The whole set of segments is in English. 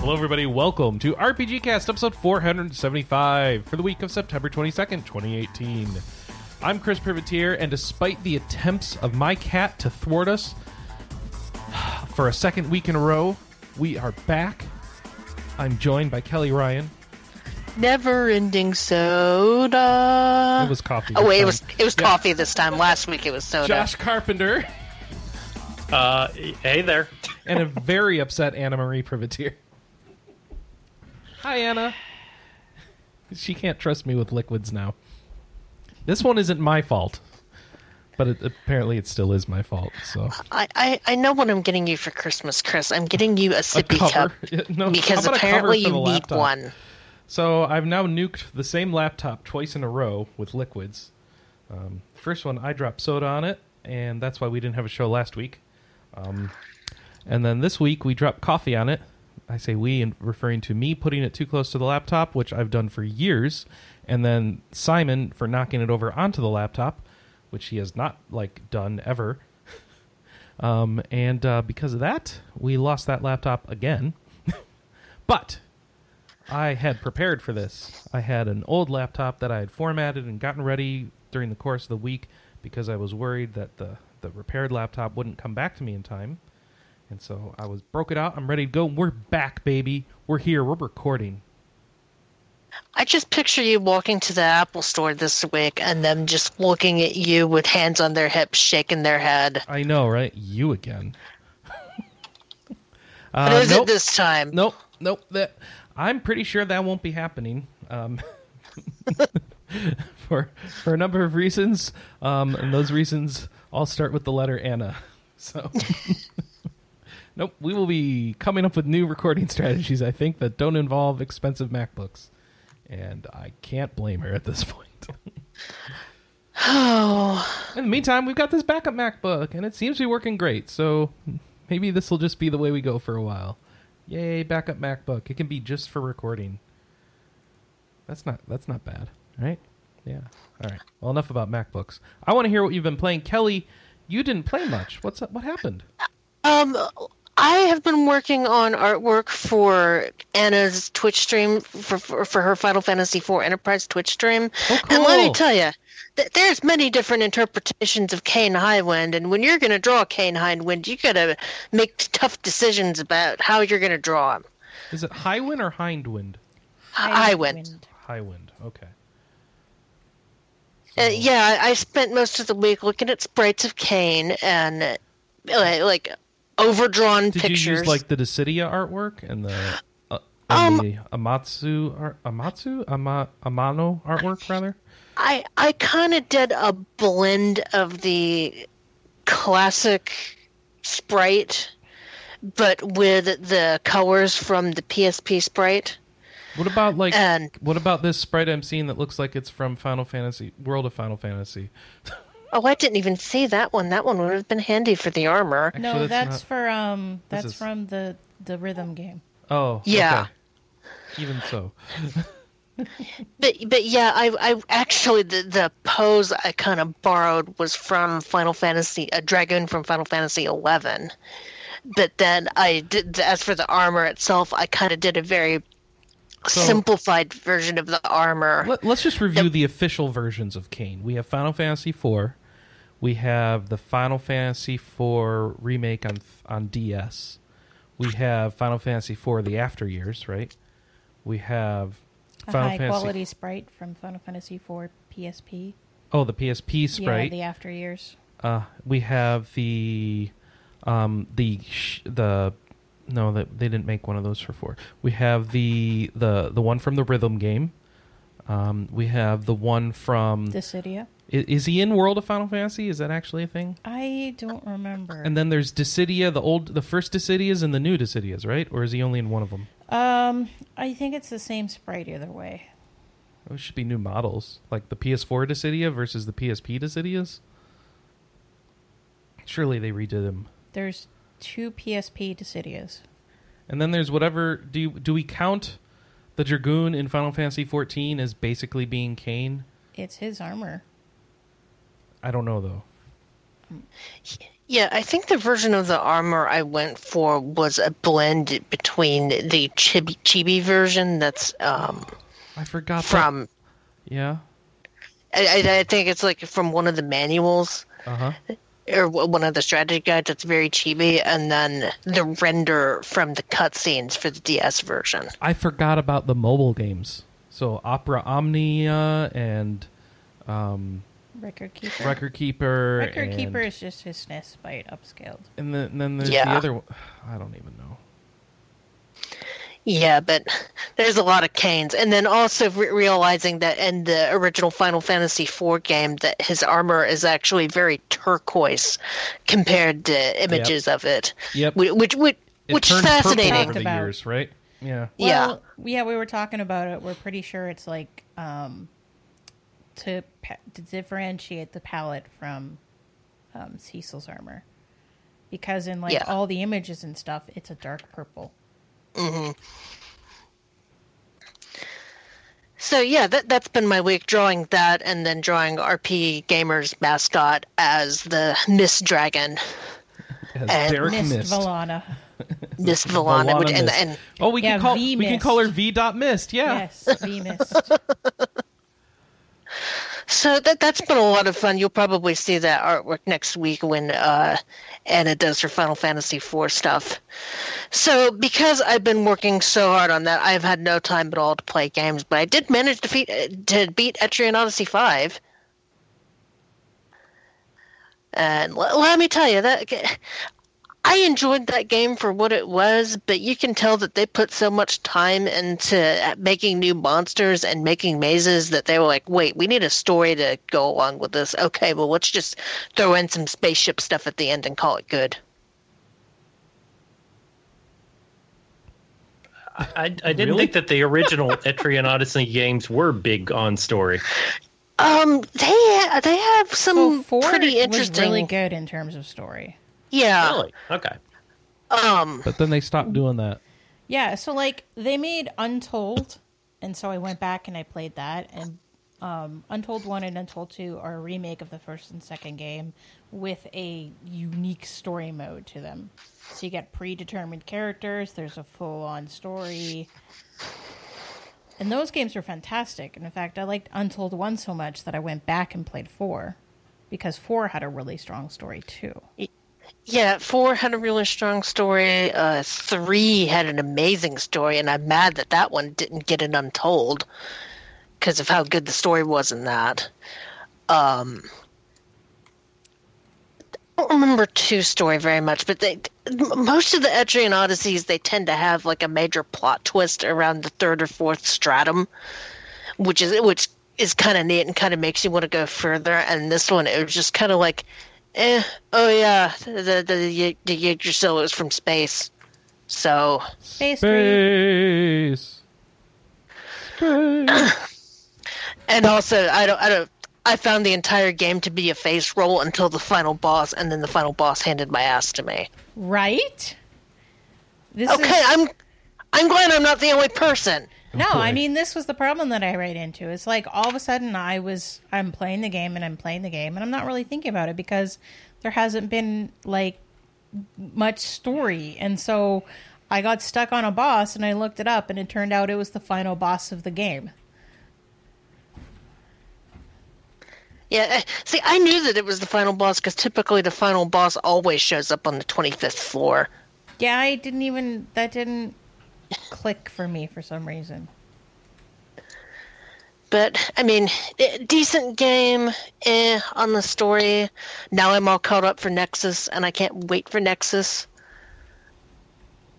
Hello, everybody. Welcome to RPG Cast, episode 475 for the week of September 22nd, 2018. I'm Chris Privateer, and despite the attempts of my cat to thwart us for a second week in a row, we are back. I'm joined by Kelly Ryan. Never ending soda. It was coffee. Oh this wait, it was it was Yeah. coffee this time. Last week it was soda. Josh Carpenter Uh, hey there. and a very upset Anna Marie Privateer. Hi, Anna. She can't trust me with liquids now. This one isn't my fault, but it, apparently it still is my fault. So I, I I know what I'm getting you for Christmas, Chris. I'm getting you a a sippy cover, cup no, because how about a cover apparently you need laptop? one. So I've now nuked the same laptop twice in a row with liquids. Um, first one, I dropped soda on it, and that's why we didn't have a show last week. Um, and then this week we dropped coffee on it. I say we, and referring to me putting it too close to the laptop, which I've done for years, and then Simon for knocking it over onto the laptop, which he has not like done ever. Um, and uh, because of that, we lost that laptop again. but I had prepared for this. I had an old laptop that I had formatted and gotten ready during the course of the week because I was worried that the, the repaired laptop wouldn't come back to me in time. And so I was broke it out. I'm ready to go. We're back, baby. We're here. We're recording. I just picture you walking to the Apple store this week and them just looking at you with hands on their hips, shaking their head. I know, right? You again. Uh, is nope. it this time? Nope, nope. That I'm pretty sure that won't be happening. Um, for for a number of reasons, um, and those reasons all start with the letter Anna. So, nope. We will be coming up with new recording strategies. I think that don't involve expensive MacBooks, and I can't blame her at this point. Oh, In the meantime, we've got this backup MacBook, and it seems to be working great. So maybe this will just be the way we go for a while. Yay, backup MacBook! It can be just for recording. That's not that's not bad, right? Yeah. All right. Well, enough about MacBooks. I want to hear what you've been playing, Kelly. You didn't play much. What's up? What happened? um, I have been working on artwork for Anna's Twitch stream for for, for her Final Fantasy IV Enterprise Twitch stream. Oh, And let me tell you, th- there's many different interpretations of Kain Highwind, and when you're going to draw Kain Highwind, you got to make tough decisions about how you're going to draw him. Is it Highwind or Hindwind? Highwind. Highwind. Okay. Uh, yeah, I spent most of the week looking at sprites of Kain and uh, like overdrawn Did pictures. you use like the Dissidia artwork and the uh, and Um, the Amatsu art, Amatsu Ama, Amano artwork rather? I I kind of did a blend of the classic sprite, but with the colors from the PSP sprite. What about like And- what about this sprite I'm seeing that looks like it's from Final Fantasy World of Final Fantasy? Oh, I didn't even see that one. That one would have been handy for the armor. Actually, No, that's, not- for um that's is- from the the rhythm game. Oh, Yeah. okay. Even so, But but yeah, I I actually the the pose I kind of borrowed was from Final Fantasy a dragon from Final Fantasy eleven. But then I did as for the armor itself, I kind of did a very So- simplified version of the armor. Let, us just review the official versions of Kain. We have Final Fantasy IV. We have the Final Fantasy IV remake on on DS. We have Final Fantasy IV: The After Years, right? We have A Final high Fantasy. quality sprite from Final Fantasy IV PSP. Oh, the PSP sprite. Yeah, the after years. Uh, we have the um, the sh- the no that they didn't make one of those for four. We have the the the one from the rhythm game. Um, we have the one from. Dissidia. Is he in World of Final Fantasy? Is that actually a thing? I don't remember. And then there's Dissidia, the old, the first Dissidias and the new Dissidias, right? Or is he only in one of them? um, I think it's the same sprite either way. It should be new models, like the PS4 Dissidia versus the PSP Dissidias. Surely they redid them. There's two PSP Dissidias. And then there's whatever. Do you, do we count the Dragoon in Final Fantasy XIV as basically being Kain? It's his armor. I don't know though. Yeah, I think the version of the armor I went for was a blend between the chibi, chibi version that's um, I forgot that- from. Yeah. I, I, I think it's like from one of the manuals Uh huh. or one of the strategy guides that's very chibi, and then the render from the cutscenes for the DS version. I forgot about the mobile games. So Opera Omnia and um, Record keeper. Record Keeper. Record and, keeper is just his SNES bite upscaled. And then, and then there's the other one. I don't even know. Yeah, but there's a lot of Kains, and then also re- realizing that in the original Final Fantasy IV game, that his armor is actually very turquoise compared to images of it. Yep. Which which which, It which is fascinating. over the about. years, right? Yeah. Yeah. Yeah, we were talking about it. We're pretty sure it's like um, to to differentiate the palette from um, Cecil's armor, because in like Yeah. all the images and stuff, it's a dark purple. Mhm. So yeah, that that's been my week drawing that, and then drawing RP Gamer's mascot as the Mist Dragon, As And Derek Mist Mist. Valana. Miss Villana, which, Valana and, Mist. and Oh, we Yeah, can call we can call her V dot Mist. Yeah. Yes, V Mist. So that that's been a lot of fun. You'll probably see that artwork next week when uh, Anna does her Final Fantasy IV stuff. So because I've been working so hard on that, I've had no time at all to play games. But I did manage to, feat, to beat Etrian Odyssey Five, and let me tell you that I enjoyed that game for what it was, but you can tell that they put so much time into making new monsters and making mazes that they were like, wait, we need a story to go along with this. Okay, well, let's just throw in some spaceship stuff at the end and call it good. I, I didn't Really? think that the original Etrian Odyssey games were big on story. Um, they they have some so four pretty was interesting. really good in terms of story. Yeah. Really? Okay. Um. But then they stopped doing that. Yeah, so like they made Untold, and so I went back and I played that. And um, Untold One and Untold Two are a remake of the first and second game with a unique story mode to them. So you get predetermined characters. There's a full-on story, and those games are fantastic. And in fact, I liked Untold One so much that I went back and played Four because Four had a really strong story too. Yeah, four had a really strong story. Uh, three had an amazing story, and I'm mad that that one didn't get an untold because of how good the story was in that. Um, I don't remember two story very much, but they most of the Etrian Odysseys they tend to have like a major plot twist around the third or fourth stratum, which is which is kind of neat and kind of makes you want to go further. And this one, it was just kind of like Eh, oh yeah, the the the Yggdrasil was from space. So Space Three. Space. Space. and also I don't I don't I found the entire game to be a face roll until the final boss, and then the final boss handed my ass to me. Right? This Okay, is- I'm I'm glad I'm not the only person. No, boy. I mean this was the problem that I ran into. It's like all of a sudden I was I'm playing the game and I'm playing the game and I'm not really thinking about it because there hasn't been like much story. And so I got stuck on a boss and I looked it up and it turned out it was the final boss of the game. Yeah, eh, see, I knew that it was the final boss because typically the final boss always shows up on the 25th floor. Yeah, I didn't even that didn't click for me for some reason. But I mean, eh, decent game eh, on the story. Now I'm all caught up for Nexus, and I can't wait for Nexus.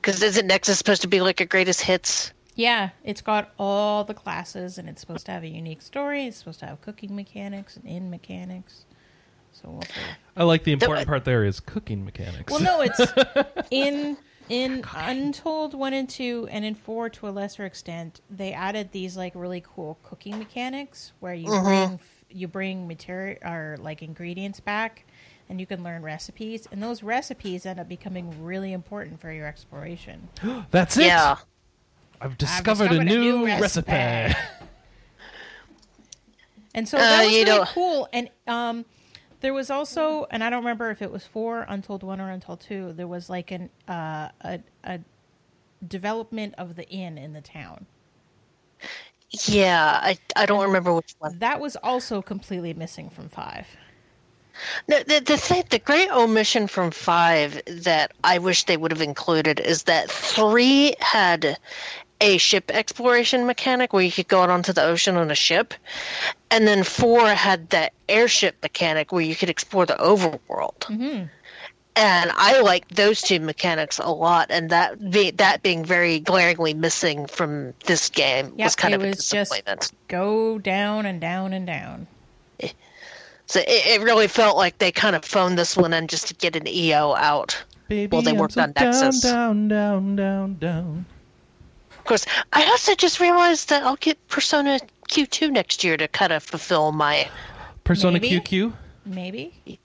Because isn't Nexus supposed to be like a greatest hits? Yeah, it's got all the classes and it's supposed to have a unique story. It's supposed to have cooking mechanics and in mechanics. So we'll see. I like the important part there is cooking mechanics. Well, no, it's in in Untold one and two, and in four to a lesser extent. They added these like really cool cooking mechanics where you bring you bring material or like ingredients back, and you can learn recipes, and those recipes end up becoming really important for your exploration. That's it. Yeah. I've discovered, discovered a new, recipe. And so Uh, that was you really don't- cool. And um, There was also, and I don't remember if it was four, Untold One, or Untold Two. There was like an uh, a a development of the inn in the town. Yeah, I I don't remember which one. That was also completely missing from five. No, the the thing, the great omission from five that I wish they would have included is that three had a ship exploration mechanic where you could go out onto the ocean on a ship, and then four had that airship mechanic where you could explore the overworld. Mm-hmm. And I like those two mechanics a lot, and that be, that being very glaringly missing from this game Yep, was kind of a was just- disappointment. Go down and down and down. So it, it really felt like they kind of phoned this one in just to get an EO out. Baby, Well, they worked so on Nexus. Down, down, down, down. Course, I also just realized that I'll get Persona Q2 next year to kind of fulfill my. Persona Maybe? QQ. Maybe.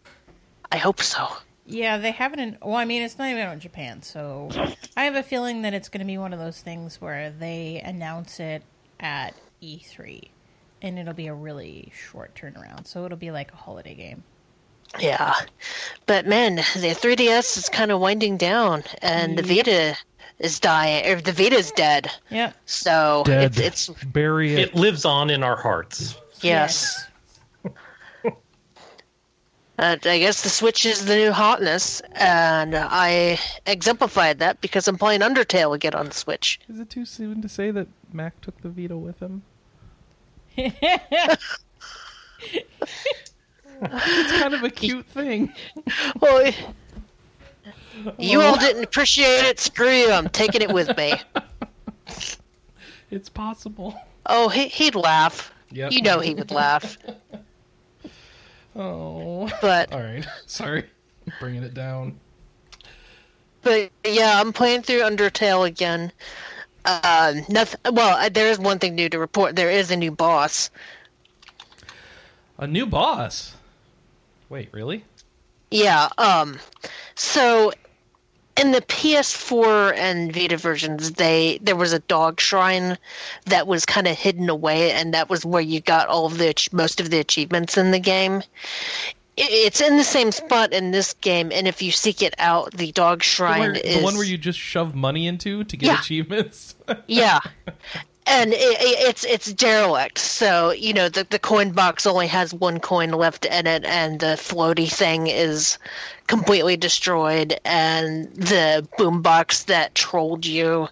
I hope so. Yeah, they haven't. In, well, I mean, it's not even out in Japan, so I have a feeling that it's going to be one of those things where they announce it at E3, and it'll be a really short turnaround. So it'll be like a holiday game. Yeah, but man, the 3DS is kind of winding down, and the Vita is dying. Or the Vita's dead. Yeah. So Dead. it's, it's Bury it. It lives on in our hearts. yes. Uh, I guess the Switch is the new hotness, and I exemplified that because I'm playing Undertale again on the Switch. Is it too soon to say that Mac took the Vita with him? it's kind of a cute thing. Well, you all didn't appreciate it. Screw you. I'm taking it with me. It's possible. Oh, he, he'd laugh. Yep. You know he would laugh. Oh. But All right. Sorry. Bringing it down. but yeah, I'm playing through Undertale again. Uh, nothing. Well, uh, there is one thing new to report. There is a new boss. A new boss. Wait, really? Yeah. Um. So, in the PS4 and Vita versions, they there was a dog shrine that was kind of hidden away, and that was where you got all of the most of the achievements in the game. It's in the same spot in this game, and if you seek it out, the dog The, shrine where, is the one where you just shove money into to get Yeah. achievements. yeah. And it, it, it's it's derelict, so you know the the coin box only has one coin left in it, and the floaty thing is completely destroyed, and the boom box that trolled you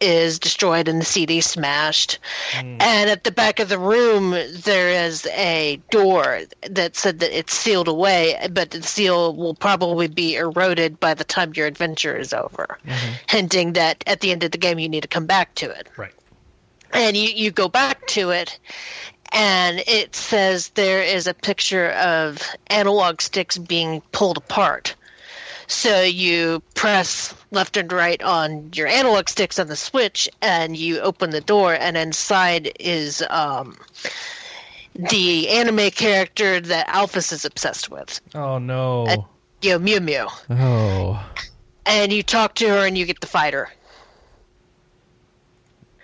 is destroyed, and the CD smashed. Hmm. And at the back of the room, there is a door that said that it's sealed away, but the seal will probably be eroded by the time your adventure is over, mm-hmm. hinting that at the end of the game you need to come back to it. Right. And you, you go back to it and it says there is a picture of analog sticks being pulled apart so you press left and right on your analog sticks on the switch and you open the door and inside is um, the anime character that alphys is obsessed with Oh no. Uh, you know mew mew oh. and you talk to her and you get to fight her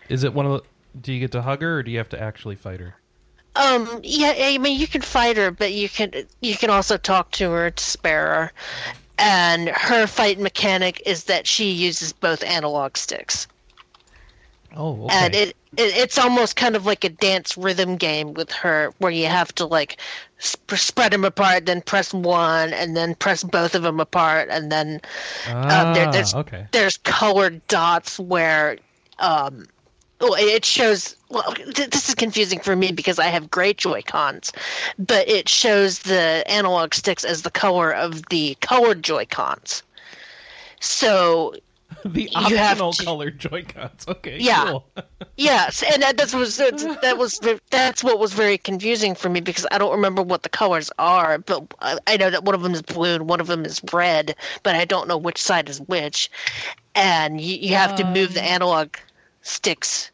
Is it one of the? Do you get to hug her, or do you have to actually fight her? Um, yeah, I mean, you can fight her, but you can you can also talk to her to spare her. And her fight mechanic is that she uses both analog sticks, Oh, okay. and it, it it's almost kind of like a dance rhythm game with her, where you have to like sp- spread them apart, then press one, and then press both of them apart, and then ah, um, there, there's okay. there's colored dots where um well it shows well th- this is confusing for me because i have gray joy cons but it shows the analog sticks as the color of the colored joy cons so the optional to- colored Joy Cons. Okay. Yeah. Cool. yes and that, that was that was that's what was very confusing for me because i don't remember what the colors are but i, I know that one of them is blue and one of them is red but i don't know which side is which and you, you have to move the Um, analog sticks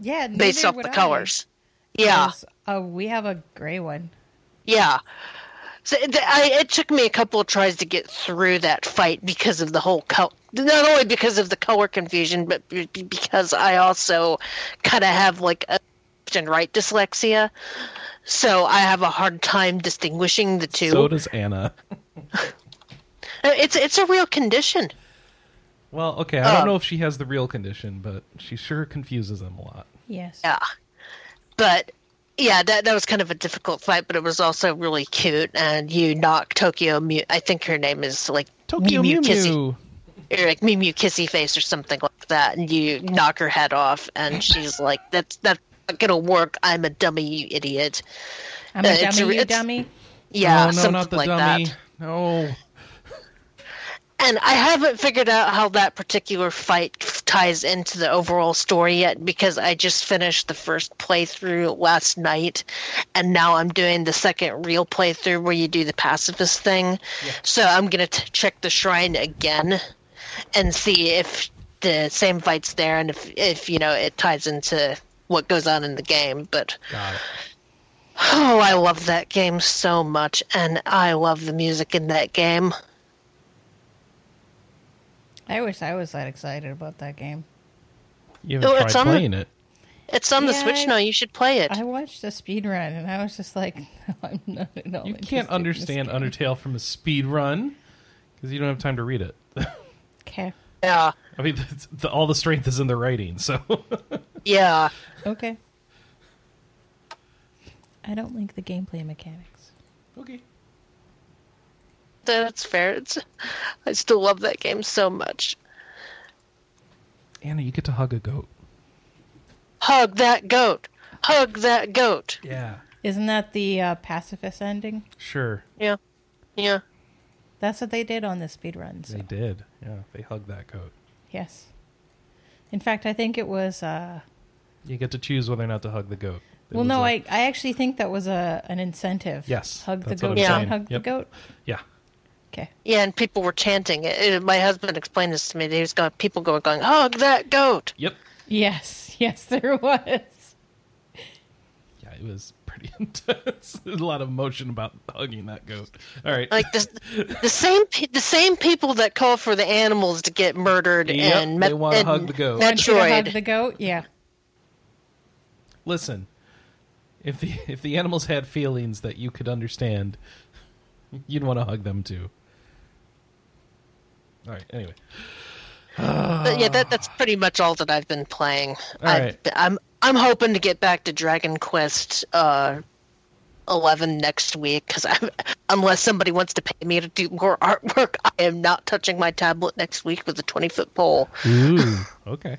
Yeah, based off the I, colors. Yeah. Uh, we have a gray one. yeah. So it, I, it took me a couple of tries to get through that fight because of the whole color. Not only because of the color confusion, but be- be- because I also kind of have like a left and right dyslexia. So I have a hard time distinguishing the two. So does Anna. it's it's a real condition. Well, okay, I don't Um, know if she has the real condition, but she sure confuses them a lot. Yes. Yeah. But yeah, that that was kind of a difficult fight, but it was also really cute. And you knock Tokyo Mew. I think her name is like Tokyo Mew Kissy, Mew. or like Mew Mew Kissy Face or something like that. And you knock her head off, and she's like, "That's that's not gonna work. I'm a dummy, you idiot." I'm a Uh, it's a- dummy, you it's- dummy. Yeah, oh, no, something not the like dummy. that. No. And I haven't figured out how that particular fight ties into the overall story yet because I just finished the first playthrough last night and now I'm doing the second real playthrough where you do the pacifist thing. So I'm going to check the shrine again and see if the same fight's there and if if you know it ties into what goes on in the game, but oh, I love that game so much and I love the music in that game. I wish I was that excited about that game. You oh, haven't Oh, tried it's on the- playing it. It's on the Switch I- now. You should play it. I watched a speed run and I was just like, I'm not at all You can't understand. Undertale from a speed run because you don't have time to read it. Okay. Yeah, I mean, it's, the, all the strength is in the writing. So yeah. Okay. I don't like the gameplay mechanics. okay. That's fair. It's, I still love that game so much. Anna, you get to hug a goat. Hug that goat. Hug that goat. Yeah. Isn't that the uh, pacifist ending? Sure. Yeah, yeah. That's what they did on the speed run. So. They did. Yeah, they hugged that goat. Yes. In fact, I think it was. Uh, You get to choose whether or not to hug the goat. It well, was no, I actually think that was a an incentive. Yes, Hug the goat. I'm don't saying. Hug Yep. the goat. Yeah. Okay. Yeah, and people were chanting it. It- My husband explained this to me. He was going, people were going, hug that goat. Yep. Yes. Yes, there was. Yeah, it was pretty intense. There's a lot of emotion about hugging that goat. All right. Like this, the same the same people that call for the animals to get murdered Yep, and they wanna and hug the goat. Want you to hug the goat. Yeah. Listen, if the if the animals had feelings that you could understand, you'd want to hug them too. All right. Anyway, But yeah, that that's pretty much all that I've been playing. All I, right. I'm I'm hoping to get back to Dragon Quest uh, eleven next week because unless somebody wants to pay me to do more artwork, I am not touching my tablet next week with a twenty foot pole. Ooh, okay.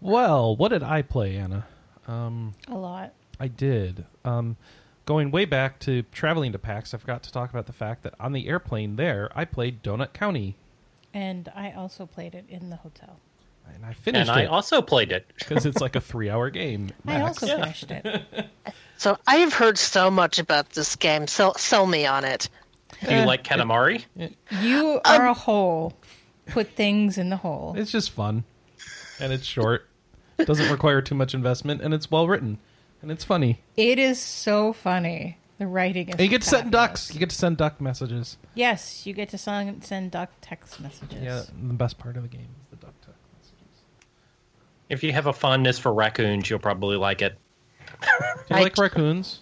well, what did I play, Anna? Um, A lot. I did. Um, going way back to traveling to PAX, I forgot to talk about the fact that on the airplane there, I played Donut County, And I also played it in the hotel. and I finished it. And I it also played it. because it's like a three-hour game. I max. also finished it. So I have heard so much about this game. Sell sell me on it. Do you like Katamari? Uh, you um, are a hole. Put things in the hole. It's just fun, and it's short. Doesn't require too much investment, and it's well written, and it's funny. It is so funny. The writing is. And you get to send fabulous. ducks. You get to send duck messages. Yes, you get to send, send duck text messages. Yeah, the best part of the game is the duck text messages. If you have a fondness for raccoons, you'll probably like it. Do you I- like raccoons?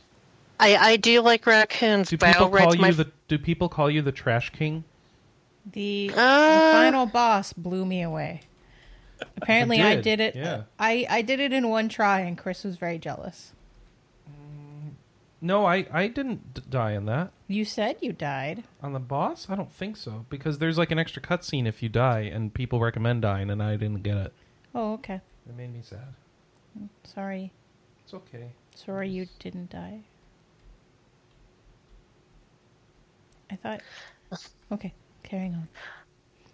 I, I do like raccoons. Do people call you my the Do people call you the trash king? The, the Uh. final boss blew me away. Apparently, I did, did it. yeah. I I did it in one try, and Chris was very jealous. No, I I didn't d- die in that. You said you died. On the boss? I don't think so because there's like an extra cutscene if you die, and people recommend dying, and I didn't get it. Oh, okay. It made me sad. Sorry. It's okay. Sorry you didn't die. I thought. Okay, carrying on.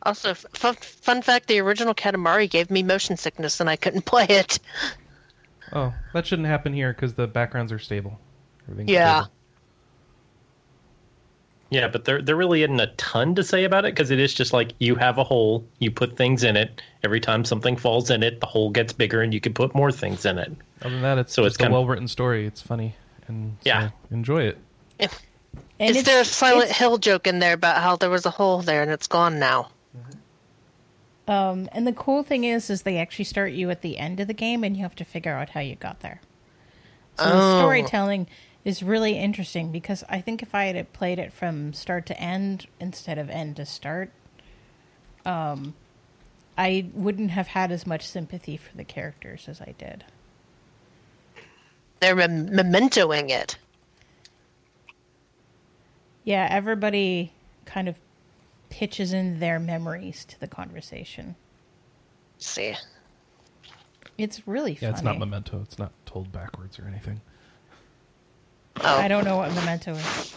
Also, fun, fun fact: the original Katamari gave me motion sickness, and I couldn't play it. Oh, that shouldn't happen here because the backgrounds are stable. Everything's Yeah. stable. Yeah, but there there really isn't a ton to say about it because it is just like you have a hole, you put things in it. Every time something falls in it, the hole gets bigger, and you can put more things in it. Other than that, it's So just it's a kind well written story. It's funny and so Yeah. enjoy it. And Is there a Silent Hill joke in there about how there was a hole there and it's gone now? Um, and the cool thing is, is they actually start you at the end of the game, and you have to figure out how you got there. So the Oh. storytelling is really interesting because I think if I had played it from start to end instead of end to start, um, I wouldn't have had as much sympathy for the characters as I did. They're mem- mementoing it. Yeah, everybody kind of pitches in their memories to the conversation. see. It's really Yeah, funny. it's not memento. It's not told backwards or anything. Oh, I don't know what memento is.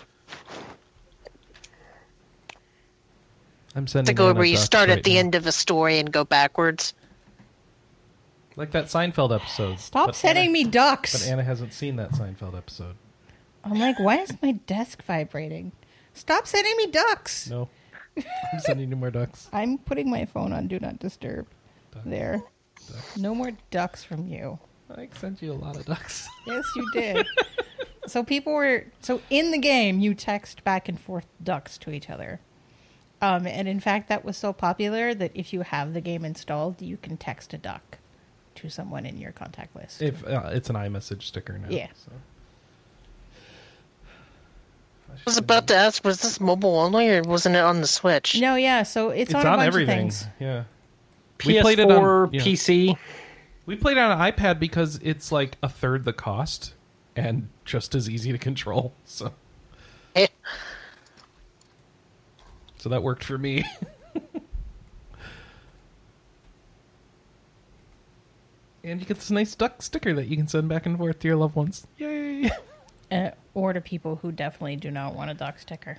I'm sending to go where you start right at the now. end of a story and go backwards. like that Seinfeld episode. Stop But sending Anna- me ducks. But Anna hasn't seen that Seinfeld episode. I'm like, why is my desk vibrating? Stop sending me ducks. No, I'm sending you more ducks. I'm putting my phone on do not disturb. Ducks. There. No more ducks from you. I sent you a lot of ducks. Yes, you did. so people were so in the game you text back and forth ducks to each other. Um, and in fact that was so popular that if you have the game installed, you can text a duck to someone in your contact list. If uh, it's an iMessage sticker now. Yeah. So. I was about to ask, was this mobile only or wasn't it on the Switch? no, yeah, so it's, It's on, on, a bunch everything. of things. Yeah. PS4, We played it on- yeah. PC. We played it on an iPad because it's like a third the cost and just as easy to control. So Eh, so that worked for me. and you get this nice duck sticker that you can send back and forth to your loved ones. Yay! Uh, or to people who definitely do not want a duck sticker.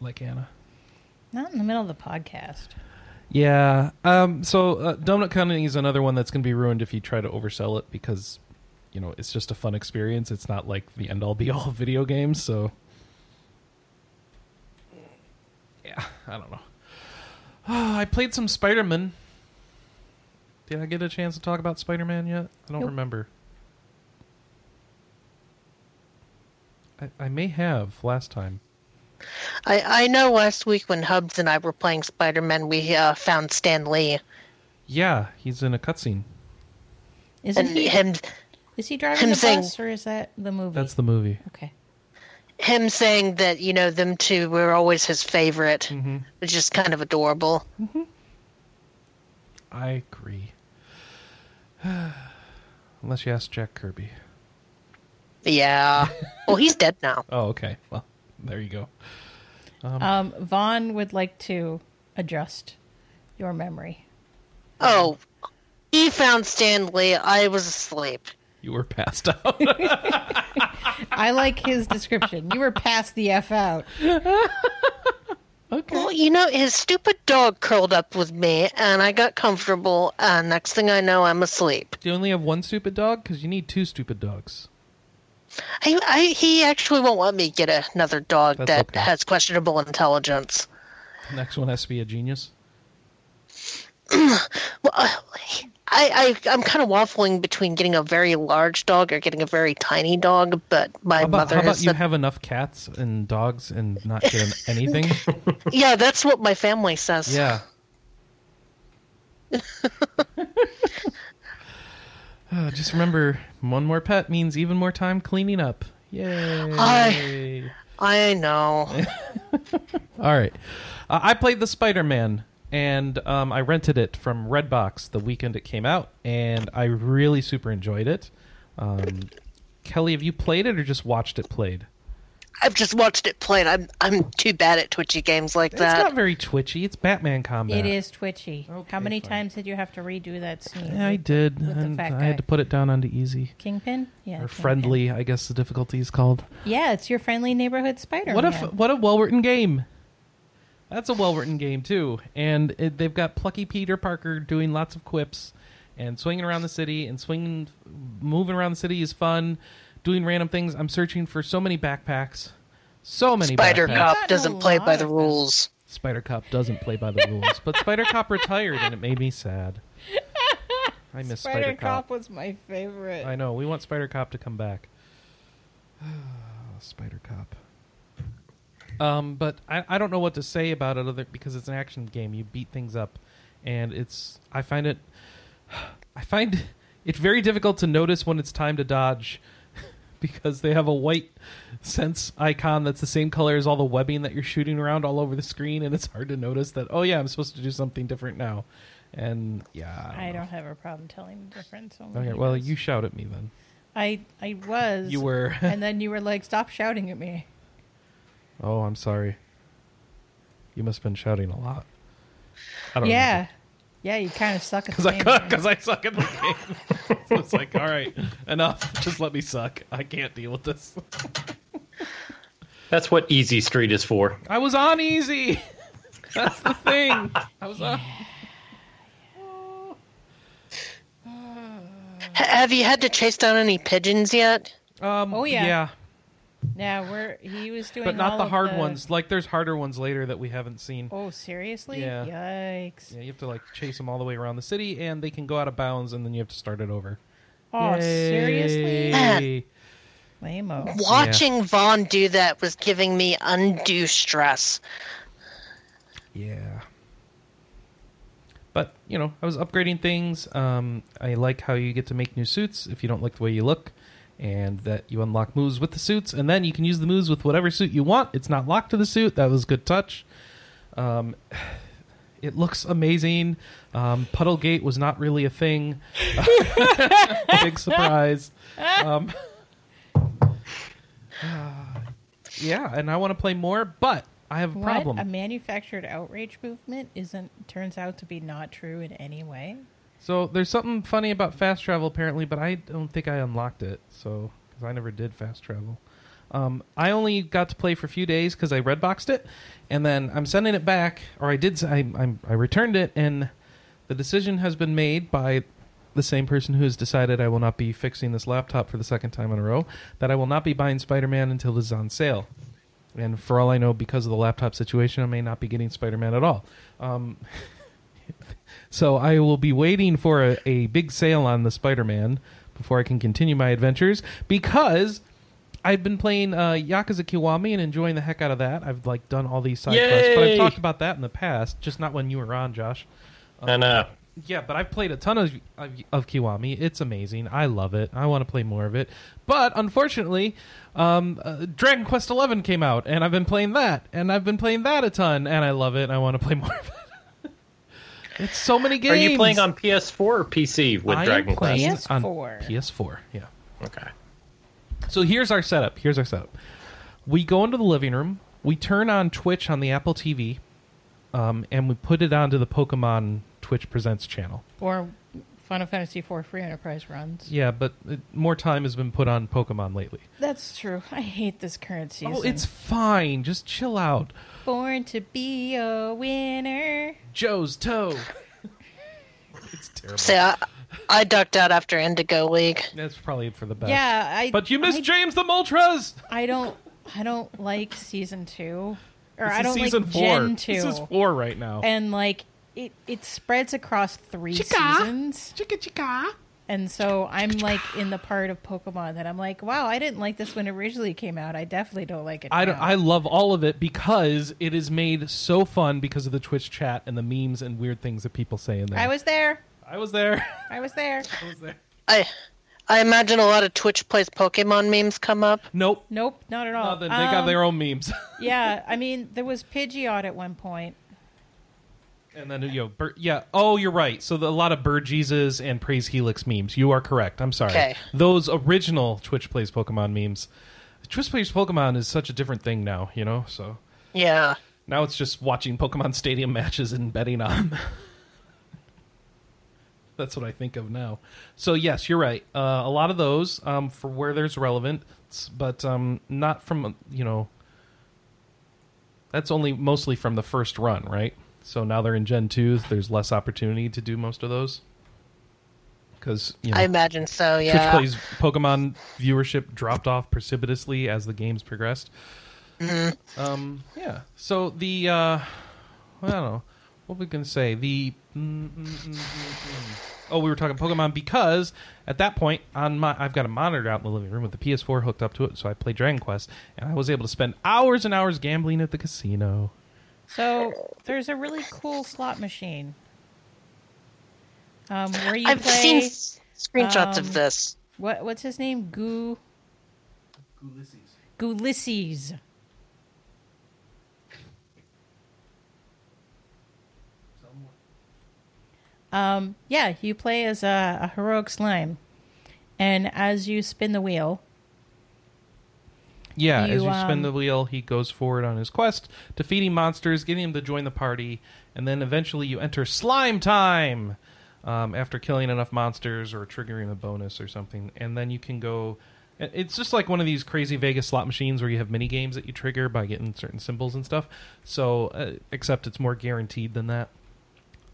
like Anna. Not in the middle of the podcast. Yeah. Um, so uh, Donut County is another one that's going to be ruined if you try to oversell it because, you know, it's just a fun experience. It's not like the end all be all of video games. So, yeah, I don't know. I played some Spider Man. Did I get a chance to talk about Spider Man yet? I don't Nope. remember. I, I may have last time. I, I know last week when Hubs and I were playing Spider Man, we uh, found Stan Lee. Yeah, he's in a cutscene. Isn't And he? him, Is he driving him the saying- bus or is that the movie? That's the movie. okay. him saying that, you know, them two were always his favorite, Mm-hmm. which is kind of adorable. I agree. Unless you ask Jack Kirby. Yeah. well, he's dead now. Oh, okay. Well, there you go. Um, Vaughn would like to adjust your memory. Oh, he found Stan Lee. I was asleep. You were passed out. I like his description. You were past the F out. okay. Well, you know, his stupid dog curled up with me, and I got comfortable, and next thing I know, I'm asleep. Do you only have one stupid dog? Because you need two stupid dogs. I, I, he actually won't let me get another dog That's that okay. has questionable intelligence. The next one has to be a genius. Well, I, I, I'm kind of waffling between getting a very large dog or getting a very tiny dog, but my How about, mother how about you said, have enough cats and dogs and not get anything? yeah, that's what my family says. yeah. Uh, just remember, one more pet means even more time cleaning up. Yay! I know. All right. Uh, I played the Spider Man, and um, I rented it from Redbox the weekend it came out, and I really super enjoyed it. Um, Kelly, have you played it or just watched it played? I've just watched it played. I'm I'm too bad at twitchy games like that. It's not very twitchy. It's Batman combat. It is twitchy. Okay, How many fine. times did you have to redo that scene? Yeah, I did. With the and fat I had to put it down onto easy Kingpin? Yeah. or Kingpin. friendly. I guess the difficulty is called. Yeah, it's your friendly neighborhood Spider. What a f- what a well written game. That's a well written game too, and it, they've got plucky Peter Parker doing lots of quips and swinging around the city and swinging, moving around the city is fun. Doing random things. I'm searching for so many backpacks, so many Spider backpacks. Cop doesn't play by the rules. Spider Cop doesn't play by the rules, but Spider Cop retired, and it made me sad. I miss Spider, Spider Cop. Cop was my favorite. I know. We want Spider Cop to come back. Spider Cop. Um, but I, I don't know what to say about it other because it's an action game. You beat things up, and it's I find it I find it very difficult to notice when it's time to dodge because they have a white sense icon that's the same color as all the webbing that you're shooting around all over the screen, and it's hard to notice that oh yeah, I'm supposed to do something different now. And yeah, I know. don't have a problem telling the difference. Okay, well, you shout at me then. I I was. You were. and then you were like, "Stop shouting at me." oh, I'm sorry. You must have been shouting a lot. I don't Yeah, yeah. You kind of suck at the Because I game. because I suck at the game. so it's like, all right, enough. Just let me suck. I can't deal with this. That's what Easy Street is for. I was on easy. That's the thing. I was on. Have you had to chase down any pigeons yet? Um, Oh, yeah. yeah, Yeah, we're he was doing, but not all the of hard ones. Like there's harder ones later that we haven't seen. Oh, seriously? Yeah. Yikes! Yeah, you have to like chase them all the way around the city, and they can go out of bounds, and then you have to start it over. Oh, seriously? Yay. Lame-o. Watching Vaughn do that was giving me undue stress. Yeah. But, you know, I was upgrading things. Um, I like how you get to make new suits if you don't like the way you look, and that you unlock moves with the suits, and then you can use the moves with whatever suit you want. It's not locked to the suit. That was a good touch. Um, it looks amazing. Um, Puddlegate was not really a thing. Big surprise. Um, yeah, and I want to play more, but I have a What? problem. A manufactured outrage movement isn't turns out to be not true in any way. So there's something funny about fast travel apparently, but I don't think I unlocked it. So because I never did fast travel, um, I only got to play for a few days because I red boxed it, and then I'm sending it back, or I did. I, I'm, I returned it, and the decision has been made by the same person who has decided I will not be fixing this laptop for the second time in a row. That I will not be buying Spider-Man until this is on sale. And for all I know, because of the laptop situation, I may not be getting Spider-Man at all. Um, so I will be waiting for a, a big sale on the Spider-Man before I can continue my adventures because I've been playing uh, Yakuza Kiwami and enjoying the heck out of that. I've like done all these side quests, but I've talked about that in the past, just not when you were on, Josh. And uh, Yeah, but I've played a ton of, of of Kiwami. It's amazing. I love it. I want to play more of it. But unfortunately, um, uh, Dragon Quest XI came out, and I've been playing that, and I've been playing that a ton, and I love it. and I want to play more of it. It's so many games. are you playing on PS4 or PC with I am Dragon Quest? playing Quest? on PS4. PS4. Yeah. Okay. So here's our setup. Here's our setup. We go into the living room. We turn on Twitch on the Apple TV, um, and we put it onto the Pokemon Twitch Presents channel. Or Final Fantasy IV Free Enterprise runs. Yeah, but more time has been put on Pokemon lately. That's true. I hate this current oh, season. Oh, it's fine. Just chill out. born to be a winner. Johto. it's terrible. See, I, I ducked out after Indigo League. That's probably for the best. Yeah, I. But you missed I, James the Moltres. I don't. I don't like season two, or This I don't season like four. Gen two. This is four right now. and like it, it spreads across three Chica. seasons, Chica chica. and so I'm like in the part of Pokemon that I'm like, wow, I didn't like this when it originally came out. I definitely don't like it. I, don't, now. I love all of it because it is made so fun because of the Twitch chat and the memes and weird things that people say in there. I was there. I was there. I was there. I was there. I I imagine a lot of Twitch plays Pokemon memes come up. Nope. Nope, not at all. Nothing. They got Um, their own memes. Yeah, I mean, there was Pidgeot at one point. And then you know, Bir- yeah. Oh, you're right. So the, a lot of Bird Jesus and Praise Helix memes. You are correct. I'm sorry. Okay. Those original Twitch plays Pokemon memes. Twitch plays Pokemon is such a different thing now. You know. So Yeah. now it's just watching Pokemon Stadium matches and betting on. them. That's what I think of now. So yes, you're right. Uh, a lot of those um, for where there's relevance, but um, not from you know. That's only mostly from the first run, right? So now they're in Gen two. There's less opportunity to do most of those because you know, I imagine so, Twitch yeah. plays Pokemon viewership dropped off precipitously as the games progressed. Um, yeah. So the uh, I don't know what we can say. The mm, mm, mm. oh, we were talking Pokemon because at that point on my I've got a monitor out in the living room with the PS4 hooked up to it, so I play Dragon Quest, and I was able to spend hours and hours gambling at the casino. So there's a really cool slot machine um, where you I've play. seen screenshots um, of this. What what's his name? Goo Ulysses. Um, yeah, you play as a, a heroic slime, and as you spin the wheel, Yeah, as You, you spin um, the wheel, he goes forward on his quest, defeating monsters, getting him to join the party, and then eventually you enter slime time um, after killing enough monsters or triggering a bonus or something, and then you can go. It's just like one of these crazy Vegas slot machines where you have mini games that you trigger by getting certain symbols and stuff. So, uh, except it's more guaranteed than that.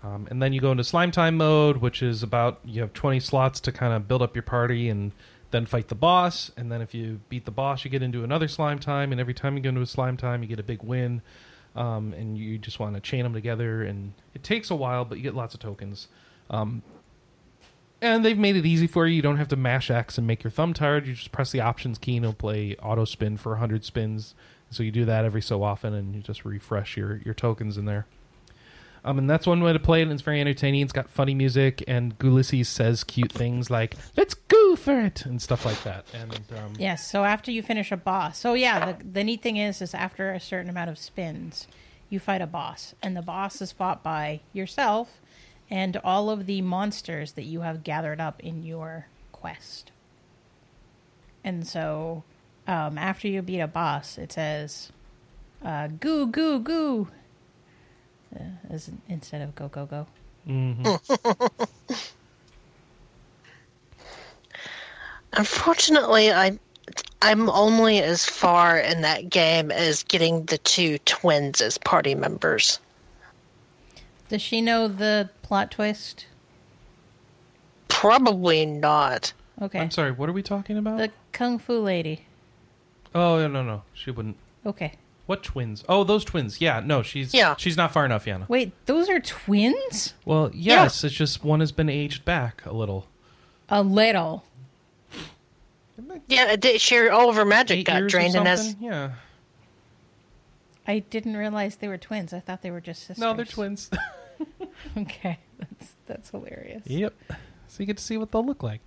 Um, and then you go into slime time mode, which is about you have 20 slots to kind of build up your party and then fight the boss. And then if you beat the boss, you get into another slime time. And every time you go into a slime time, you get a big win. Um, and you just want to chain them together. And it takes a while, but you get lots of tokens. Um, and they've made it easy for you. You don't have to mash X and make your thumb tired. You just press the options key and it'll play auto spin for 100 spins. So you do that every so often and you just refresh your, your tokens in there. Um, and that's one way to play it, and it's very entertaining. It's got funny music, and Ulysses says cute things like "Let's go for it" and stuff like that. And um, yes. So after you finish a boss, so yeah, the, the neat thing is, is after a certain amount of spins, you fight a boss, and the boss is fought by yourself and all of the monsters that you have gathered up in your quest. And so, um, after you beat a boss, it says, uh, "Goo goo goo," uh, as instead of "go go go." Unfortunately, I I'm only as far in that game as getting the two twins as party members. Does she know the plot twist? Probably not. Okay, I'm sorry, what are we talking about? the kung fu lady. oh no, no, no, she wouldn't. Okay. What twins? Oh, those twins. Yeah, no, she's Yeah. she's not far enough, Yana. Wait, those are twins? Well, yes, it's just one has been aged back a little. A little. Yeah, it did share all of her magic Eight got years or drained and has something? Yeah. I didn't realize they were twins. I thought they were just sisters. No, they're twins. Okay, that's that's hilarious. Yep. So you get to see what they'll look like.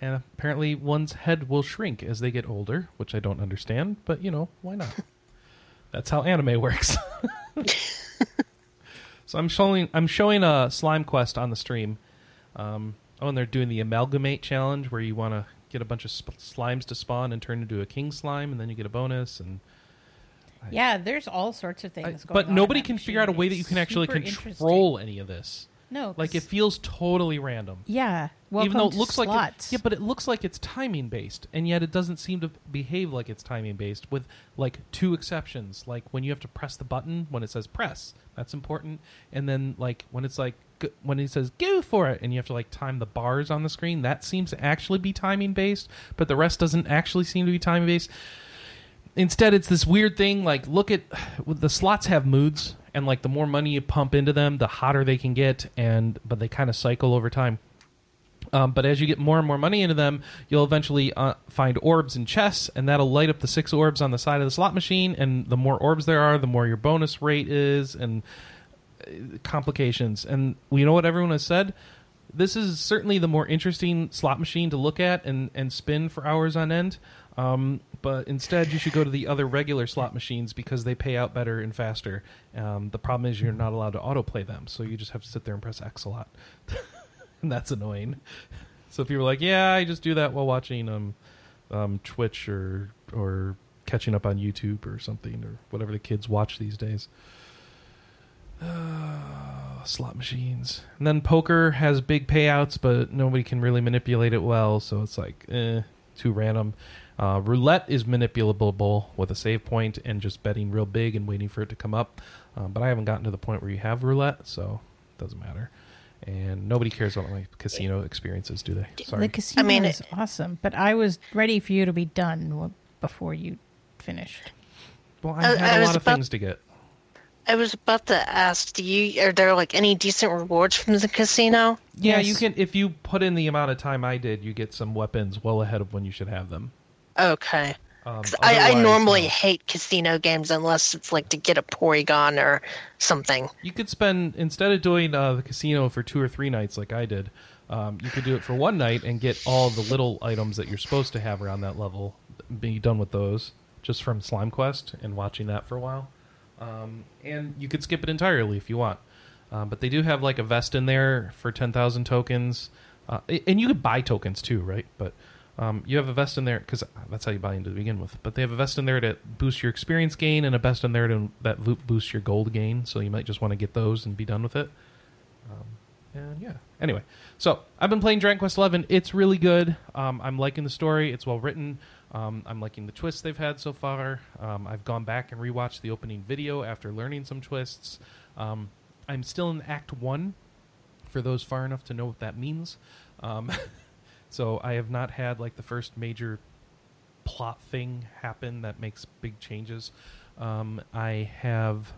And apparently one's head will shrink as they get older, which I don't understand, but you know, why not? That's how anime works. so I'm showing I'm showing a slime quest on the stream. Um, oh, and they're doing the amalgamate challenge where you want to get a bunch of sp- slimes to spawn and turn into a king slime, and then you get a bonus. And Yeah, there's all sorts of things I- going but nobody can figure out a way that you can actually control any of this. No, Like it feels totally random. Yeah. Welcome even though it looks like it, yeah, but it looks like it's timing based, and yet it doesn't seem to behave like it's timing based. With like two exceptions, like when you have to press the button when it says press, that's important, and then like when it's like g- when it says go for it, and you have to like time the bars on the screen, that seems to actually be timing based, but the rest doesn't actually seem to be timing based. Instead, it's this weird thing. Like, look at the slots have moods, and like the more money you pump into them, the hotter they can get, and but they kind of cycle over time. Um, but as you get more and more money into them, you'll eventually uh, find orbs and chests, and that'll light up the six orbs on the side of the slot machine. And the more orbs there are, the more your bonus rate is, and uh, complications. And you know what everyone has said? This is certainly the more interesting slot machine to look at and, and spin for hours on end. Um, but instead, you should go to the other regular slot machines because they pay out better and faster. Um, the problem is you're not allowed to autoplay them, so you just have to sit there and press X a lot. and that's annoying. So people are like, "Yeah, I just do that while watching um, um, Twitch or or catching up on YouTube or something or whatever the kids watch these days." Uh, slot machines, and then poker has big payouts, but nobody can really manipulate it well, so it's like eh, too random. Uh, roulette is manipulable with a save point and just betting real big and waiting for it to come up. Um, but I haven't gotten to the point where you have roulette, so it doesn't matter. And nobody cares about my casino experiences, do they? Sorry. The casino mean, is awesome, but I was ready for you to be done w- before you finished. well, I- I I had a was lot of about- things to get. I was about to ask, do you are there like any decent rewards from the casino? Yeah, Yes. you can. If you put in the amount of time I did, you get some weapons well ahead of when you should have them. Okay. Um, 'Cause I, I normally no. hate casino games unless it's like to get a Porygon or something. You could spend instead of doing uh, the casino for two or three nights like I did. Um, you could do it for one night and get all the little items that you're supposed to have around that level. Be done with those just from Slime Quest and watching that for a while. Um, and you could skip it entirely if you want. Um, but they do have like a vest in there for ten thousand tokens, uh, and you could buy tokens too, right? But um, you have a vest in there because that's how you buy into to begin with. But they have a vest in there to boost your experience gain, and a vest in there to that boosts your gold gain. So you might just want to get those and be done with it. Um, and yeah. Anyway, so I've been playing Dragon Quest Eleven. It's really good. Um, I'm liking the story. It's well written. Um, I'm liking the twists they've had so far. Um, I've gone back and rewatched the opening video after learning some twists. Um, I'm still in Act One. For those far enough to know what that means. Um, so I have not had like the first major plot thing happen that makes big changes. Um, I have.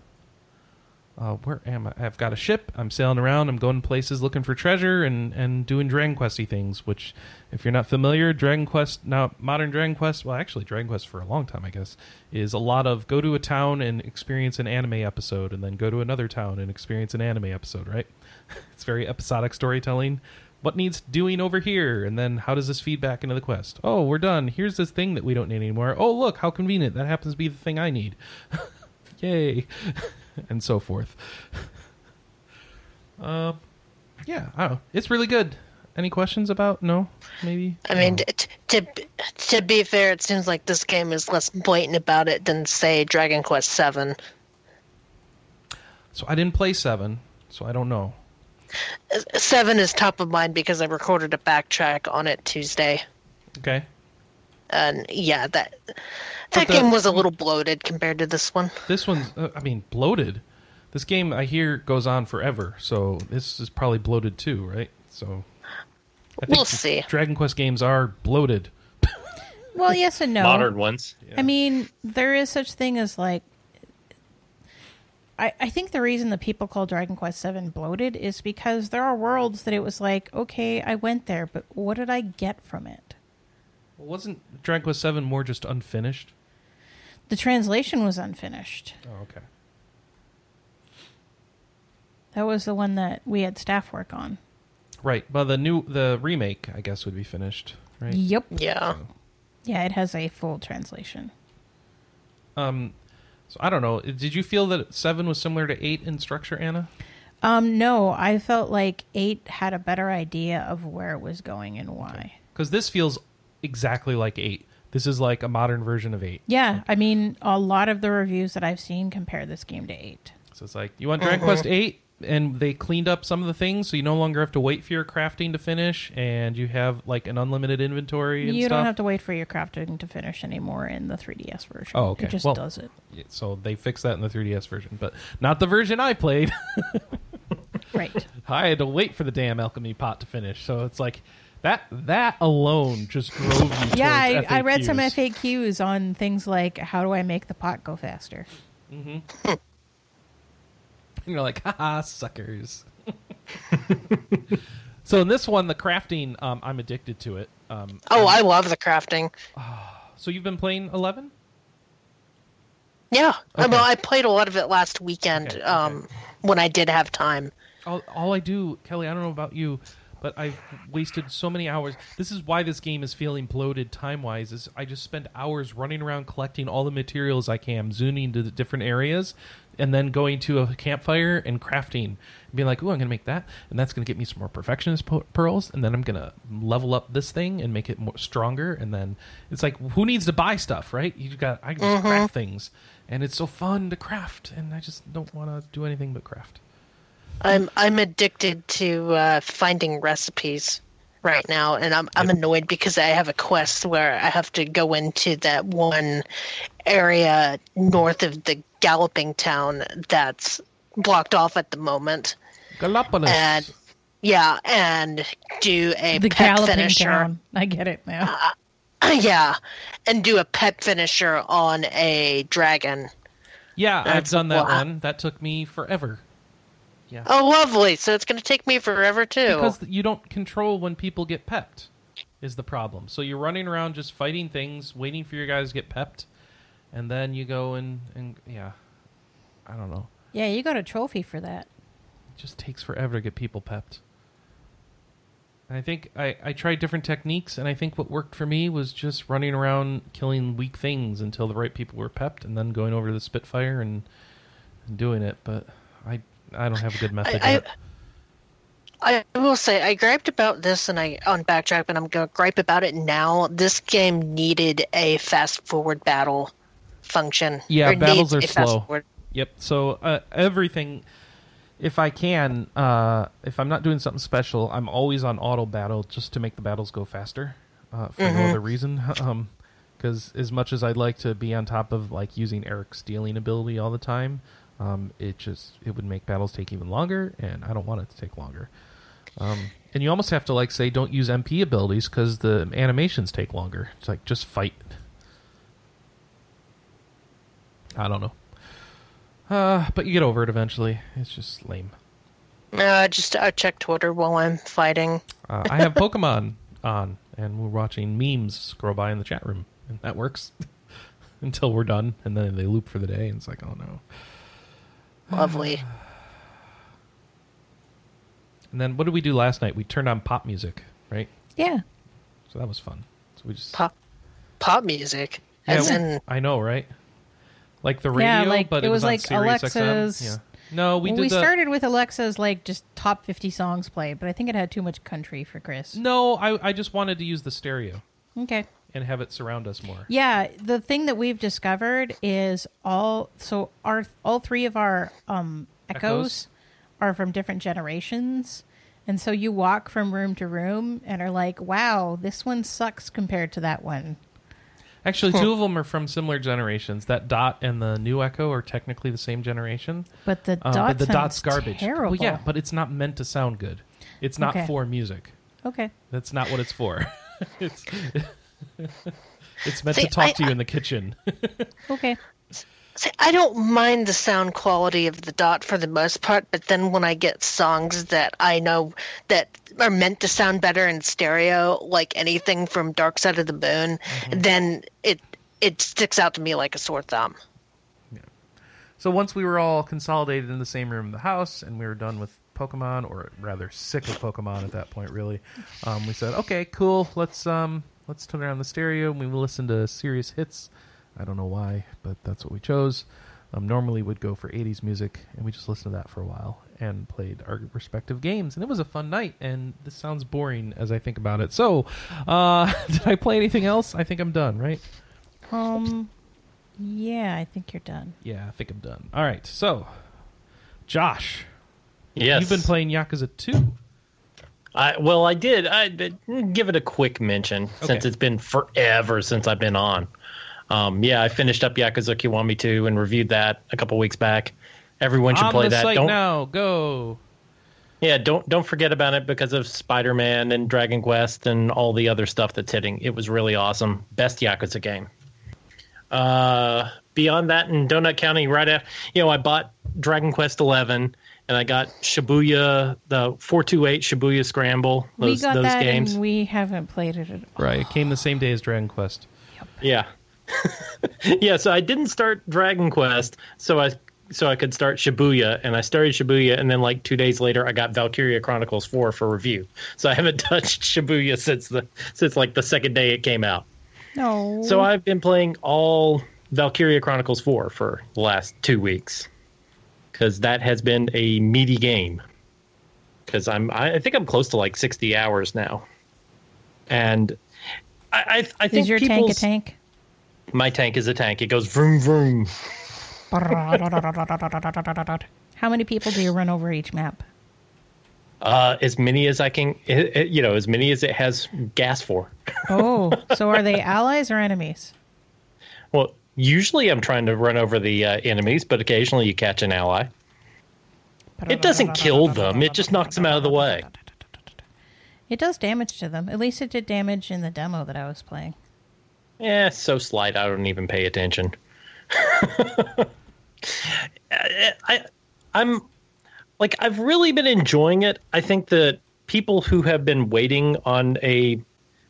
Uh, where am I? I've got a ship. I'm sailing around. I'm going places looking for treasure and, and doing Dragon Questy things. Which, if you're not familiar, Dragon Quest now modern Dragon Quest, well, actually Dragon Quest for a long time, I guess, is a lot of go to a town and experience an anime episode, and then go to another town and experience an anime episode. Right? it's very episodic storytelling. What needs doing over here, and then how does this feed back into the quest? Oh, we're done. Here's this thing that we don't need anymore. Oh, look, how convenient. That happens to be the thing I need. Yay. and so forth. Um, yeah, I don't know. It's really good. Any questions about? No, maybe. I mean, No. t- to to be fair, it seems like this game is less blatant about it than say Dragon Quest Seven. so I didn't play seven, so I don't know. Seven is top of mind because I recorded a backtrack on it Tuesday, Okay, and yeah, that that the- game was a little bloated compared to this one. this one's. Uh, I mean, bloated. This game I hear goes on forever, so this is probably bloated too, right? So I We'll see. Dragon Quest games are bloated. Well, yes and no. Modern ones. I mean, there is such thing as like. I, I think the reason that people call Dragon Quest VII bloated is because there are worlds that it was like, okay, I went there, but what did I get from it? Well, wasn't Dragon Quest seven more just unfinished? The translation was unfinished. Oh, okay. That was the one that we had staff work on. Right. Well, the new the remake, I guess, would be finished. Right. Yep. Yeah, Yeah, it has a full translation. Um, so I don't know. Did you feel that seven was similar to eight in structure, Anna? Um, no, I felt like eight had a better idea of where it was going and why. Because this feels exactly like eight. This is like a modern version of eight. Yeah, I mean, a lot of the reviews that I've seen compare this game to eight. So it's like you want Dragon uh-huh. Quest eight, and they cleaned up some of the things, so you no longer have to wait for your crafting to finish, and you have like an unlimited inventory and You stuff. don't have to wait for your crafting to finish anymore in the 3DS version. Oh, okay. It just Well- does it. Yeah, So they fixed that in the 3DS version, but not the version I played. Right. I had to wait for the damn alchemy pot to finish. So it's like that that alone just drove you. yeah, I, I read some FAQs. FAQs on things like how do I make the pot go faster? And you're like, haha, suckers. so in this one, the crafting, um, I'm addicted to it. Um, Oh, I love the crafting. so you've been playing 11? Yeah, Okay. well, I played a lot of it last weekend Okay, okay. um, when I did have time. All, all I do, Kelly, I don't know about you, but I've wasted so many hours. This is why this game is feeling bloated time wise. Is I just spend hours running around collecting all the materials I can, zooming to the different areas, and then going to a campfire and crafting, and being like, "Oh, I'm gonna make that, and that's gonna get me some more perfectionist po- pearls, and then I'm gonna level up this thing and make it more stronger." And then it's like, who needs to buy stuff, right? You got I can just mm-hmm. craft things, and it's so fun to craft, and I just don't want to do anything but craft. I'm I'm addicted to uh, finding recipes right now, and I'm I'm annoyed because I have a quest where I have to go into that one area north of the galloping town that's blocked off at the moment, Gallopolis. and yeah, and do a The pet galloping finisher. town. I get it now. yeah, and do a pet finisher on a dragon. Yeah, I've done that wha- one. That took me forever. Oh, lovely! So it's going to take me forever too. Because you don't control when people get pepped. is the problem. So you're running around just fighting things, waiting for your guys to get pepped, and then you go and and yeah, I don't know. Yeah, you got a trophy for that. It just takes forever to get people pepped. And I think I, I tried different techniques, and I think what worked for me was just running around killing weak things until the right people were pepped, and then going over to the Spitfire and, and doing it. But I I don't have a good method I, yet. I, I will say I griped about this and I on backtrack, but I'm gonna gripe about it now. This game needed a fast forward battle function. Yeah, battles are slow. Yep. So uh, everything, if I can, uh, if I'm not doing something special, I'm always on auto battle just to make the battles go faster, uh, for no other reason. Um, because as much as I'd like to be on top of like using Erik's stealing ability all the time, um, it just it would make battles take even longer, and I don't want it to take longer. Um, and you almost have to like say don't use MP abilities because the animations take longer. It's like just fight. I don't know. Uh, but you get over it eventually. It's just lame. Uh, just I check Twitter while I'm fighting. Uh, I have Pokemon on, and we're watching memes scroll by in the chat room, and that works until we're done, and then they loop for the day, and it's like, oh no. Lovely. And then what did we do last night? We turned on pop music, right? Yeah. So that was fun. So we just Pop, pop music. Yeah, As in, I know, right? Like the radio, Yeah, like, but it it, was on like Sirius Alexa's- XM. Yeah. No, we We, did we the, started with Alexa's like just top 50 songs played, but I think it had too much country for Chris. No, I I just wanted to use the stereo Okay. And have it surround us more. Yeah, the thing that we've discovered is all so our all three of our um echoes, Echoes? are from different generations. And so you walk from room to room and are like, "Wow, this one sucks compared to that one." Actually, two of them are from similar generations. That dot and the new Echo are technically the same generation. But the Uh, dot but the dot's garbage. Terrible. Well, yeah, but it's not meant to sound good. It's not Okay. for music. okay. That's not what it's for. it's it's meant See, to talk I- to you in the kitchen. Okay. see, I don't mind the sound quality of the dot for the most part, but then when I get songs that I know that are meant to sound better in stereo, like anything from Dark Side of the Moon, Mm-hmm. then it it sticks out to me like a sore thumb. Yeah. So once we were all consolidated in the same room in the house, and we were done with Pokemon, or rather sick of Pokemon at that point, really, um, we said, "Okay, cool. Let's um, let's turn on the stereo and we will listen to Sirius hits." I don't know why, but that's what we chose. Um, normally, would go for '80s music, and we just listened to that for a while and played our respective games, and it was a fun night. And this sounds boring as I think about it. So, uh, did I play anything else? I think I'm done. Right? Um yeah, I think you're done. Yeah, I think I'm done. All right. So, Josh. Yes. You've been playing Yakuza 2. I, well, I did. I give it a quick mention since it's been forever since I've been on. Um, yeah, I finished up Yakuza Kiwami 2 and reviewed that a couple weeks back. Everyone should On play that. Don't now. Go. yeah, don't don't forget about it because of Spider Man and Dragon Quest and all the other stuff that's hitting. It was really awesome. Best Yakuza game. Uh, beyond that, in Donut County, right after you know, I bought Dragon Quest Eleven and I got Shibuya, the four two eight Shibuya Scramble. Those we got those that games. and we haven't played it at all. Right. It came the same day as Dragon Quest. Yeah. yeah, so I didn't start Dragon Quest, so I so I could start Shibuya, and I started Shibuya, and then like two days later, I got Valkyria Chronicles Four for review. So I haven't touched Shibuya since the since like the second day it came out. No. So I've been playing all Valkyria Chronicles Four for the last two weeks because that has been a meaty game. Because I'm I think I'm close to like sixty hours now, and I I, I think is your tank a tank? my tank is a tank. It goes vroom vroom. How many people do you run over each map? Uh, as many as I can, it, it- you know, as many as it has gas for. Oh, so are they allies or enemies? Well, usually I'm trying to run over the uh, enemies, but occasionally you catch an ally. It doesn't kill them; it just knocks them out of the way. It does damage to them. At least it did damage in the demo that I was playing. Yeah, so slight I don't even pay attention. I, I, I'm like I've really been enjoying it. I think that people who have been waiting on a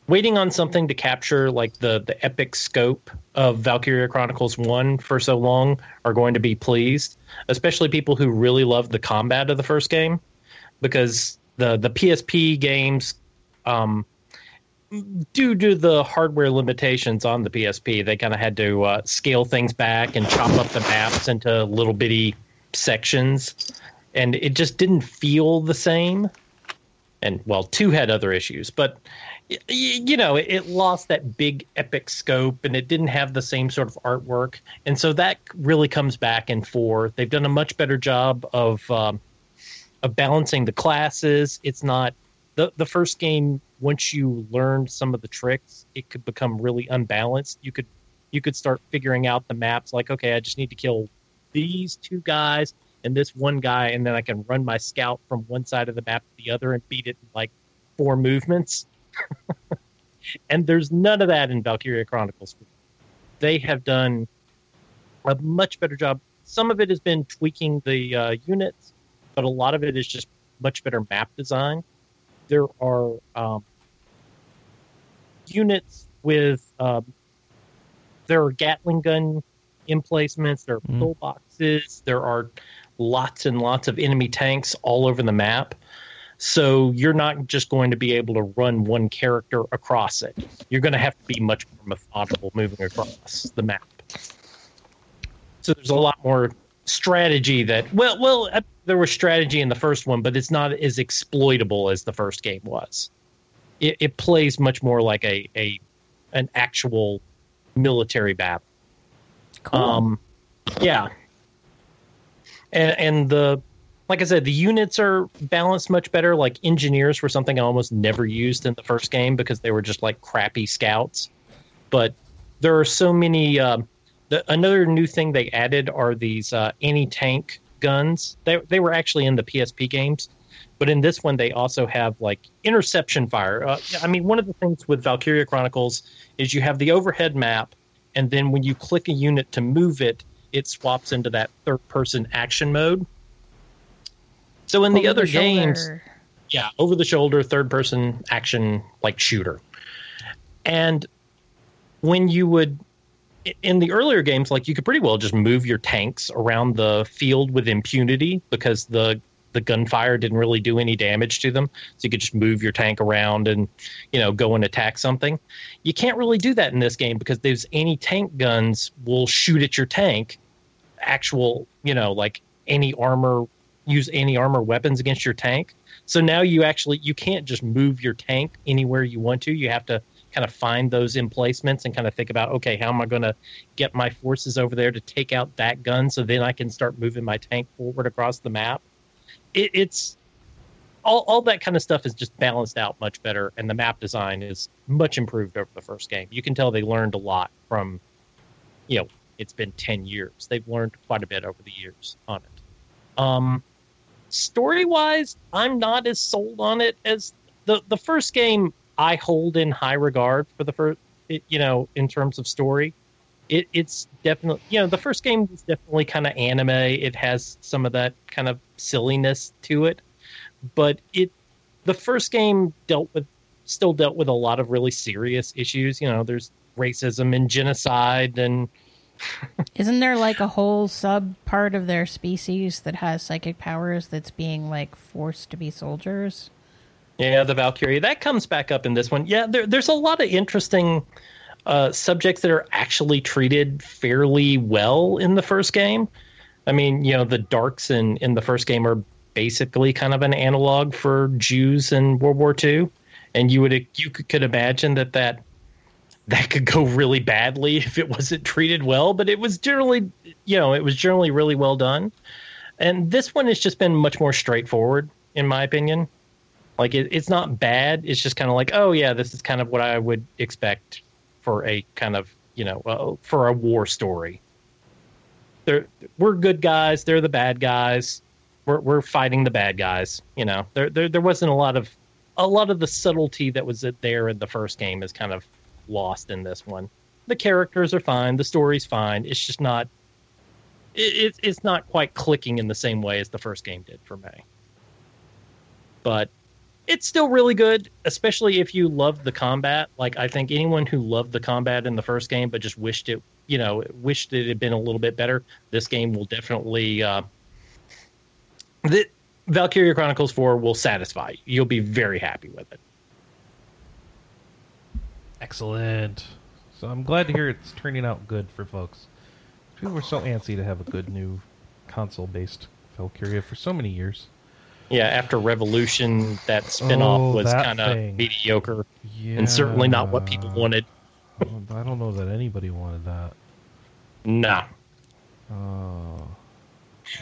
waiting on something to capture like the the epic scope of Valkyria Chronicles 1 for so long are going to be pleased, especially people who really love the combat of the first game because the the PSP games um due to the hardware limitations on the PSP, they kind of had to uh, scale things back and chop up the maps into little bitty sections, and it just didn't feel the same. And well, two had other issues, but you know, it lost that big epic scope and it didn't have the same sort of artwork. And so that really comes back and forth. They've done a much better job of um, of balancing the classes. It's not the the first game. Once you learned some of the tricks, it could become really unbalanced. You could you could start figuring out the maps. Like, okay, I just need to kill these two guys and this one guy, and then I can run my scout from one side of the map to the other and beat it in like four movements and there's none of that in Valkyria Chronicles. They have done a much better job. Some of it has been tweaking the uh, units, but a lot of it is just much better map design. There are um, units with um, there are Gatling gun emplacements, there are mm. pillboxes, there are lots and lots of enemy tanks all over the map. So you're not just going to be able to run one character across it. You're going to have to be much more methodical moving across the map. So there's a lot more strategy that well well uh, there was strategy in the first one, but it's not as exploitable as the first game was. It, it plays much more like a, a an actual military battle. Cool. Um, yeah, and and the like I said, the units are balanced much better. Like engineers were something I almost never used in the first game because they were just like crappy scouts. But there are so many. Uh, the, another new thing they added are these uh, anti-tank guns. They they were actually in the PSP games, but in this one they also have like interception fire. Uh, I mean, one of the things with Valkyria Chronicles is you have the overhead map, and then when you click a unit to move it, it swaps into that third-person action mode so in the other the games, yeah, over the shoulder, third person action like shooter. And when you would in the earlier games, like you could pretty well just move your tanks around the field with impunity because the the gunfire didn't really do any damage to them. So you could just move your tank around and, you know, go and attack something. You can't really do that in this game because those anti tank guns will shoot at your tank, actual, you know, like any armor use anti armor weapons against your tank. So now you actually you can't just move your tank anywhere you want to. You have to kind of find those emplacements and kind of think about okay, how am I going to get my forces over there to take out that gun so then I can start moving my tank forward across the map. It, it's all, all that kind of stuff is just balanced out much better, and the map design is much improved over the first game. You can tell they learned a lot from, you know, it's been 10 years. They've learned quite a bit over the years on it. Um, story wise, I'm not as sold on it as the the first game. I hold in high regard for the first, you know, in terms of story. It, it's definitely, you know, the first game is definitely kind of anime. It has some of that kind of silliness to it, but it, the first game dealt with, still dealt with a lot of really serious issues. You know, there's racism and genocide and isn't there like a whole sub part of their species that has psychic powers that's being like forced to be soldiers? Yeah, the Valkyrie. That comes back up in this one. Yeah, there, there's a lot of interesting uh, subjects that are actually treated fairly well in the first game. I mean, you know, the Darks in, in the first game are basically kind of an analog for Jews in World War II. And you would you could imagine that that that could go really badly if it wasn't treated well. But it was generally, you know, it was generally really well done. And this one has just been much more straightforward, in my opinion. Like it, it's not bad. It's just kind of like, oh yeah, this is kind of what I would expect for a kind of, you know, uh, for a war story. They're, we're good guys. They're the bad guys. We're we're fighting the bad guys. You know, there there there wasn't a lot of a lot of the subtlety that was there in the first game is kind of lost in this one. The characters are fine, the story's fine. It's just not it, it's not quite clicking in the same way as the first game did for me. But it's still really good, especially if you love the combat. Like I think anyone who loved the combat in the first game but just wished it, you know, wished it had been a little bit better, this game will definitely. Uh, the Valkyria Chronicles Four will satisfy you. You'll be very happy with it. Excellent. So I'm glad to hear it's turning out good for folks. People were so antsy to have a good new console-based Valkyria for so many years. Yeah, after Revolution, that spinoff Oh, was kind of thing. mediocre and certainly not what people wanted. I don't know that anybody wanted that. Nah. Oh,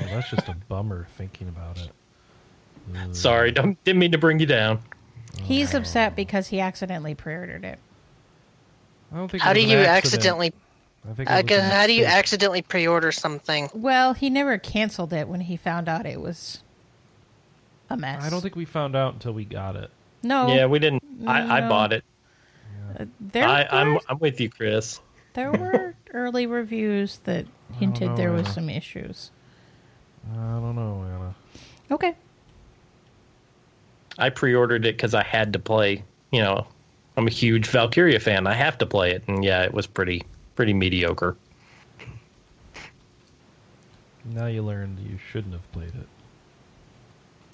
well, that's just a bummer thinking about it. Ugh. Sorry, don't, didn't mean to bring you down. Oh. He's upset because he accidentally pre-ordered it. I don't think. How do you accident. accidentally? I think. it was a how do you mistake. accidentally pre-order something? Well, he never canceled it when he found out it was a mess. I don't think we found out until we got it. No. Yeah, we didn't. I, I No. bought it. uh, there I, were I'm I'm with you, Chris. there were early reviews that hinted know, there was Anna. some issues. I don't know, Anna. Okay. I pre-ordered it because I had to play. You know, I'm a huge Valkyria fan. I have to play it, and yeah, it was pretty pretty mediocre. Now you learned you shouldn't have played it.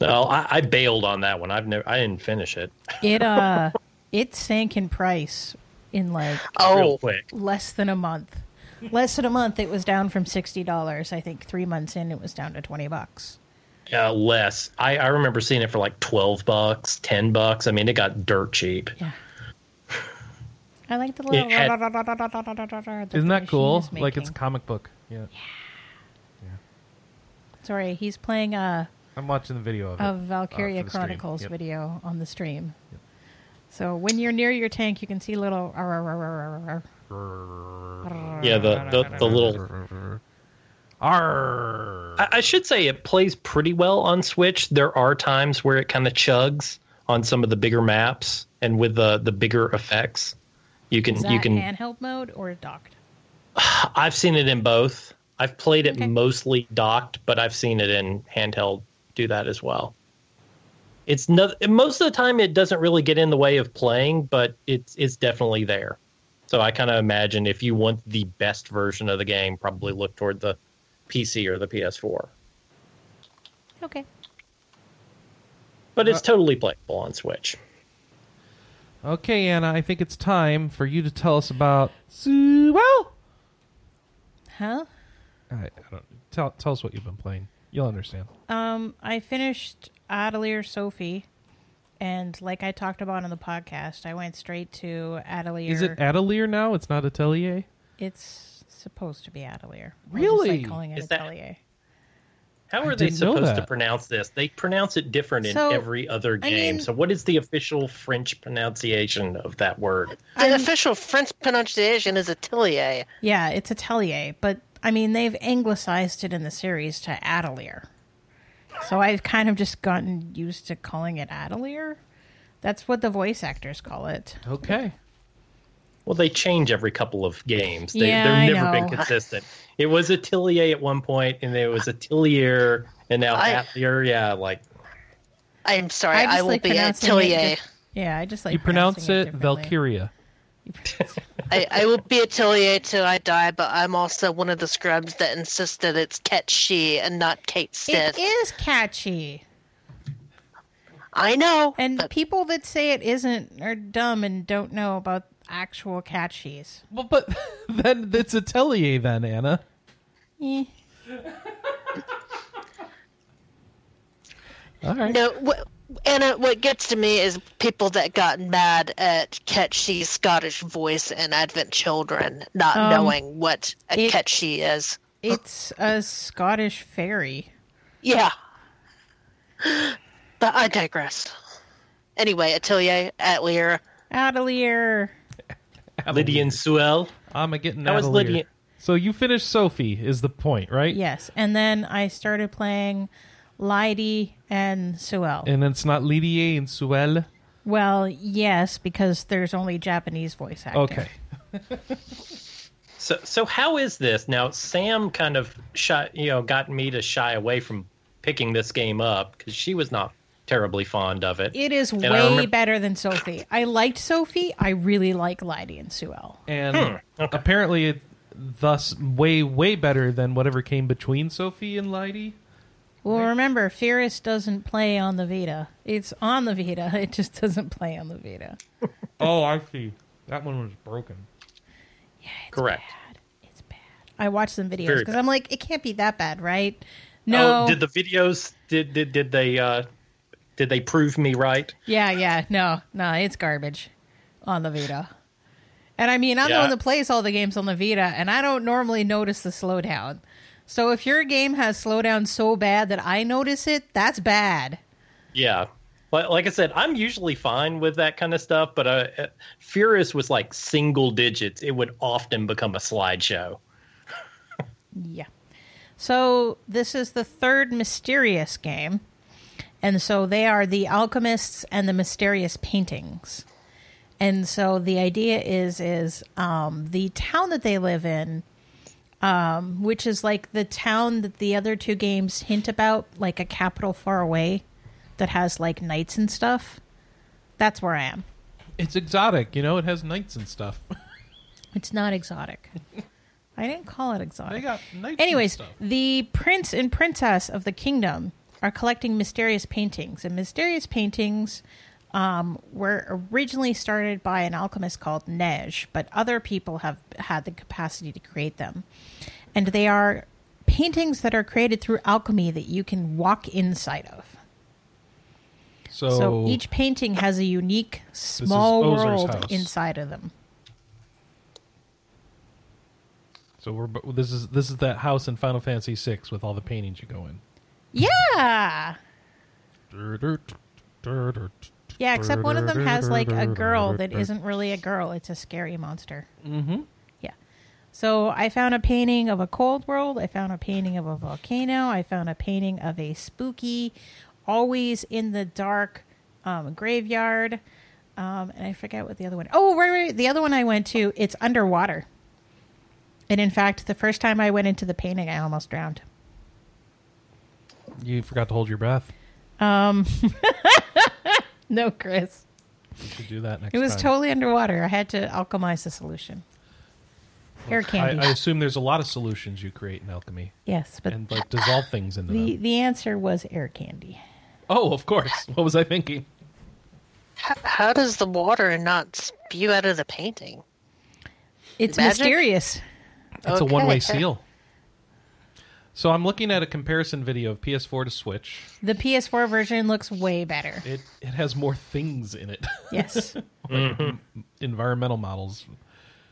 Well, I, I bailed on that one. I've never. I didn't finish it. It uh it sank in price in like Real Oh, quick. less than a month. Less than a month it was down from $60. I think 3 months in it was down to 20 bucks. Uh, less. I, I remember seeing it for like twelve bucks, ten bucks. I mean, it got dirt cheap. Yeah. I like the little It had- the Isn't that cool? is Like it's a comic book. Yeah. Sorry, he's playing a I'm watching the video of it. a uh, Valkyria stream. Chronicles Yep. video on the stream. So when you're near your tank, you can see little. Yeah, the the, the little. I, I should say it plays pretty well on Switch. There are times where it kind of chugs on some of the bigger maps and with the the bigger effects. You can Is that you can. handheld mode or docked? I've seen it in both. I've played it Okay. mostly docked, but I've seen it in handheld do that as well. It's no, most of the time it doesn't really get in the way of playing, but it's it's definitely there. So I kind of imagine if you want the best version of the game, probably look toward the PC or the PS4. Okay. But it's Uh, totally playable on Switch. Okay, Anna, I think it's time for you to tell us about Suelle. Huh? I, I don't tell tell us what you've been playing. You'll understand. Um, I finished Atelier Sophie, and like I talked about on the podcast, I went straight to Atelier. Is it Atelier now? It's not Atelier. It's supposed to be Atelier. I just Really? like calling it Is that- Atelier. How I are they supposed to pronounce this? They pronounce it different in every other I game. mean- so what is the official French pronunciation of that word? the I'm- official French pronunciation is Atelier. Yeah, it's Atelier, but I mean they've anglicized it in the series to Atelier. So I've kind of just gotten used to calling it Atelier. That's what the voice actors call it. Okay. Well, they change every couple of games. They, Yeah, they've I never been consistent. It was Atelier at one point, and it was Atelier, and now I- Atelier. Yeah, like I'm sorry, I I, will like be pronouncing it Atelier. just- Yeah, I just like you pronounce pronouncing it. Valkyria. I, I will be Atelier till I die, but I'm also one of the scrubs that insist that it's catchy and not Cait Sith. It is catchy. I know, And but people that say it isn't are dumb and don't know about actual cat cheese. Well, but then it's Atelier then, Anna. Eh. All right. no. What, Anna, what gets to me is people that got mad at Cait Sith's Scottish voice in Advent Children, not Um, knowing what a it- Cait Sith is. It's a Scottish fairy. Yeah. But I digress. Anyway, Atelier, Atelier. Atelier. Lydian Suelle. I'm a getting That was Atelier. Lydian. So you finished Sophie is the point, right? Yes. And then I started playing Lydie and Suelle. And it's not Lydia and Suelle. well, yes, because there's only Japanese voice acting. Okay. So, so how is this now? Sam kind of shy, you know, got me to shy away from picking this game up because she was not terribly fond of it. It is And way remember- better than Sophie. I liked Sophie. I really like Lydie and Suelle. and apparently it, thus way way better than whatever came between Sophie and Lydie. Well, remember, Firis doesn't play on the Vita. It's on the Vita. It just doesn't play on the Vita. Oh, I see. That one was broken. Yeah, correct. Bad. It's bad. I watched some videos because. I'm like, it can't be that bad, right? No. Oh, did the videos did did did they uh did they prove me right? Yeah, yeah. No, no, it's garbage on the Vita. And I mean, I'm the one that plays all the games on the Vita, and I don't normally notice the slowdown. So if your game has slowdown so bad that I notice it, that's bad. Yeah. Like, like I said, I'm usually fine with that kind of stuff, but uh, uh, Firis was like single digits. It would often become a slideshow. Yeah. So this is the third mysterious game. And so they are the alchemists and the mysterious paintings. And so the idea is is um, the town that they live in, um, which is like the town that the other two games hint about, like a capital far away that has like knights and stuff. That's where I am. It's exotic, you know. It has knights and stuff. It's not exotic. I didn't call it exotic. they got knights. Anyways, and stuff. the prince and princess of the kingdom are collecting mysterious paintings, and mysterious paintings um, were originally started by an alchemist called Nej, but other people have had the capacity to create them, and they are paintings that are created through alchemy that you can walk inside of. So, So each painting has a unique small world house. inside of them. so we're this is this is that house in Final Fantasy VI with all the paintings you go in. Yeah. Yeah, except one of them has like a girl that isn't really a girl. It's a scary monster. Mm-hmm. Yeah. So I found a painting of a cold world. I found a painting of a volcano. I found a painting of a spooky, always in the dark um, graveyard. Um, and I forget what the other one. Oh, right, right. The other one I went to, it's underwater. And in fact, the first time I went into the painting, I almost drowned. You forgot to hold your breath. Um, no, Chris. You should do that next It was time. totally underwater. I had to alchemize the solution. Air I, candy. I assume there's a lot of solutions you create in alchemy yes, but and like dissolve things into the them. the answer was air candy. Oh, of course. What was I thinking? How, how does the water not spew out of the painting? It's Magic? mysterious. It's a one-way seal. So I'm looking at a comparison video of PS4 to Switch. The PS4 version looks way better. It it has more things in it. Yes. Environmental models.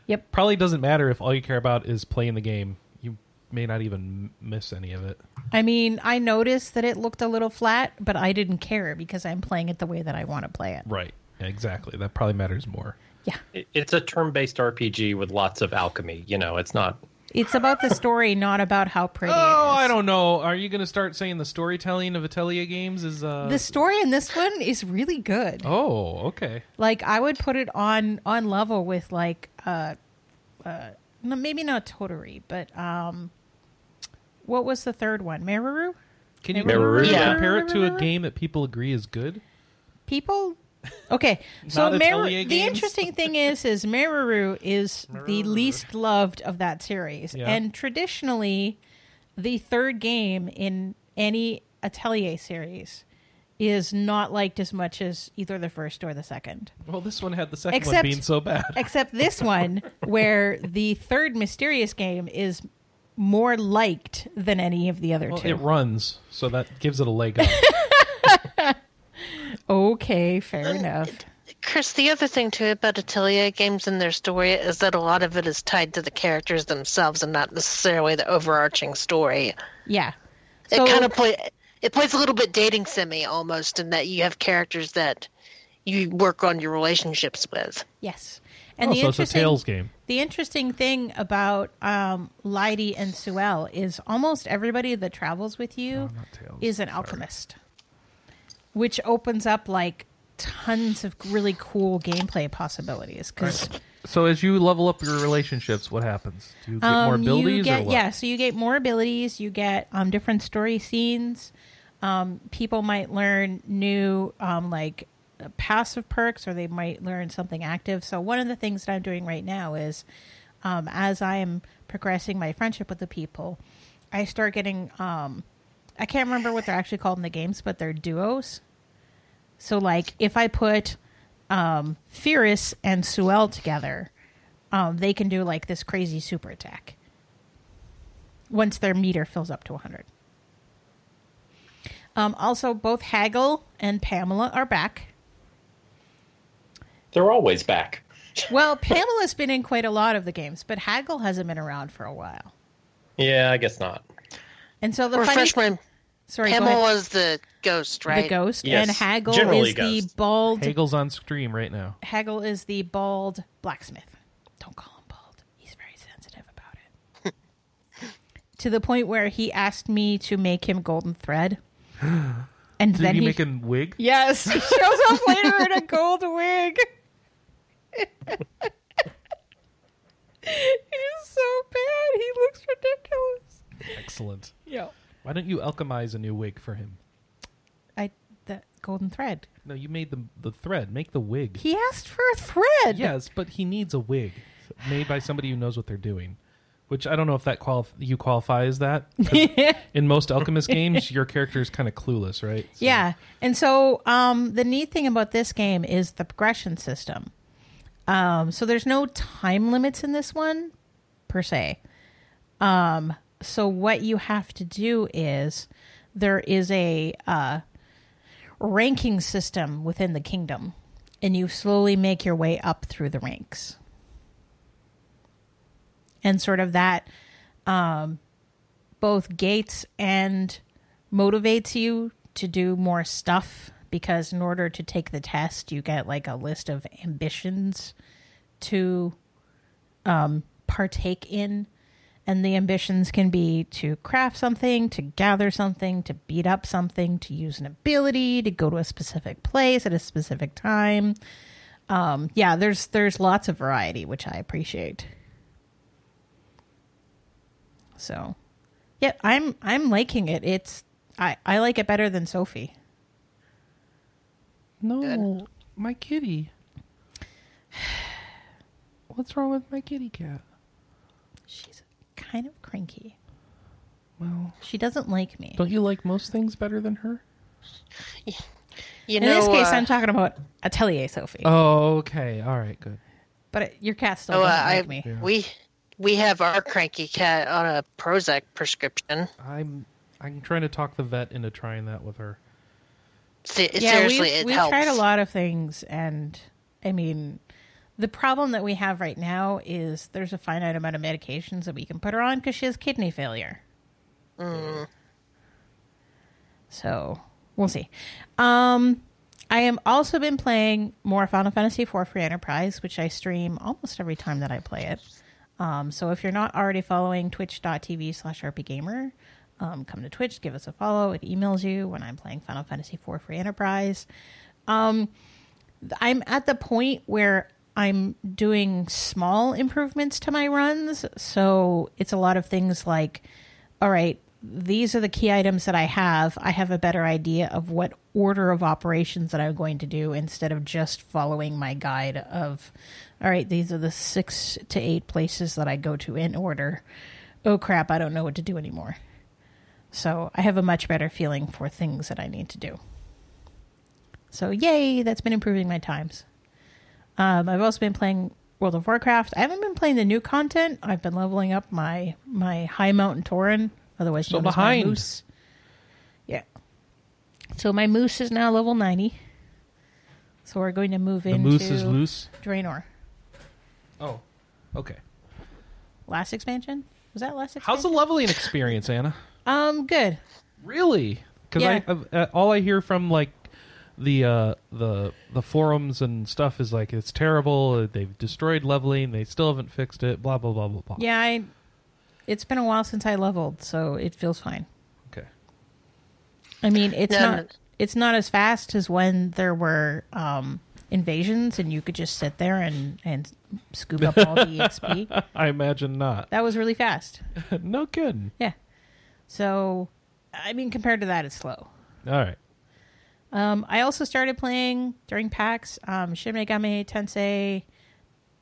yep. Probably doesn't matter if all you care about is playing the game. You may not even miss any of it. I mean, I noticed that it looked a little flat, but I didn't care because I'm playing it the way that I want to play it. Right. Exactly. That probably matters more. Yeah. It, it's a turn-based RPG with lots of alchemy. You know, it's not. It's about the story, not about how pretty it is. Oh, I don't know. Are you going to start saying the storytelling of Atelier games is uh The story in this one is really good. Oh, okay. Like I would put it on on level with like uh uh no, maybe not Totori, but um what was the third one? Maru? Can you Maru, compare yeah. it to a game that people agree is good? People Okay, so the interesting thing is, is Meru is the least loved of that series, Yeah. and traditionally, the third game in any Atelier series is not liked as much as either the first or the second. Well, this one had the second one Except- being so bad. Except this one, where the third mysterious game is more liked than any of the other Well, two. it runs, so that gives it a leg up. okay, fair enough. Chris, the other thing too about Atelier games and their story is that a lot of it is tied to the characters themselves and not necessarily the overarching story. Yeah. It kind of play it plays a little bit dating simi almost in that you have characters that you work on your relationships with. Yes. And oh, the so it's a interesting Tails game. the interesting thing about um, Lydie and Suelle is almost everybody that travels with you not Tails. is an Sorry. alchemist, which opens up like tons of really cool gameplay possibilities. Because So as you level up your relationships, what happens? Do you get more Um, abilities you get yeah, so you get more abilities. You get um, different story scenes. Um, people might learn new um, like uh, passive perks, or they might learn something active. So one of the things that I'm doing right now is, um, as I am progressing my friendship with the people, I start getting. I can't remember what they're actually called in the games, but they're duos. So like if I put um Firis and Suelle together, um, they can do like this crazy super attack once their meter fills up to 100. Um, also, both Hagel and Pamela are back. They're always back. Well, Pamela's been in quite a lot of the games, but Hagel hasn't been around for a while. Yeah, I guess not. And so the funny, Refreshment. sorry, go was the ghost, right? the ghost, Yes, and Hagel generally is the ghost. bald. Hagel's on stream right now. Hagel is the bald blacksmith. Don't call him bald. He's very sensitive about it. to the point where he asked me to make him golden thread. And Did then he he make a wig? Yes, he shows up later in a gold wig. He's so bad. He looks ridiculous. Excellent. Yeah. Why don't you alchemize a new wig for him? I the golden thread. No, you made the the thread. Make the wig. He asked for a thread. Yes, but he needs a wig made by somebody who knows what they're doing. Which I don't know if that qualif- you qualify as that. 'Cause In most alchemist games, your character is kind of clueless, right? So- Yeah. And so um, the neat thing about this game is the progression system. Um, so there's no time limits in this one, per se. Um, so what you have to do is there is a uh, ranking system within the kingdom, and you slowly make your way up through the ranks. And sort of that um, both gates and motivates you to do more stuff because in order to take the test you get like a list of ambitions to um, partake in and the ambitions can be to craft something to gather something to beat up something to use an ability to go to a specific place at a specific time um, yeah there's there's lots of variety which i appreciate so yeah, I'm I'm liking it. It's I I like it better than Sophie. No, my kitty. What's wrong with my kitty cat? She's kind of cranky. Well, She doesn't like me. don't you like most things better than her? You know, In know, this case, uh, I'm talking about Atelier Sophie. Oh, okay. All right, good. but it, your cat still oh, uh, doesn't I, like me. Yeah. we we have our cranky cat on a Prozac prescription. I'm I'm trying to talk the vet into trying that with her. Se- Yeah, seriously, we've, it we've helps. tried a lot of things, and I mean, the problem that we have right now is there's a finite amount of medications that we can put her on because she has kidney failure. So we'll see. Um, I am also been playing more Final Fantasy IV Free Enterprise, which I stream almost every time that I play it. Um, so if you're not already following twitch.tv slash rpgamer, um, come to Twitch, give us a follow. It emails you when I'm playing Final Fantasy IV Free Enterprise. Um, I'm at the point where I'm doing small improvements to my runs. So it's a lot of things like, all right, these are the key items that I have. I have a better idea of what order of operations that I'm going to do instead of just following my guide of, all right, these are the six to eight places that I go to in order. Oh crap, I don't know what to do anymore. So I have a much better feeling for things that I need to do. So yay, that's been improving my times. Um, I've also been playing World of Warcraft. I haven't been playing the new content. I've been leveling up my my High Mountain Tauren, otherwise So known as my behind. moose. Yeah. So my moose is now level ninety. So we're going to move The into moose is loose. Draenor. Oh, okay. Last expansion was that last expansion? How's the leveling experience, Anna? um good. Really? Because Yeah. I uh, all I hear from like the uh, the the forums and stuff is like it's terrible. uh, They've destroyed leveling. They still haven't fixed it. Blah blah blah blah blah. Yeah, I. It's been a while since I leveled, so it feels fine. Okay. I mean, it's No, not no. it's not as fast as when there were um, invasions and you could just sit there and and scoop up all the XP. I imagine not. That was really fast. no kidding. Yeah. So, I mean, compared to that, it's slow. All right. Um, I also started playing during PAX um, Shin Megami Tensei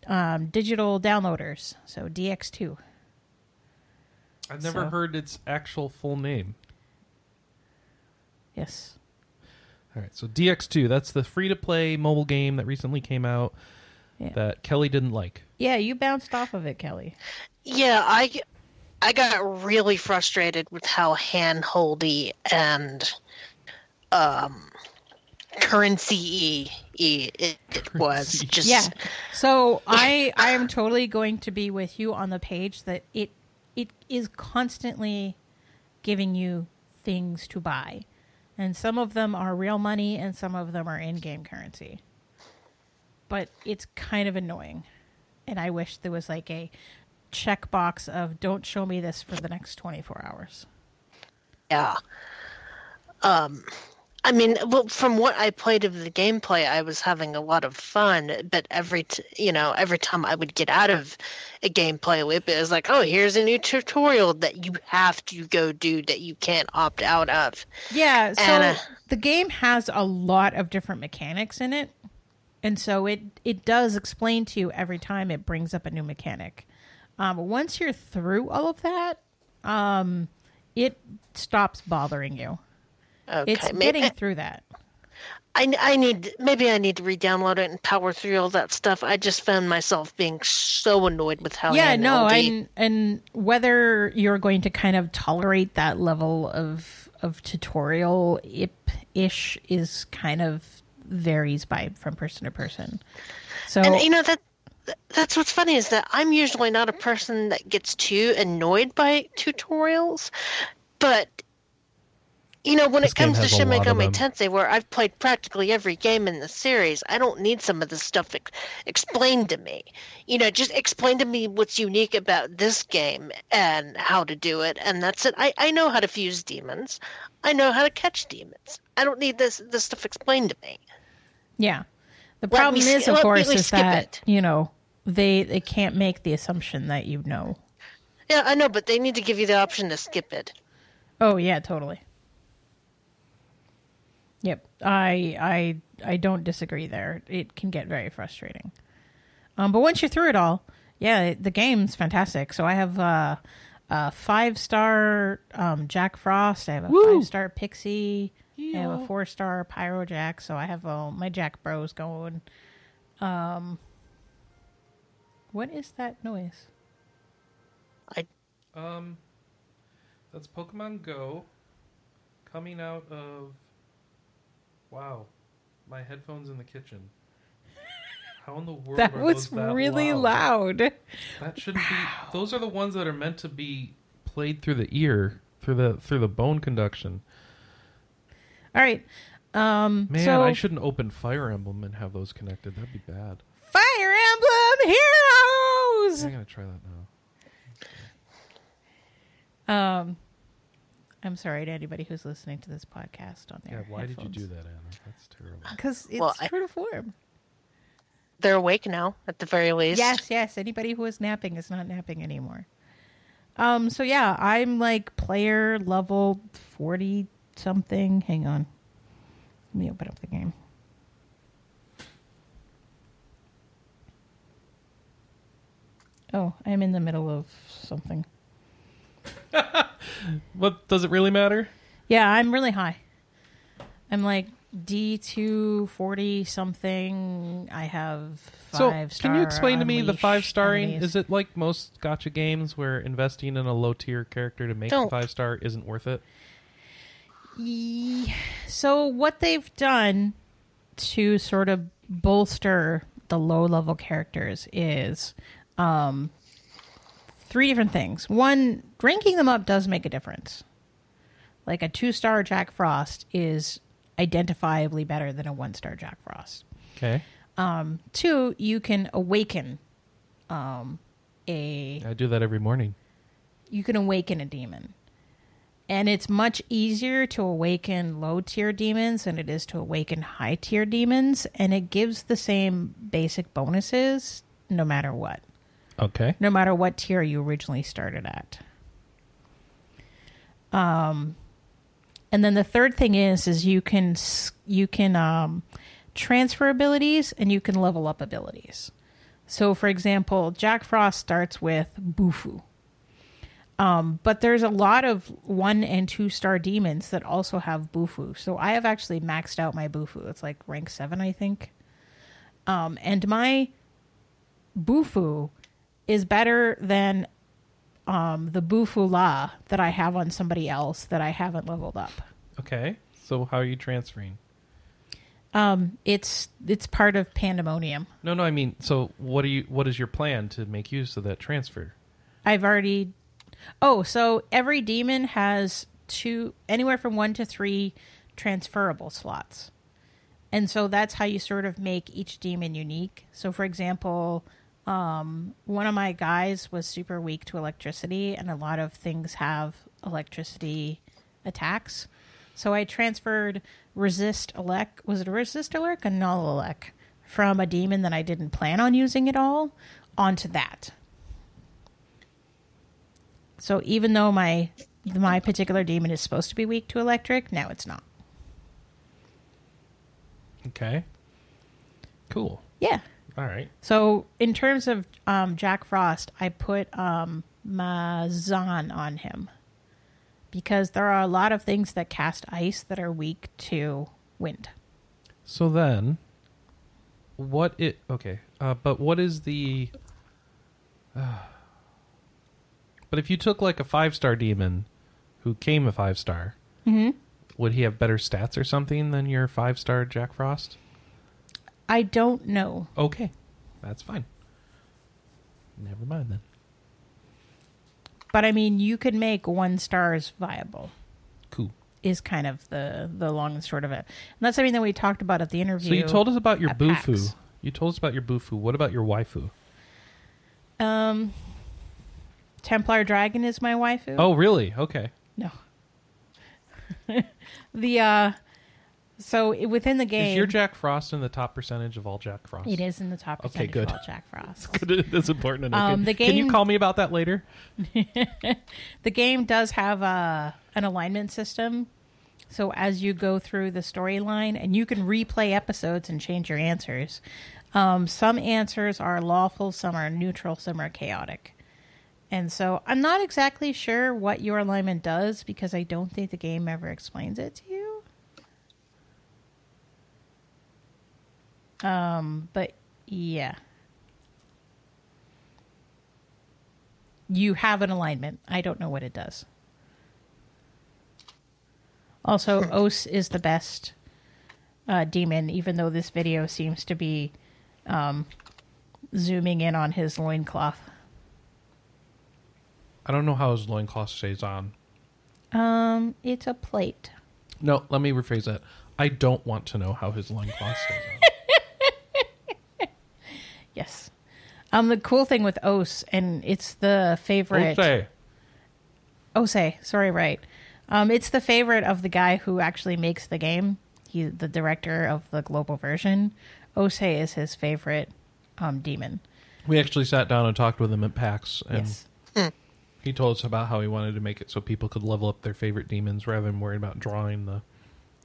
um, digital downloaders, so DX2. I've never So- heard its actual full name. Yes. All right, so DX2, that's the free to play mobile game that recently came out Yeah. that Kelly didn't like. Yeah, you bounced off of it, Kelly. Yeah, I I got really frustrated with how handholdy and um currency it, it was. Just Yeah. So I I am totally going to be with you on the page that it it is constantly giving you things to buy. And some of them are real money and some of them are in-game currency. But it's kind of annoying. And I wish there was like a checkbox of don't show me this for the next 24 hours. Yeah. Um, I mean, well, from what I played of the gameplay, I was having a lot of fun. But every, t- you know, every time I would get out of a gameplay loop, it was like, oh, here's a new tutorial that you have to go do that you can't opt out of. Yeah, so And, uh, the game has a lot of different mechanics in it. And so it it does explain to you every time it brings up a new mechanic. Um, once you're through all of that, um, it stops bothering you. Okay, It's maybe getting eh. through that. I, I need maybe I need to re-download it and power through all that stuff. I just found myself being so annoyed with how yeah, no, and and whether you're going to kind of tolerate that level of of tutorial ip ish is kind of varies by from person to person. So And you know that that's what's funny is that I'm usually not a person that gets too annoyed by tutorials, but you know when This it comes to has a Shin Megami. Tensei, where I've played practically every game in the series, I don't need some of this stuff ex- explained to me. You know, just explain to me what's unique about this game and how to do it, and that's it. I, I know how to fuse demons. I know how to catch demons. I don't need this this stuff explained to me. Yeah. The problem me is, sk- of course, is that it. you know they they can't make the assumption that you know. Yeah, I know, but they need to give you the option to skip it. Oh yeah, totally. Yep, I I I don't disagree there. It can get very frustrating. Um, but once you're through it all, yeah, the game's fantastic. So I have uh, a five star um, Jack Frost. I have a Woo! five star Pixie. I have a four star Pyro Jack. So I have uh, my Jack Bros going. Um, what is that noise? I Um, that's Pokemon Go coming out of. Wow, my headphones in the kitchen. How in the world That are was those that really loud. That shouldn't be. Those are the ones that are meant to be played through the ear, through the through the bone conduction. All right. Um, Man, so I shouldn't open Fire Emblem and have those connected. That'd be bad. Fire Emblem Heroes. I'm gonna try that now. Um, I'm sorry to anybody who's listening to this podcast on their. Yeah, their why did you do that, Anna? That's terrible. Because it's Well, I- true to form. They're awake now, at the very least. Yes, yes. Anybody who is napping is not napping anymore. Um. So yeah, I'm like player level forty something. Hang on. Let me open up the game. Oh, I'm in the middle of something. What does it really matter? Yeah, I'm really high. I'm like D two forty something. I have five. So, five. can you explain to me the five starring? enemies. Is it like most gotcha games where investing in a low tier character to make Don't. five star isn't worth it? Ye- So what they've done to sort of bolster the low level characters is um, three different things. One, ranking them up does make a difference. Like a two star Jack Frost is identifiably better than a one star Jack Frost. Okay, Um, Two, you can awaken um, a I do that every morning. you can awaken a demon. And it's much easier to awaken low tier demons than it is to awaken high tier demons. And it gives the same basic bonuses no matter what, Okay, no matter what tier you originally started at. Um, And then the third thing is is you can you can um, transfer abilities and you can level up abilities. So, for example, Jack Frost starts with Bufu. Um, but there's a lot of one and two star demons that also have Bufu. So I have actually maxed out my Bufu. It's like rank seven, I think. Um, and my Bufu is better than um, the Bufu La that I have on somebody else that I haven't leveled up. Okay. So how are you transferring? Um, it's it's part of Pandemonium. No, no. I mean, so what do you? What is your plan to make use of that transfer? I've already. Oh, so every demon has two, anywhere from one to three transferable slots. And so that's how you sort of make each demon unique. So, for example, um, one of my guys was super weak to electricity, and a lot of things have electricity attacks. So I transferred resist elec. Was it a resist elec? A null elec from a demon that I didn't plan on using at all onto that. So even though my my particular demon is supposed to be weak to electric, now it's not. Okay. Cool. Yeah. All right. So in terms of um, Jack Frost, I put um, Mazan on him because there are a lot of things that cast ice that are weak to wind. So then, what it? Okay. Uh, but what is the? but if you took like a five star demon, who came a five star, would he have better stats or something than your five star Jack Frost? I don't know. Okay, that's fine. Never mind then. But I mean, you could make one stars viable. Cool. Is kind of the the long and short of it, and that's something that we talked about at the interview. So you told us about your Bufu. PAX. You told us about your Bufu. What about your waifu? Um, Templar Dragon is my waifu. Oh, really? Okay. no. the uh, so within the game, Is your Jack Frost in the top percentage of all Jack Frost? it is in the top Okay, percentage good. of all Jack Frost. That's important to know. Um, can, the can you game- call me about that later? the game does have a an alignment system. So as you go through the storyline, and you can replay episodes and change your answers. Um, some answers are lawful, some are neutral, some are chaotic. And so I'm not exactly sure what your alignment does because I don't think the game ever explains it to you. Um, but yeah. You have an alignment. I don't know what it does. Also, Os is the best uh, demon, even though this video seems to be um, zooming in on his loincloth. I don't know how his loincloth stays on. Um, it's a plate. No, let me rephrase that. I don't want to know how his loincloth stays on. Yes. Um, the cool thing with Os, and it's the favorite. Okay. Ose, sorry, right. Um, it's the favorite of the guy who actually makes the game. He, the director of the global version. Ose is his favorite um, demon. We actually sat down and talked with him at PAX, and Yes. he told us about how he wanted to make it so people could level up their favorite demons rather than worrying about drawing the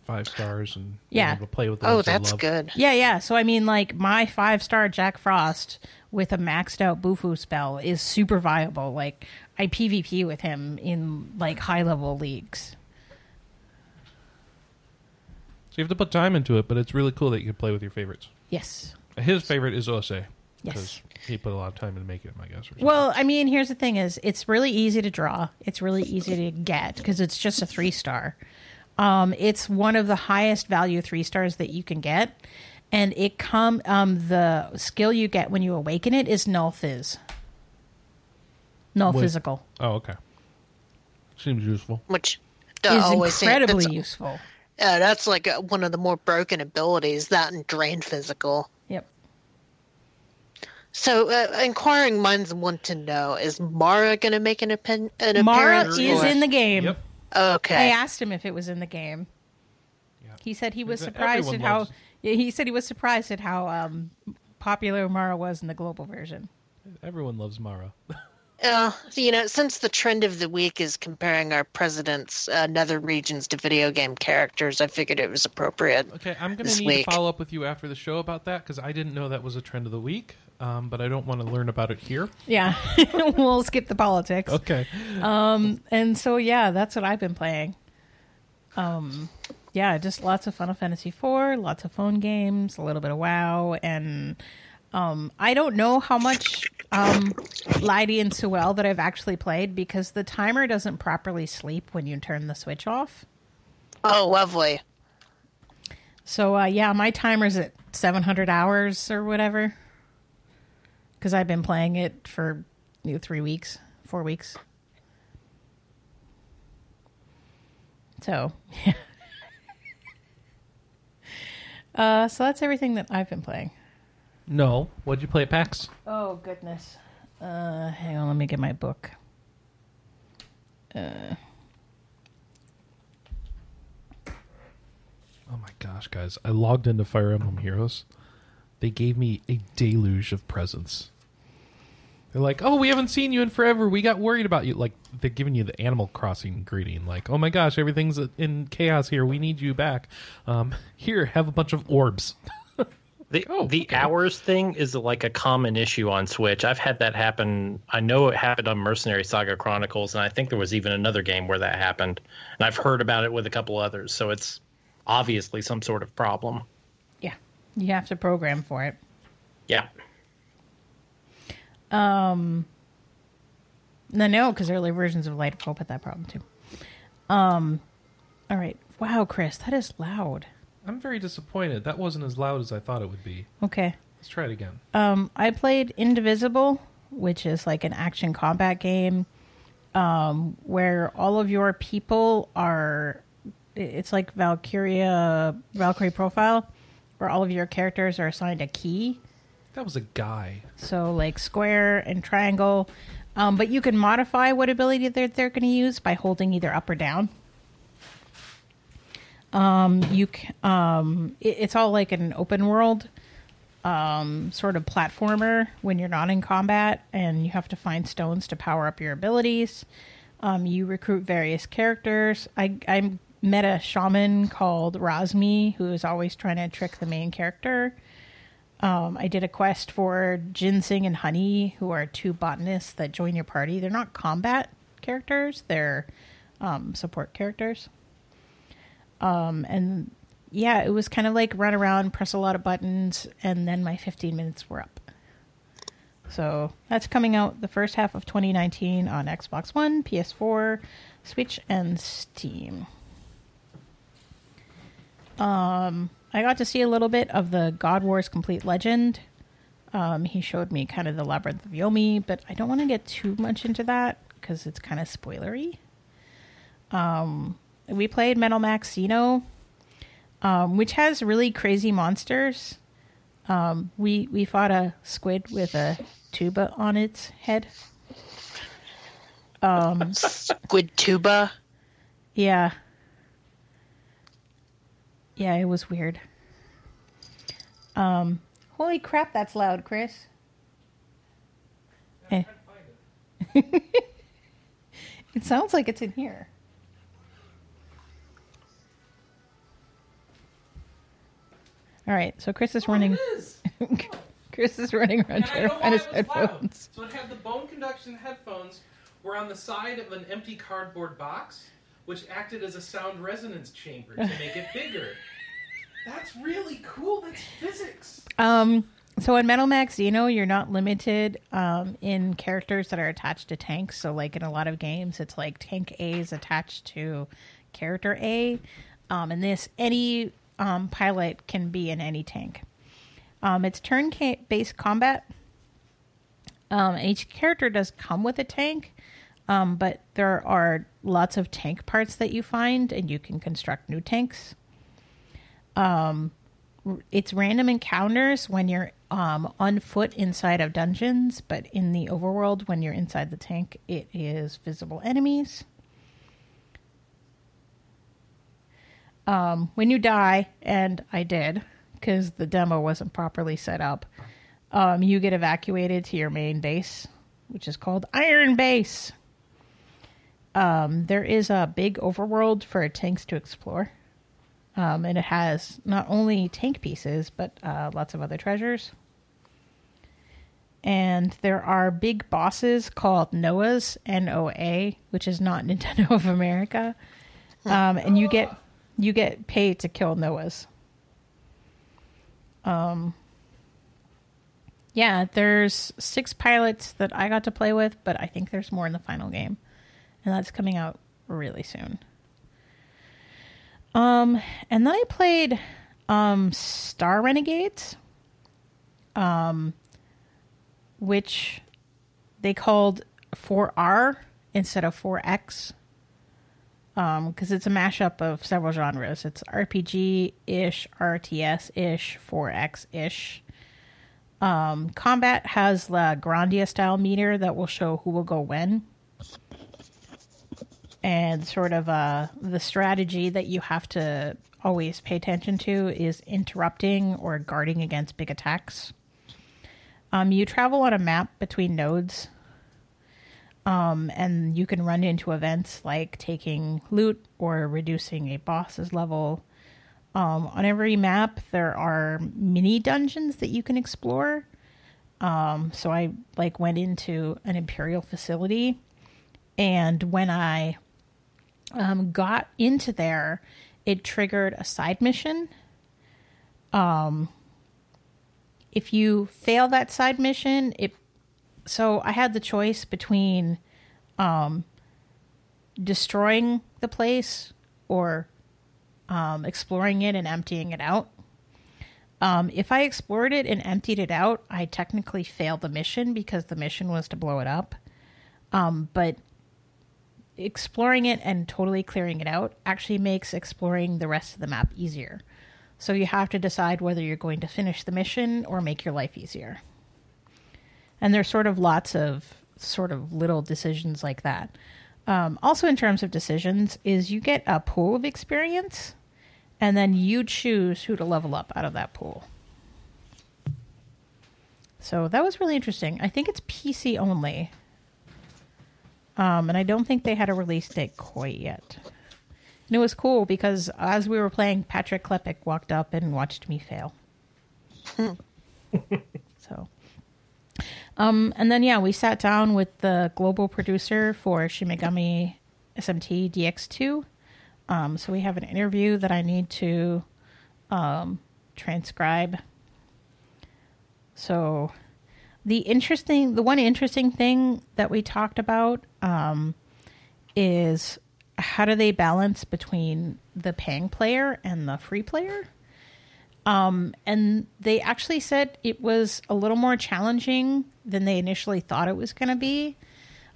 five stars and being Yeah. able to play with the Oh, ones they that's love. good. Yeah, yeah. So I mean, like my five star Jack Frost with a maxed out Bufu spell is super viable. Like I PvP with him in like high level leagues. So you have to put time into it, but it's really cool that you can play with your favorites. Yes. His favorite is Ose. Yes. Because he put a lot of time into making him, I guess. Or. Well, I mean, here's the thing: is it's really easy to draw. It's really easy to get because it's just a three star. Um, it's one of the highest value three stars that you can get, and it come um, the skill you get when you awaken it is null phys, null Wait. physical oh, okay. Seems useful. Which is always say- incredibly that's, useful. uh, that's like uh, one of the more broken abilities. That and drain physical. Yep. So, uh, inquiring minds want to know: Is Mara going to make an, appen- an Mara appearance? is or- in the game. Yep. I asked him if it was in the game. Yeah. He said he was surprised at how. loves- Yeah, he said he was surprised at how um, popular Mara was in the global version. Everyone loves Mara. Uh, you know, since the trend of the week is comparing our president's uh, nether regions to video game characters, I figured it was appropriate. Okay, I'm going to need week. to follow up with you after the show about that because I didn't know that was a trend of the week, um, but I don't want to learn about it here. Yeah, we'll skip the politics. Okay. Um, And so yeah, that's what I've been playing. Um, yeah, just lots of Final Fantasy IV, lots of phone games, a little bit of WoW, and um, I don't know how much um, Lydie and Suelle that I've actually played because the timer doesn't properly sleep when you turn the switch off. Oh, lovely. So uh, yeah, my timer's at 700 hours or whatever because I've been playing it for you know, three weeks, four weeks. So, yeah. uh, so that's everything that I've been playing. No. What'd you play at PAX? Oh goodness. Uh, hang on, let me get my book. Uh, Oh my gosh, guys. I logged into Fire Emblem Heroes. They gave me a deluge of presents. They're like, oh, we haven't seen you in forever. We got worried about you. Like, they're giving you the Animal Crossing greeting. Like, oh my gosh, everything's in chaos here. We need you back. Um, here, have a bunch of orbs. The Oh, the okay. hours thing is like a common issue on Switch. I've had that happen. I know it happened on Mercenary Saga Chronicles, and I think there was even another game where that happened. And I've heard about it with a couple others. So it's obviously some sort of problem. Yeah, you have to program for it. Yeah. Um. No, no, because early versions of Light of Hope had that problem too. Um, all right. Wow, Chris, that is loud. I'm very disappointed. That wasn't as loud as I thought it would be. Okay. Let's try it again. Um, I played Indivisible, which is like an action combat game, um, where all of your people are. It's like Valkyria, Valkyrie Profile, where all of your characters are assigned a key. That was a guy. So like square and triangle. Um, but you can modify what ability that they're going to use by holding either up or down. Um, you um, it, it's all like an open world um, sort of platformer when you're not in combat, and you have to find stones to power up your abilities. Um, you recruit various characters. I I met a shaman called Razmi who is always trying to trick the main character. Um, I did a quest for Ginseng and Honey, who are two botanists that join your party. They're not combat characters; they're um, support characters. Um, and yeah, it was kind of like run around, press a lot of buttons, and then my 15 minutes were up. So that's coming out the first half of 2019 on Xbox One, PS4, Switch, and Steam. Um, I got to see a little bit of the God Wars Complete Legend. Um, he showed me kind of the Labyrinth of Yomi, but I don't want to get too much into that because it's kind of spoilery. Um, we played Metal Max Xeno, um, which has really crazy monsters. Um, we we fought a squid with a tuba on its head. Um, Squid tuba. Yeah. Yeah, it was weird. Um, holy crap, that's loud, Chris. Eh. It sounds like it's in here. All right, so Chris is running. Chris is running around trying to find his headphones. So it had the bone conduction headphones were on the side of an empty cardboard box, which acted as a sound resonance chamber to make it bigger. That's really cool. That's physics. Um, so in Metal Max Xeno, you're not limited um, in characters that are attached to tanks. So, like in a lot of games, it's like tank A is attached to character A. Um, in this, any um, pilot can be in any tank. Um, it's turn based combat. Um, and each character does come with a tank, um, but there are lots of tank parts that you find, and you can construct new tanks it's random encounters when you're um, on foot inside of dungeons, but in the overworld, when you're inside the tank, it is visible enemies. Um, when you die, and I did, because the demo wasn't properly set up, um, you get evacuated to your main base. which is called Iron Base. Um, there is a big overworld for tanks to explore. Um, and it has not only tank pieces, but uh, lots of other treasures. And there are big bosses called Noahs, N O A, which is not Nintendo of America. Um, and you get you get paid to kill Noahs. Um, yeah, there's six pilots that I got to play with, but I think there's more in the final game, and that's coming out really soon. Um, and then I played um Star Renegades, um, which they called 4R instead of 4X um because it's a mashup of several genres. It's rpg ish rts ish 4x ish um combat has the grandia style meter that will show who will go when and sort of uh the strategy that you have to always pay attention to is interrupting or guarding against big attacks um you travel on a map between nodes um, and you can run into events like taking loot or reducing a boss's level. Um, on every map, there are mini dungeons that you can explore. Um, so I like went into an imperial facility, and when I um, got into there, it triggered a side mission. Um, if you fail that side mission, it so I had the choice between um, destroying the place or um, exploring it and emptying it out. Um, if I explored it and emptied it out, I technically failed the mission because the mission was to blow it up. Um, but exploring it and totally clearing it out actually makes exploring the rest of the map easier. So you have to decide whether you're going to finish the mission or make your life easier. And there's sort of lots of sort of little decisions like that. Um, also, in terms of decisions, is you get a pool of experience, and then you choose who to level up out of that pool. So that was really interesting. I think it's PC only, um, and I don't think they had a release date quite yet. And it was cool because as we were playing, Patrick Klepek walked up and watched me fail. so um, and then yeah, we sat down with the global producer for Shin Megami SMT DX2. Um, so we have an interview that I need to um, transcribe. So the interesting, the one interesting thing that we talked about um, is how do they balance between the paying player and the free player? Um, and they actually said it was a little more challenging than they initially thought it was going to be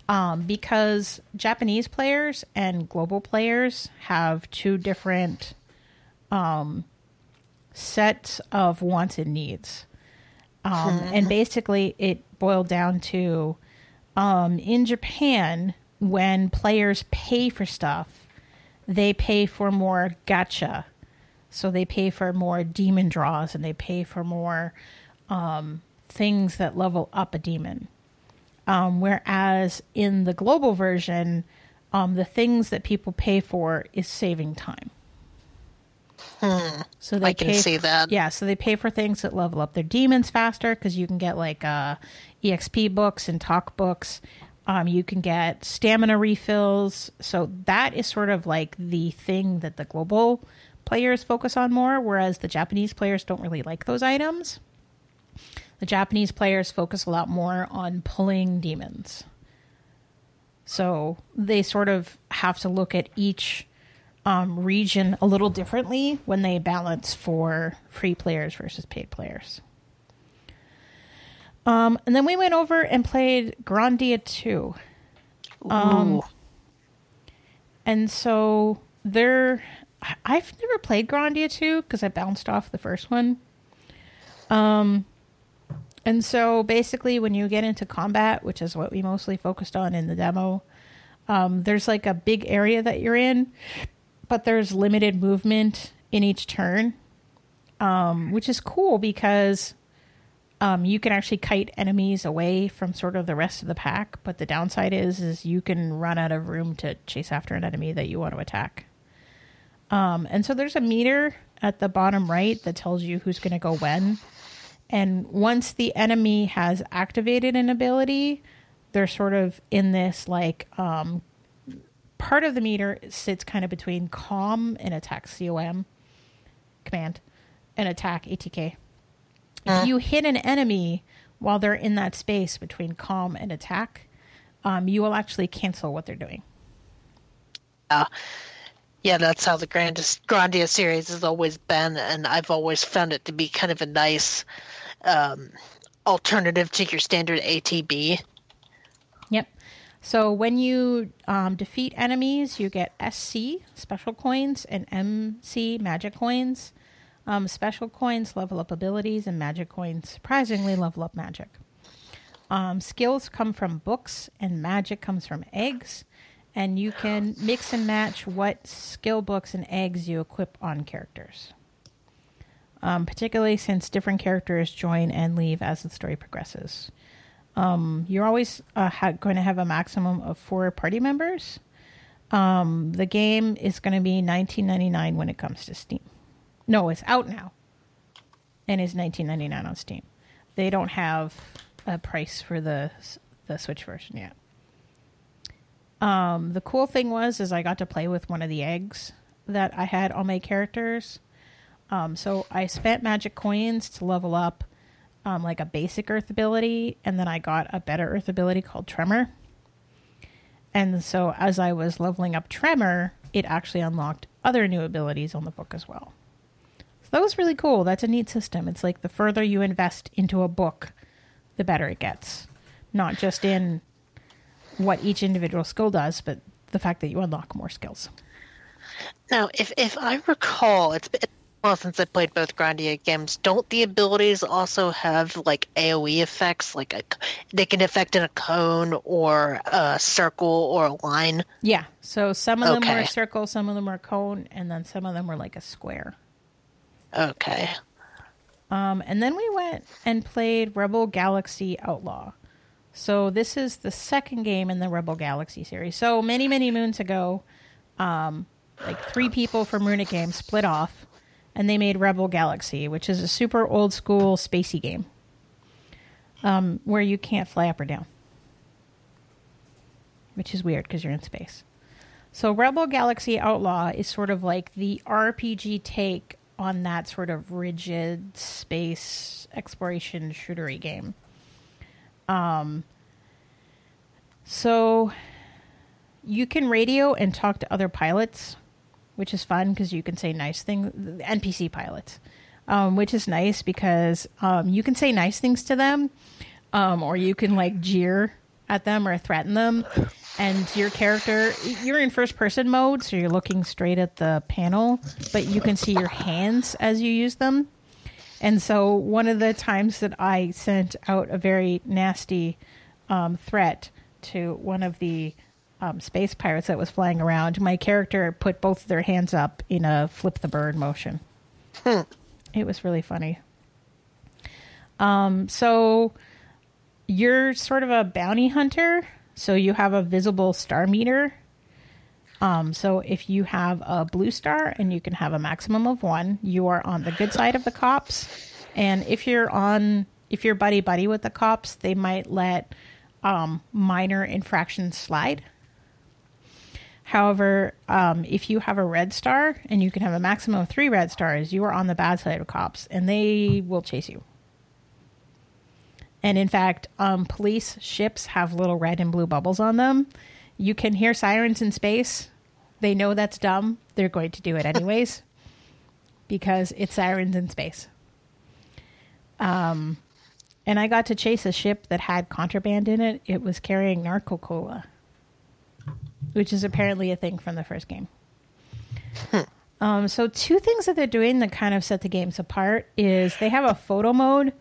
um, because Japanese players and global players have two different um, sets of wants and needs. Um, and basically, it boiled down to um, in Japan, when players pay for stuff, they pay for more gacha so they pay for more demon draws and they pay for more um, things that level up a demon. Um, whereas in the global version, um, the things that people pay for is saving time. Hmm. So they I can pay see f- that. Yeah, so they pay for things that level up their demons faster because you can get like uh, EXP books and talk books. Um, you can get stamina refills. So that is sort of like the thing that the global players focus on more, whereas the Japanese players don't really like those items. The Japanese players focus a lot more on pulling demons. So they sort of have to look at each um, region a little differently when they balance for free players versus paid players. Um, and then we went over and played Grandia 2. Um, And so there, I've never played Grandia 2 because I bounced off the first one. Um, and so basically, when you get into combat, which is what we mostly focused on in the demo, um, there's like a big area that you're in, but there's limited movement in each turn, um, which is cool because Um, you can actually kite enemies away from sort of the rest of the pack, but the downside is is you can run out of room to chase after an enemy that you want to attack. Um, and so there's a meter at the bottom right that tells you who's going to go when. And once the enemy has activated an ability, they're sort of in this like um, part of the meter sits kind of between calm and attack com command and attack atk. If you hit an enemy while they're in that space between calm and attack, um, you will actually cancel what they're doing. Uh, yeah, that's how the Grandis, Grandia series has always been, and I've always found it to be kind of a nice um, alternative to your standard ATB. So when you um, defeat enemies, you get SC special coins and MC magic coins. Um, special coins level up abilities, and magic coins surprisingly level up magic. Um, skills come from books, and magic comes from eggs. And you can mix and match what skill books and eggs you equip on characters. Um, particularly since different characters join and leave as the story progresses. Um, you're always uh, ha- going to have a maximum of four party members. Um, the game is going to be 19.99 when it comes to Steam. No, it's out now, and is 19.99 on Steam. They don't have a price for the the Switch version yet. Um, the cool thing was is I got to play with one of the eggs that I had on my characters. Um, so I spent magic coins to level up um, like a basic earth ability, and then I got a better earth ability called Tremor. And so as I was leveling up Tremor, it actually unlocked other new abilities on the book as well. So that was really cool. That's a neat system. It's like the further you invest into a book, the better it gets. Not just in what each individual skill does, but the fact that you unlock more skills. Now, if if I recall, it's well since I played both Grandia games. Don't the abilities also have like AOE effects? Like a, they can affect in a cone or a circle or a line. Yeah. So some of them were Okay. a circle, some of them were cone, and then some of them were like a square. Okay. Um, and then we went and played Rebel Galaxy Outlaw. So this is the second game in the Rebel Galaxy series. So many, many moons ago, um, like three people from Runic Games split off, and they made Rebel Galaxy, which is a super old school spacey game, um, where you can't fly up or down, which is weird because you're in space. So Rebel Galaxy Outlaw is sort of like the RPG take on that sort of rigid space exploration shootery game. Um so you can radio and talk to other pilots, which is fun because you can say nice things NPC pilots. Um, which is nice because um, you can say nice things to them, um, or you can like jeer at them or threaten them. And your character, you're in first person mode, so you're looking straight at the panel, but you can see your hands as you use them. And so, one of the times that I sent out a very nasty um, threat to one of the um, space pirates that was flying around, my character put both of their hands up in a flip the bird motion. It was really funny. Um, so you're sort of a bounty hunter, so you have a visible star meter. Um, so if you have a blue star and you can have a maximum of one, you are on the good side of the cops. And if you're on, if you're buddy buddy with the cops, they might let um, minor infractions slide. However, um, if you have a red star and you can have a maximum of three red stars, you are on the bad side of cops and they will chase you. And in fact, um, police ships have little red and blue bubbles on them. You can hear sirens in space. They know that's dumb. They're going to do it anyways because it's sirens in space. Um, and I got to chase a ship that had contraband in it. It was carrying narco cola, which is apparently a thing from the first game. Um, so two things that they're doing that kind of set the games apart is they have a photo mode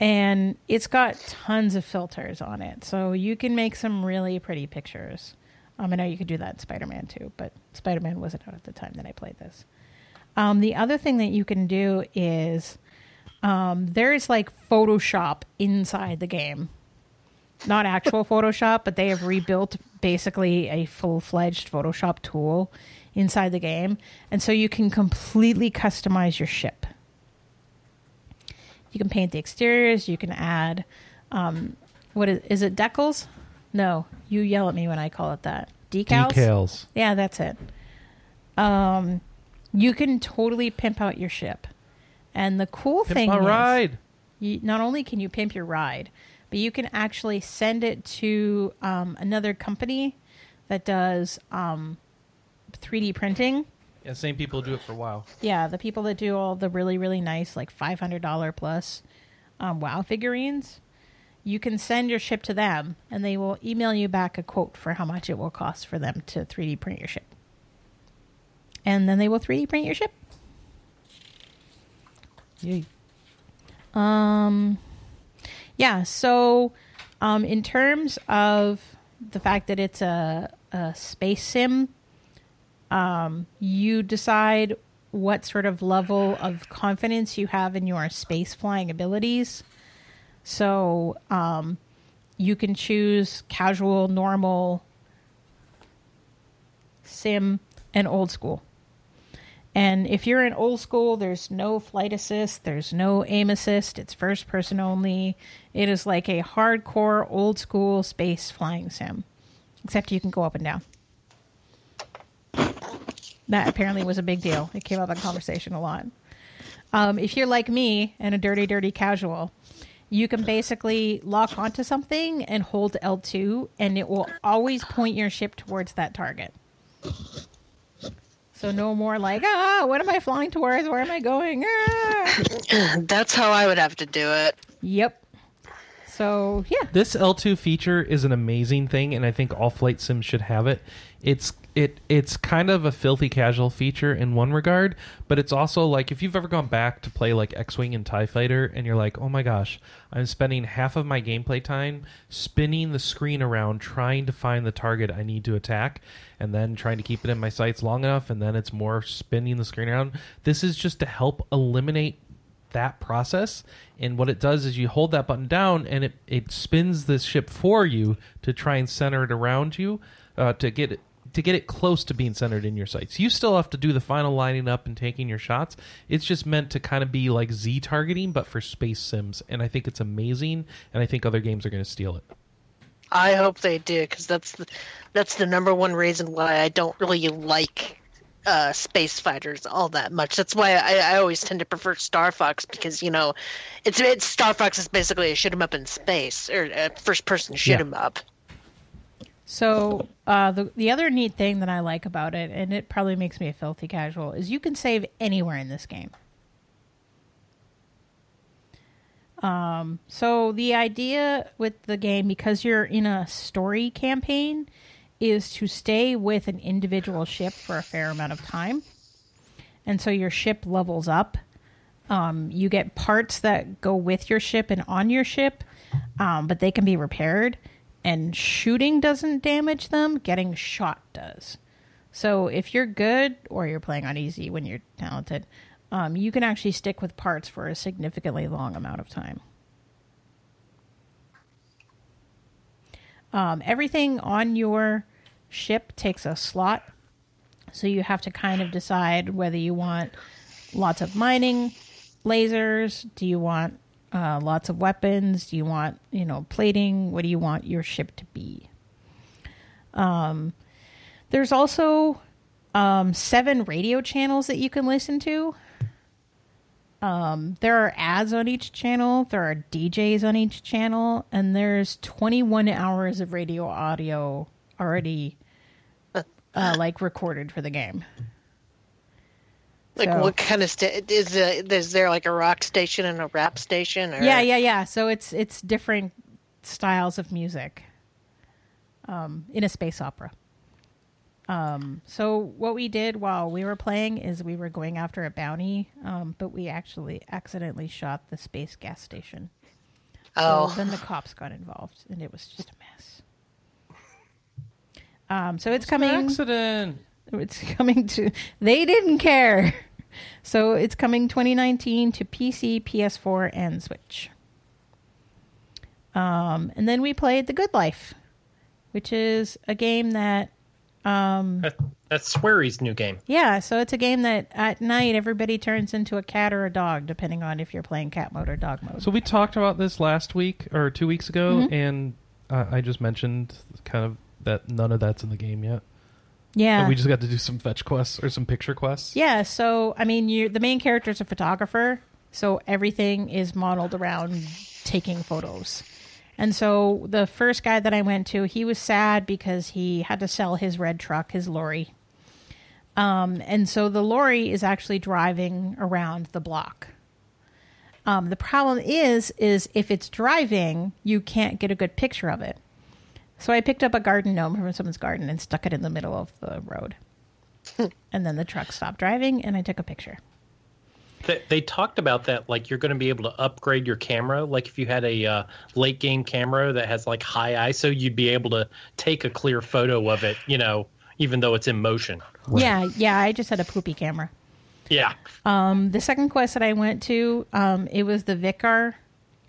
and it's got tons of filters on it. So you can make some really pretty pictures. Um, I know you could do that in Spider Man too, but Spider Man wasn't out at the time that I played this. Um, the other thing that you can do is um, there is like Photoshop inside the game. Not actual Photoshop, but they have rebuilt basically a full fledged Photoshop tool inside the game. And so you can completely customize your ship. You can paint the exteriors, you can add um, what is, is it decals? No, you yell at me when I call it that. Decals? Decals. Yeah, that's it. Um, you can totally pimp out your ship. And the cool Pimp thing my is, ride. you, not only can you pimp your ride, but you can actually send it to um, another company that does um, 3D printing. Yeah, same people do it for a while. Yeah, the people that do all the really, really nice, like $500 plus um, WoW figurines, you can send your ship to them and they will email you back a quote for how much it will cost for them to 3D print your ship. And then they will 3D print your ship. Yay. Um, yeah. So, um, in terms of the fact that it's a, a space sim, um, you decide what sort of level of confidence you have in your space flying abilities. So, um, you can choose casual, normal, sim, and old school. And if you're in old school, there's no flight assist, there's no aim assist, it's first person only. It is like a hardcore old school space flying sim, except you can go up and down. That apparently was a big deal. It came up in conversation a lot. Um, if you're like me and a dirty, dirty casual, you can basically lock onto something and hold L2, and it will always point your ship towards that target. So no more like, ah, what am I flying towards? Where am I going? Ah. That's how I would have to do it. Yep. So yeah, This L2 feature is an amazing thing, and I think all flight sims should have it. It's it it's kind of a filthy casual feature in one regard, but it's also like if you've ever gone back to play like X-wing and Tie Fighter, and you're like, oh my gosh, I'm spending half of my gameplay time spinning the screen around trying to find the target I need to attack, and then trying to keep it in my sights long enough, and then it's more spinning the screen around. This is just to help eliminate that process and what it does is you hold that button down and it, it spins the ship for you to try and center it around you uh, to get it to get it close to being centered in your sights. You still have to do the final lining up and taking your shots. It's just meant to kind of be like Z targeting, but for space sims. And I think it's amazing. And I think other games are going to steal it. I hope they do because that's the, that's the number one reason why I don't really like uh, space fighters all that much. That's why I, I always tend to prefer Star Fox because you know, it's, it's Star Fox is basically a shoot 'em up in space or a first person shoot 'em up. So uh, the the other neat thing that I like about it, and it probably makes me a filthy casual, is you can save anywhere in this game. Um, so the idea with the game, because you're in a story campaign, is to stay with an individual ship for a fair amount of time, and so your ship levels up. Um, you get parts that go with your ship and on your ship, um, but they can be repaired and shooting doesn't damage them, getting shot does. So if you're good or you're playing on easy when you're talented, um, you can actually stick with parts for a significantly long amount of time. Um, everything on your ship takes a slot, so you have to kind of decide whether you want lots of mining lasers. Do you want uh, lots of weapons? Do you want, you know, plating? What do you want your ship to be? Um, there's also um, seven radio channels that you can listen to. Um, there are ads on each channel. There are DJs on each channel, and there's 21 hours of radio audio already, uh, like recorded for the game. Like So- what kind of sta- is the, is there like a rock station and a rap station? Or... Yeah, yeah, yeah. So it's it's different styles of music um, in a space opera. Um, so what we did while we were playing is we were going after a bounty, um, but we actually accidentally shot the space gas station. Oh, So then the cops got involved, and it was just a mess. Um, so it's coming. Accident. It's coming to. They didn't care. So it's coming 2019 to PC, PS4, and Switch. Um, and then we played The Good Life, which is a game that, um, That, that's Swery's new game. yeah, so it's a game that at night everybody turns into a cat or a dog, depending on if you're playing cat mode or dog mode. So we talked about this last week or two weeks ago, Mm-hmm. and uh, I just mentioned kind of that none of that's in the game yet. Yeah. And we just got to do some fetch quests or some picture quests. Yeah, so I mean, you the main character is a photographer, so everything is modeled around taking photos. And so the first guy that I went to, he was sad because he had to sell his red truck, his lorry. Um, and so the lorry is actually driving around the block. Um, the problem is, is if it's driving, you can't get a good picture of it. So I picked up a garden gnome from someone's garden and stuck it in the middle of the road. and then the truck stopped driving, and I took a picture. They, they talked about that, like you're going to be able to upgrade your camera. Like if you had a uh, late game camera that has like high ISO, you'd be able to take a clear photo of it. You know, even though it's in motion. Yeah, yeah. I just had a poopy camera. Yeah. Um, the second quest that I went to, um, it was the vicar,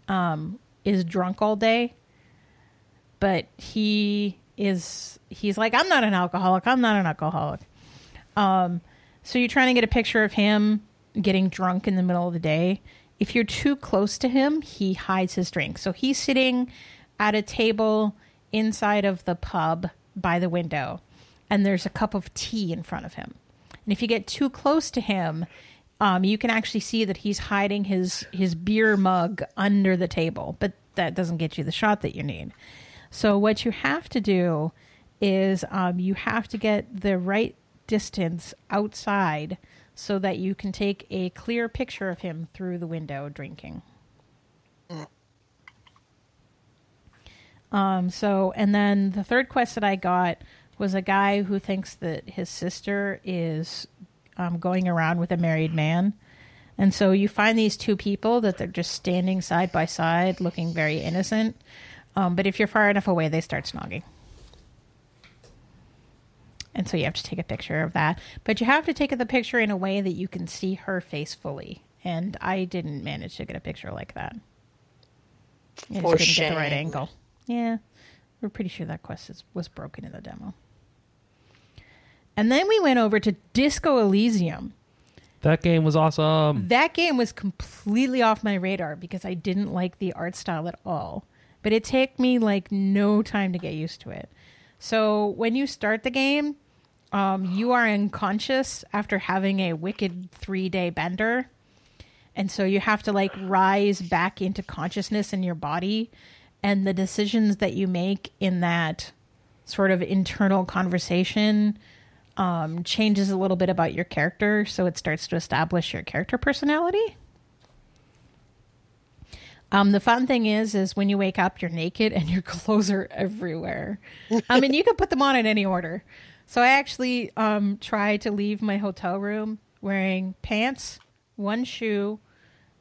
um, is drunk all day, but he is he's like, I'm not an alcoholic. I'm not an alcoholic. Um, so you're trying to get a picture of him getting drunk in the middle of the day. If you're too close to him, he hides his drink. So he's sitting at a table inside of the pub by the window, and there's a cup of tea in front of him. And if you get too close to him, um, you can actually see that he's hiding his his beer mug under the table, but that doesn't get you the shot that you need. So what you have to do is um, you have to get the right distance outside so that you can take a clear picture of him through the window drinking. Um, so, and then the third quest that I got was a guy who thinks that his sister is um, going around with a married man. And so you find these two people that they're just standing side by side, looking very innocent. Um, but if you're far enough away, they start snogging. And so you have to take a picture of that. But you have to take the picture in a way that you can see her face fully. And I didn't manage to get a picture like that. I just For couldn't get the right angle. Yeah, we're pretty sure that quest is, was broken in the demo. And then we went over to Disco Elysium. That game was awesome. That game was completely off my radar because I didn't like the art style at all. But it took me like no time to get used to it. So when you start the game, um, you are unconscious after having a wicked three day bender. And so you have to like rise back into consciousness in your body. And the decisions that you make in that sort of internal conversation um, changes a little bit about your character, so it starts to establish your character personality. Um, the fun thing is, is when you wake up, you're naked and your clothes are everywhere. I mean, you can put them on in any order. So I actually um, tried to leave my hotel room wearing pants, one shoe,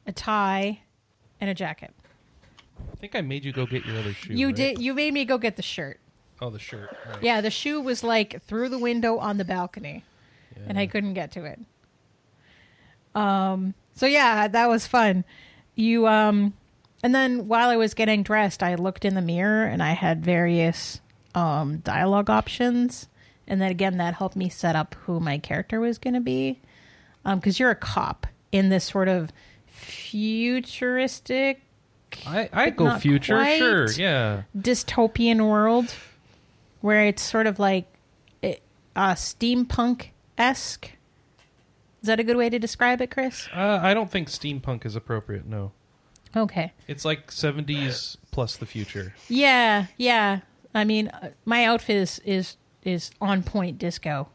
a tie, and a jacket. I think I made you go get your other shoe. You right? did. You made me go get the shirt. Oh, the shirt. Right. Yeah, the shoe was like through the window on the balcony, and I couldn't get to it. Um. So yeah, that was fun. You um, and then while I was getting dressed, I looked in the mirror and I had various um dialogue options, and then again that helped me set up who my character was going to be. Um, because you're a cop in this sort of futuristic I I go future. Sure. Yeah. dystopian world where it's sort of like eh, uh, steampunk esque. Is that a good way to describe it, Chris? Uh, I don't think steampunk is appropriate. No. Okay. It's like 70s plus the future. Yeah, yeah. I mean, uh, my outfit is is is on point disco.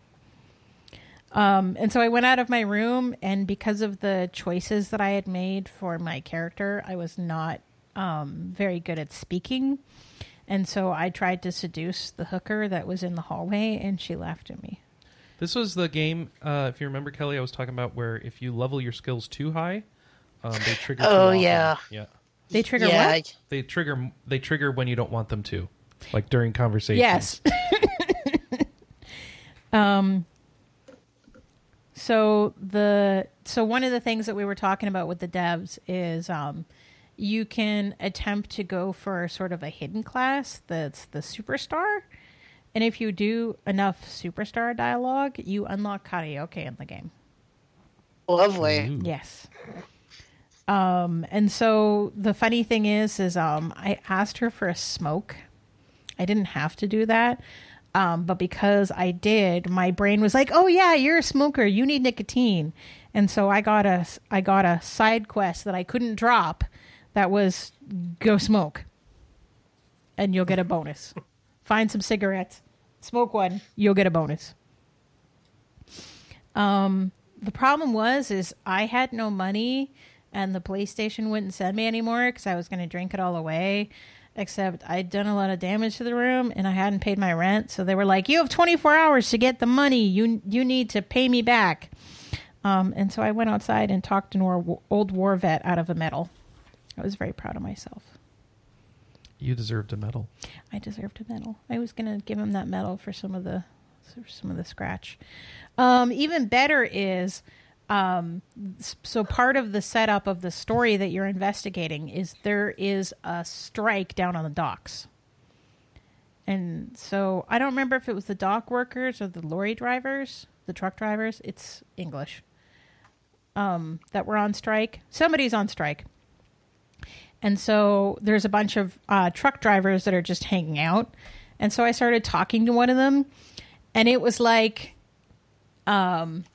Um, and so I went out of my room, and because of the choices that I had made for my character, I was not um, very good at speaking. And so I tried to seduce the hooker that was in the hallway, and she laughed at me. This was the game, uh, if you remember, Kelly, I was talking about where if you level your skills too high, um, they trigger. too Oh, often. yeah. Yeah. They trigger yeah, what? They trigger. They trigger when you don't want them to, like during conversations. Yes. um. So the so one of the things that we were talking about with the devs is um, you can attempt to go for sort of a hidden class that's the superstar. And if you do enough superstar dialogue, you unlock karaoke in the game. Lovely. Yes. Um, and so the funny thing is, is um, I asked her for a smoke. I didn't have to do that, um, but because I did, my brain was like, "Oh yeah, you're a smoker. You need nicotine." And so I got a I got a side quest that I couldn't drop. That was go smoke, and you'll get a bonus. Find some cigarettes, smoke one, you'll get a bonus. Um, the problem was is I had no money and the police station wouldn't send me anymore because I was going to drink it all away. Except I'd done a lot of damage to the room and I hadn't paid my rent, so they were like, "You have 24 hours to get the money. You you need to pay me back." Um, and so I went outside and talked to an old war vet out of a medal. I was very proud of myself. You deserved a medal. I deserved a medal. I was gonna give him that medal for some of the some of the scratch. Um, even better is um, so part of the setup of the story that you're investigating is there is a strike down on the docks. And so I don't remember if it was the dock workers or the lorry drivers, the truck drivers. It's English. Um, that were on strike. Somebody's on strike. And so there's a bunch of uh, truck drivers that are just hanging out. And so I started talking to one of them, and it was like, um,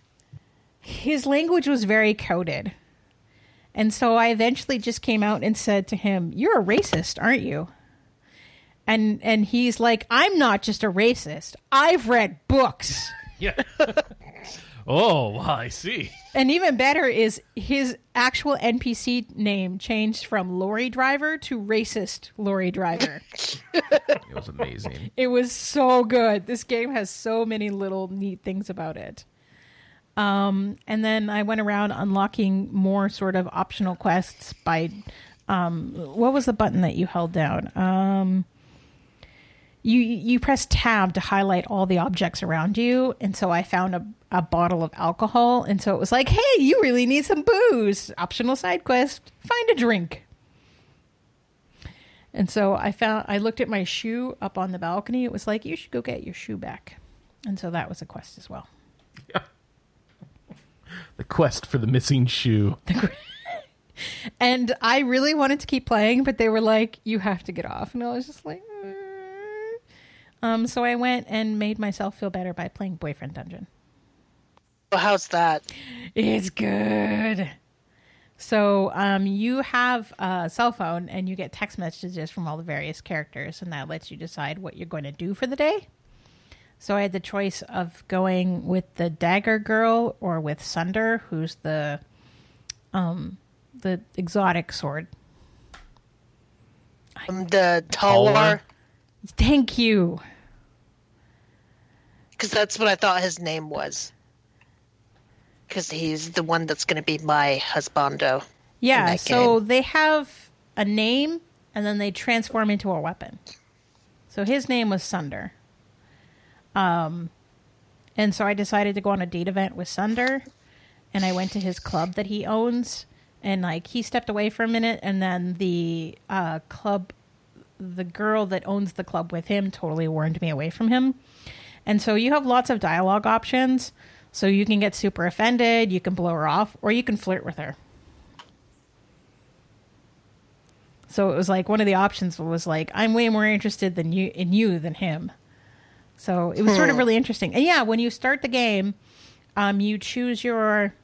his language was very coded. And so I eventually just came out and said to him, "You're a racist, aren't you?" And and he's like, "I'm not just a racist. I've read books." Yeah. oh, well, I see. And even better is his actual NPC name changed from lorry driver to racist lorry driver. It was amazing. it was so good. This game has so many little neat things about it. Um, and then I went around unlocking more sort of optional quests by um, what was the button that you held down? Um, you you press tab to highlight all the objects around you, and so I found a, a bottle of alcohol, and so it was like, hey, you really need some booze. Optional side quest: find a drink. And so I found I looked at my shoe up on the balcony. It was like you should go get your shoe back, and so that was a quest as well. The quest for the missing shoe. And I really wanted to keep playing, but they were like, "You have to get off," and I was just like, "Mm." um. So I went and made myself feel better by playing Boyfriend Dungeon. Well, how's that? It's good. So um, you have a cell phone and you get text messages from all the various characters, and that lets you decide what you're going to do for the day. So I had the choice of going with the Dagger Girl or with Sunder, who's the um, the exotic sword. Um, the Talwar? talwar, Thank you. because that's what I thought his name was. Because he's the one that's going to be my husbando. Yeah, so game. they have a name and then they transform into a weapon. So his name was Sunder. Um and so I decided to go on a date event with Sunder and I went to his club that he owns and like he stepped away for a minute and then the uh club the girl that owns the club with him totally warned me away from him. And so you have lots of dialogue options. So you can get super offended, you can blow her off, or you can flirt with her. So it was like one of the options was like, I'm way more interested than you in you than him. So it was sort of really interesting. And yeah, when you start the game, um, you choose your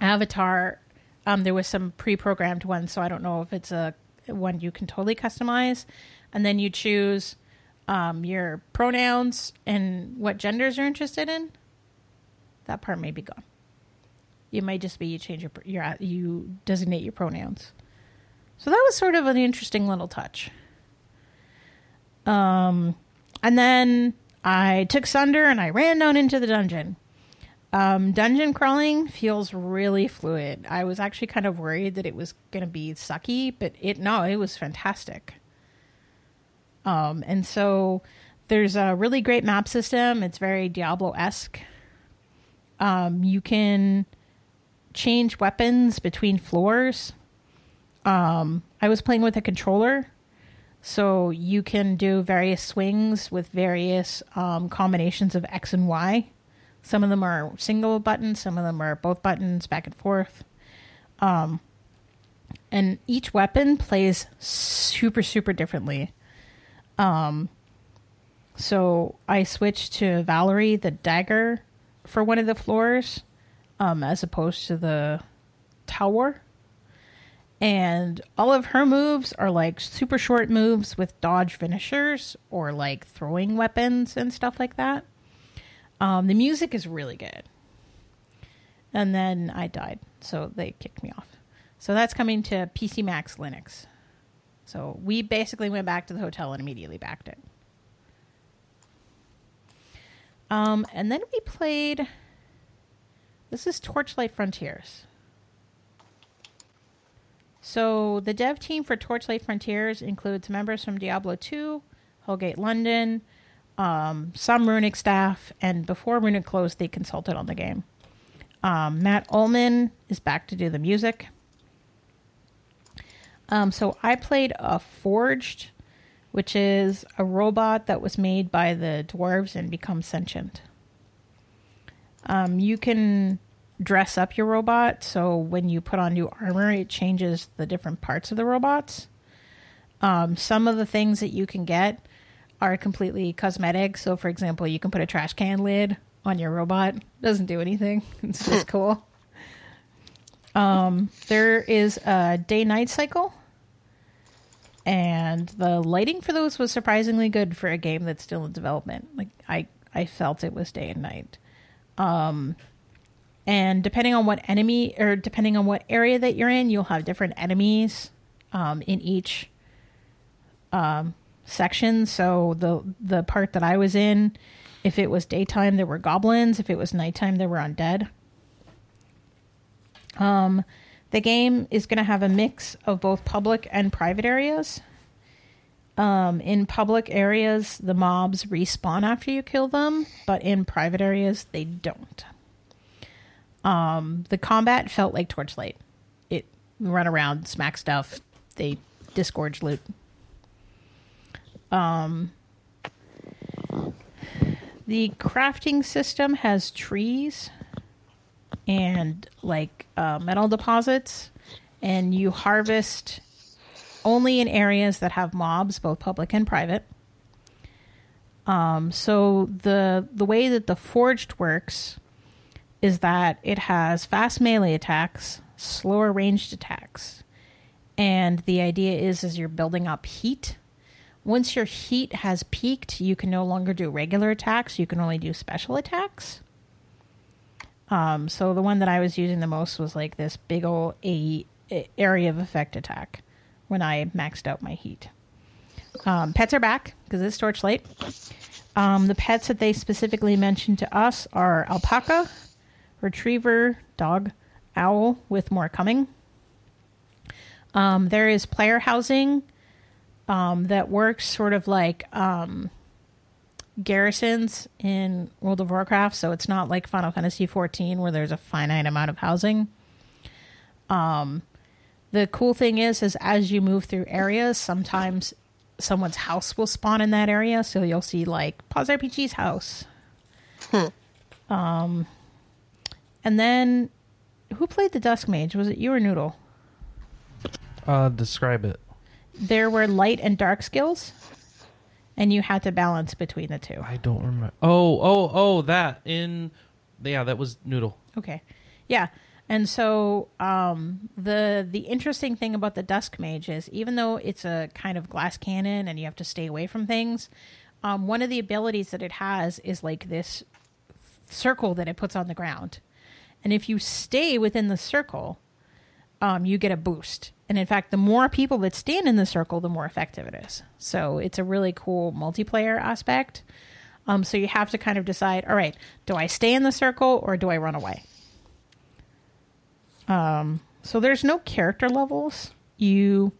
avatar. Um, there was some pre-programmed ones, so I don't know if it's a one you can totally customize. And then you choose um, your pronouns and what genders you're interested in. That part may be gone. It might just be you change your your you designate your pronouns. So that was sort of an interesting little touch. Um, and then I took Sunder and I ran down into the dungeon. Um, dungeon crawling feels really fluid. I was actually kind of worried that it was going to be sucky, but it no, it was fantastic. Um, and so there's a really great map system. It's very Diablo esque. Um, you can change weapons between floors. Um, I was playing with a controller, so you can do various swings with various um, combinations of X and Y. Some of them are single buttons, some of them are both buttons, back and forth. Um, and each weapon plays super, super differently. Um, so I switched to Valerie, the dagger, for one of the floors, um, as opposed to the tower. And all of her moves are like super short moves with dodge finishers or like throwing weapons and stuff like that. Um, the music is really good. And then I died, so they kicked me off. So that's coming to PC Mac Linux. So we basically went back to the hotel and immediately backed it. Um, and then we played. This is Torchlight Frontiers. So the dev team for Torchlight Frontiers includes members from Diablo 2, Hellgate London, um, some Runic staff, and before Runic closed, they consulted on the game. Um, Matt Uelmen is back to do the music. Um, so I played a Forged, which is a robot that was made by the dwarves and becomes sentient. Um, you can dress up your robot, so when you put on new armor, it changes the different parts of the robots. Um, some of the things that you can get are completely cosmetic. So, for example, you can put a trash can lid on your robot. Doesn't do anything. It's just cool. Um, there is a day-night cycle, and the lighting for those was surprisingly good for a game that's still in development. Like I, I felt it was day and night. Um, and depending on what enemy or depending on what area that you're in, you'll have different enemies um, in each um, section. So the the part that I was in, if it was daytime, there were goblins. If it was nighttime, there were undead. Um, the game is going to have a mix of both public and private areas. Um, in public areas, the mobs respawn after you kill them, but in private areas, they don't. Um, the combat felt like Torchlight. It run around, smack stuff, they disgorge loot. Um, the crafting system has trees and like uh, metal deposits, and you harvest only in areas that have mobs, both public and private. Um, so the the way that the forged works is that it has fast melee attacks, slower ranged attacks, and the idea is as you're building up heat. Once your heat has peaked, you can no longer do regular attacks. You can only do special attacks. Um, so the one that I was using the most was like this big old a, area of effect attack when I maxed out my heat. Um, pets are back because it's Torchlight. Um, the pets that they specifically mentioned to us are alpaca, retriever, dog, owl, with more coming. Um, there is player housing um, that works sort of like um, garrisons in World of Warcraft, so it's not like Final Fantasy XIV where there's a finite amount of housing. Um, the cool thing is, is as you move through areas, sometimes someone's house will spawn in that area, so you'll see like Pause RPG's house. Hmm. Um, and then who played the Dusk Mage? Was it you or Noodle? Uh, describe it. There were light and dark skills, and you had to balance between the two. I don't remember. Oh, oh, oh, that in. Yeah, that was Noodle. Okay. Yeah. And so um, the the interesting thing about the Dusk Mage is even though it's a kind of glass cannon and you have to stay away from things, um, one of the abilities that it has is like this circle that it puts on the ground. And if you stay within the circle, um, you get a boost. And in fact, the more people that stand in the circle, the more effective it is. So it's a really cool multiplayer aspect. Um, so you have to kind of decide all right, do I stay in the circle or do I run away? Um, so there's no character levels. You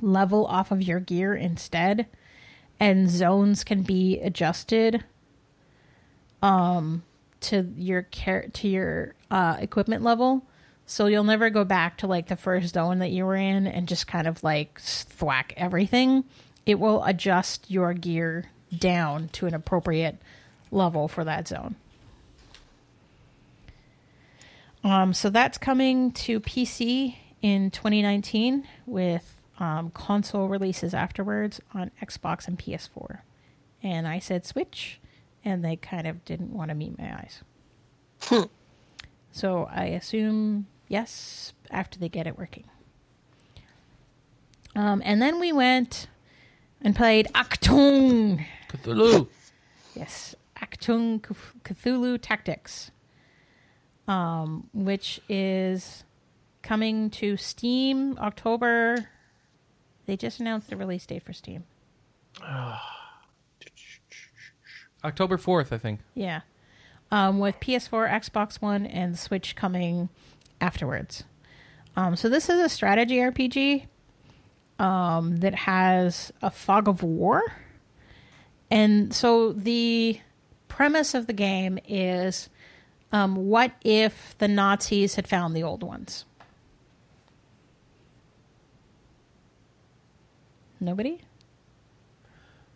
level off of your gear instead, and zones can be adjusted um, to your char- to your uh, equipment level. So you'll never go back to like the first zone that you were in and just kind of like thwack everything. It will adjust your gear down to an appropriate level for that zone. Um, so that's coming to PC in 2019 with um, console releases afterwards on Xbox and PS4. And I said Switch, and they kind of didn't want to meet my eyes. So I assume yes after they get it working. Um, and then we went and played Achtung. Cthulhu. Yes, Achtung Cthulhu Tactics, um, which is coming to Steam October. They just announced the release date for Steam. October 4th, I think. Yeah, um, with PS4, Xbox One, and Switch coming afterwards. Um, so this is a strategy RPG um, that has a fog of war, and so the premise of the game is: um, what if the Nazis had found the old ones? Nobody.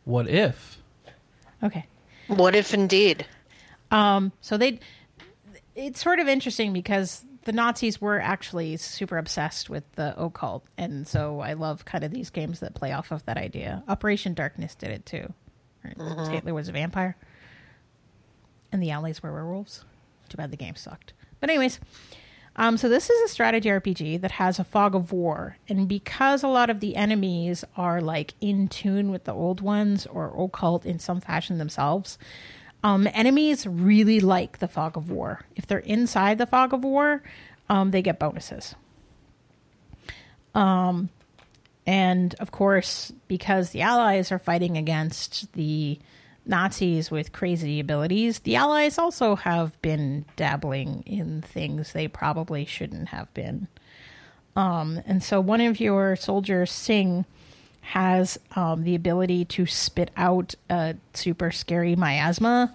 What if? Okay. What if indeed? Um, so they, it's sort of interesting because the Nazis were actually super obsessed with the occult, and so I love kind of these games that play off of that idea. Operation Darkness did it too. Right? Hitler was a vampire, and the Allies were werewolves. Too bad the game sucked. But anyways, um, so this is a strategy RPG that has a fog of war, and because a lot of the enemies are like in tune with the old ones or occult in some fashion themselves, um, enemies really like the fog of war. If they're inside the fog of war, um, they get bonuses. Um, and of course, because the Allies are fighting against the Nazis with crazy abilities, the Allies also have been dabbling in things they probably shouldn't have been. Um, and so one of your soldiers, Singh, has um, the ability to spit out a super scary miasma.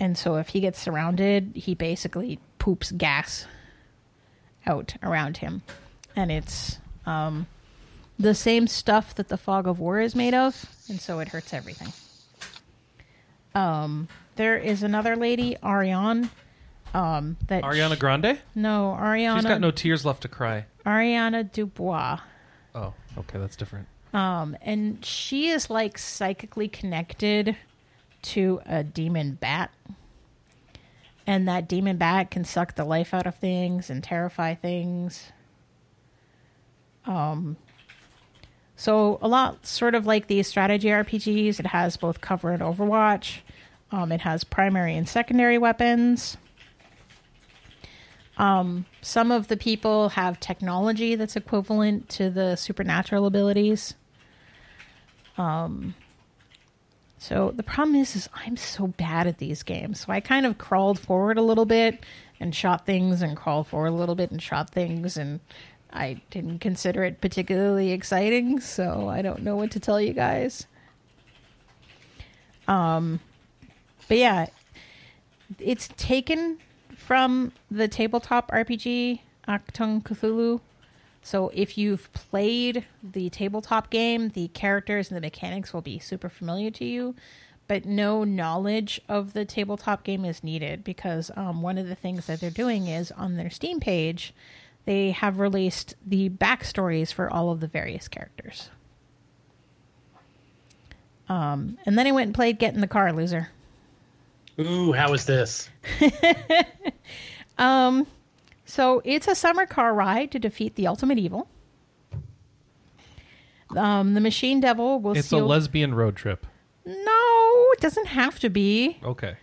And so if he gets surrounded, he basically poops gas out around him. And it's um, the same stuff that the fog of war is made of. And so it hurts everything. Um, there is another lady, Ariane. Um, that Ariana Grande? no, Ariana She's got no tears left to cry. Ariana Dubois. Oh, okay, that's different. Um, and she is like psychically connected to a demon bat. And that demon bat can suck the life out of things and terrify things. Um, so a lot sort of like these strategy RPGs, it has both cover and Overwatch. Um, it has primary and secondary weapons. Um, some of the people have technology that's equivalent to the supernatural abilities. Um, so the problem is, is I'm so bad at these games. So I kind of crawled forward a little bit and shot things, and crawled forward a little bit and shot things, and I didn't consider it particularly exciting. So I don't know what to tell you guys. Um, but yeah, it's taken from the tabletop RPG Achtung Cthulhu. So if you've played the tabletop game, the characters and the mechanics will be super familiar to you, but no knowledge of the tabletop game is needed because um, one of the things that they're doing is on their Steam page, they have released the backstories for all of the various characters. Um, and then I went and played Get in the Car, loser. Ooh, how is this? So it's a summer car ride to defeat the ultimate evil. Um, the machine devil will It's a lesbian road trip. no, it doesn't have to be. Okay.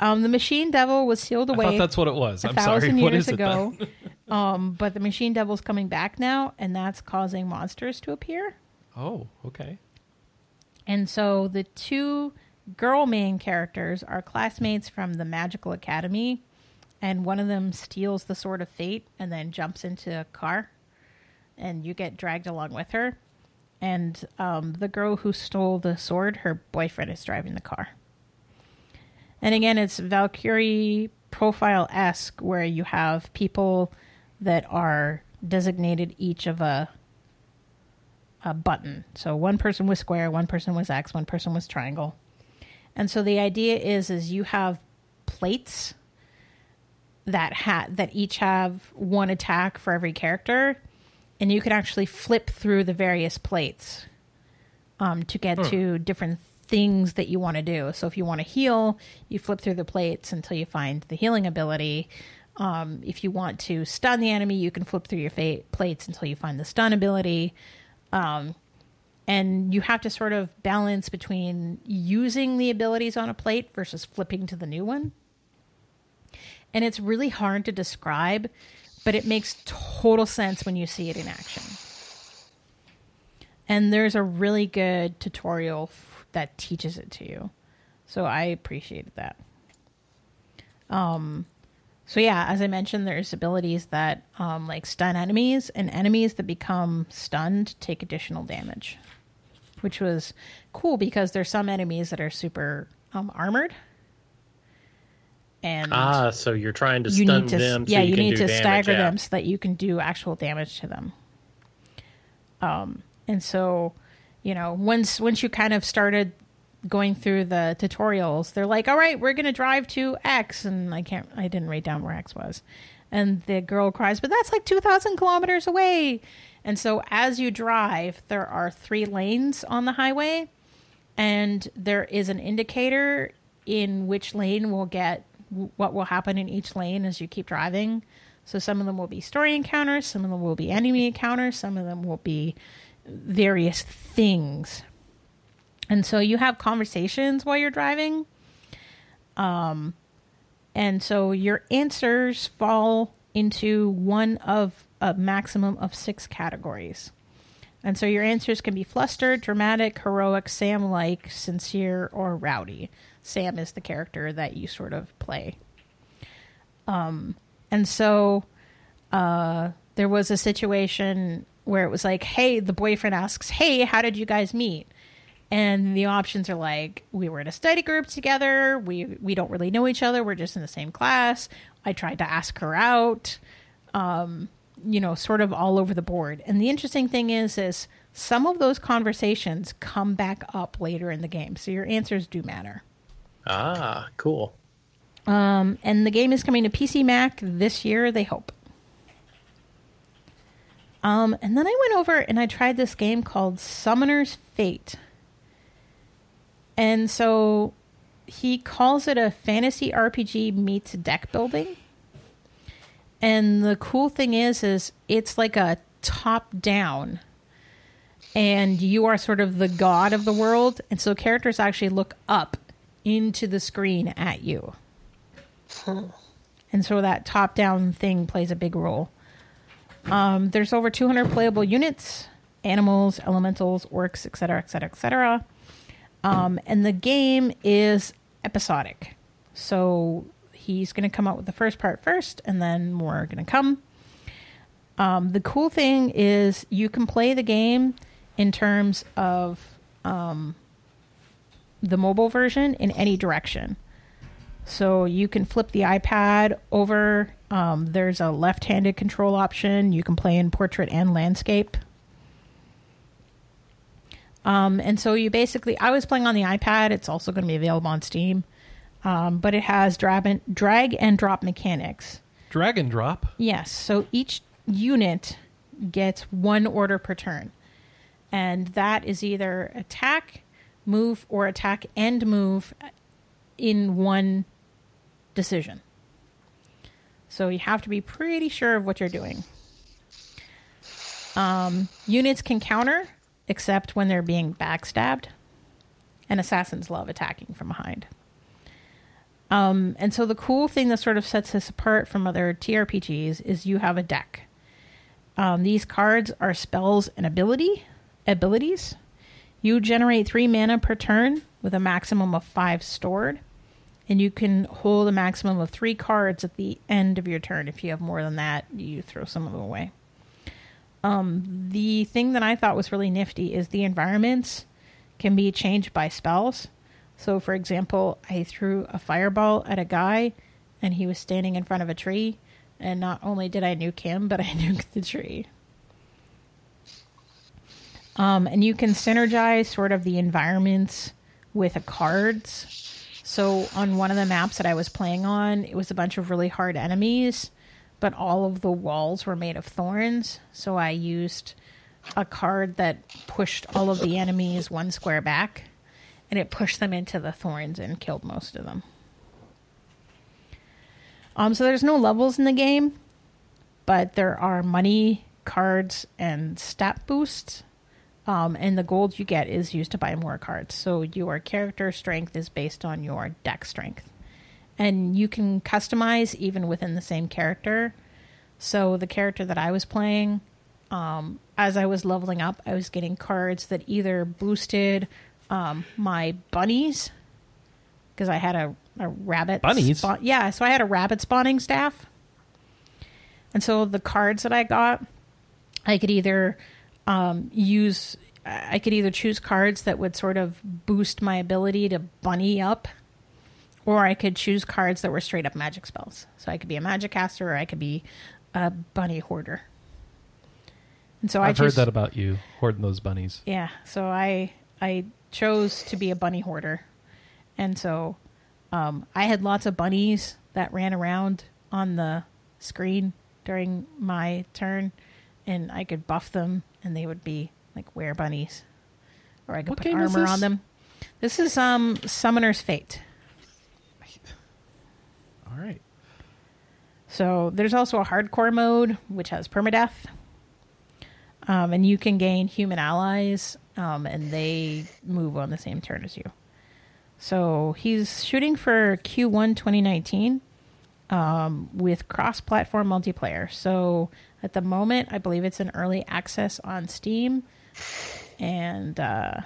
Um, the machine devil was sealed I away thought that's what it was. a I'm thousand sorry. What years ago. um, but the machine devil's coming back now, and that's causing monsters to appear. Oh, okay. And so the two girl main characters are classmates from the Magical Academy, and one of them steals the Sword of Fate and then jumps into a car, and you get dragged along with her. And um, the girl who stole the sword, her boyfriend is driving the car. And again, it's Valkyrie profile esque, where you have people that are designated each of a a button. So one person was square, one person was X, one person was triangle. And so the idea is is you have plates that ha- that each have one attack for every character and you can actually flip through the various plates um, to get to different things that you want to do. So if you want to heal, you flip through the plates until you find the healing ability. Um, if you want to stun the enemy, you can flip through your plates until you find the stun ability. Um, and you have to sort of balance between using the abilities on a plate versus flipping to the new one. And it's really hard to describe, but it makes total sense when you see it in action. And there's a really good tutorial that teaches it to you. So I appreciated that. Um so yeah, as I mentioned, there's abilities that um, like stun enemies, and enemies that become stunned take additional damage, which was cool because there's some enemies that are super um, armored, and Ah, so you're trying to you stun to them. So yeah you, you can need to stagger them so that you can do actual damage to them. Um, and so you know once once you kind of started going through the tutorials, they're like, "All right, we're gonna drive to X," and I can't, I didn't write down where X was, and the girl cries, "But that's like two thousand kilometers away." And so as you drive, there are three lanes on the highway, and there is an indicator in which lane will get what will happen in each lane as you keep driving. So some of them will be story encounters, some of them will be enemy encounters, some of them will be various things. And so you have conversations while you're driving. Um and so your answers fall into one of a maximum of 6 categories. And so your answers can be flustered, dramatic, heroic, Sam like, sincere, or rowdy. Sam is the character that you sort of play. Um, and so uh, there was a situation where it was like, hey, the boyfriend asks, hey, how did you guys meet? And the options are like, we were in a study group together. We we don't really know each other. We're just in the same class. I tried to ask her out. Um, you know, sort of all over the board. And the interesting thing is, is some of those conversations come back up later in the game, so your answers do matter. Ah, cool. Um, and the game is coming to PC Mac this year, they hope. Um, and then I went over and I tried this game called Summoner's Fate. And so he calls it a fantasy RPG meets deck building. And the cool thing is is it's like a top down and you are sort of the god of the world and so characters actually look up into the screen at you. And so that top down thing plays a big role. Um, there's over 200 playable units, animals, elementals, orcs, etc., etc., etc. And the game is episodic. So he's going to come out with the first part first, and then more are going to come. Um, the cool thing is you can play the game in terms of um, the mobile version in any direction. So you can flip the iPad over. Um, there's a left handed control option. You can play in portrait and landscape. Um, and so you basically, I was playing on the iPad. It's also going to be available on Steam. Um, but it has drag and, drag and drop mechanics. Drag and drop. Yes. So each unit gets one order per turn. And that is either attack, move, or attack and move in one decision. So you have to be pretty sure of what you're doing. Um, units can counter, except when they're being backstabbed. And assassins love attacking from behind. Um, and so the cool thing that sort of sets this apart from other TRPGs is you have a deck. Um, these cards are spells and ability abilities. You generate three mana per turn with a maximum of five stored, and you can hold a maximum of three cards at the end of your turn. If you have more than that, you throw some of them away. Um, the thing that I thought was really nifty is the environments can be changed by spells. So, for example, I threw a fireball at a guy and he was standing in front of a tree. And not only did I nuke him, but I nuked the tree. Um, and you can synergize sort of the environments with the cards. So on one of the maps that I was playing on, it was a bunch of really hard enemies, but all of the walls were made of thorns. So I used a card that pushed all of the enemies one square back, and it pushed them into the thorns and killed most of them. Um, so there's no levels in the game, but there are money, cards, and stat boosts. Um, and the gold you get is used to buy more cards. So your character strength is based on your deck strength. And you can customize even within the same character. So the character that I was playing, um, as I was leveling up, I was getting cards that either boosted um, my bunnies, because I had a, a rabbit. Bunnies? spawn- yeah, so I had a rabbit spawning staff. And so the cards that I got, I could either um, use, I could either choose cards that would sort of boost my ability to bunny up, or I could choose cards that were straight up magic spells. So I could be a magic caster, or I could be a bunny hoarder. And so I I've heard that about you hoarding those bunnies. yeah, so I I chose to be a bunny hoarder, and so um, I had lots of bunnies that ran around on the screen during my turn, and I could buff them, and they would be like wear bunnies, or I could What put armor on them. This is um Summoner's Fate. All right. So there's also a hardcore mode which has permadeath, um, and you can gain human allies, um, and they move on the same turn as you. So he's shooting for Q1 2019 um, with cross-platform multiplayer. So at the moment, I believe it's in early access on Steam, and uh,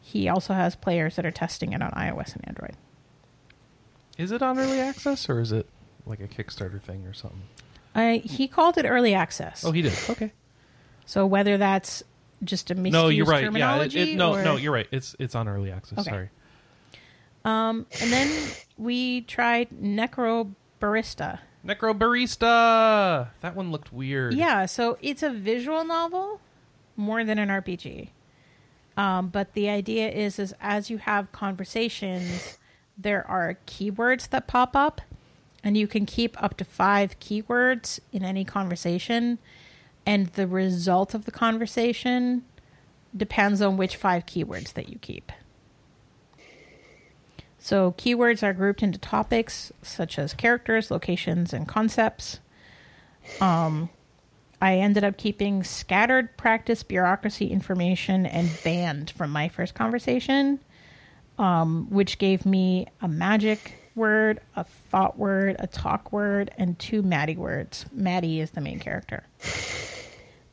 he also has players that are testing it on iOS and Android. Is it on early access or is it like a Kickstarter thing or something? I, he called it early access. Oh, he did. Okay. So whether that's just a misused No, you're right. Yeah. It, it, no, or- no, you're right. It's it's on early access. Okay. Sorry. Um, and then we tried Necro Barista. Necro Barista. That one looked weird. Yeah, so it's a visual novel more than an RPG. Um, but the idea is, is as you have conversations, there are keywords that pop up, and you can keep up to five keywords in any conversation, and the result of the conversation depends on which five keywords that you keep. So, keywords are grouped into topics such as characters, locations, and concepts. Um, I ended up keeping scattered practice, bureaucracy, information, and banned from my first conversation, um, which gave me a magic word, a thought word, a talk word, and two Maddie words. Maddie is the main character.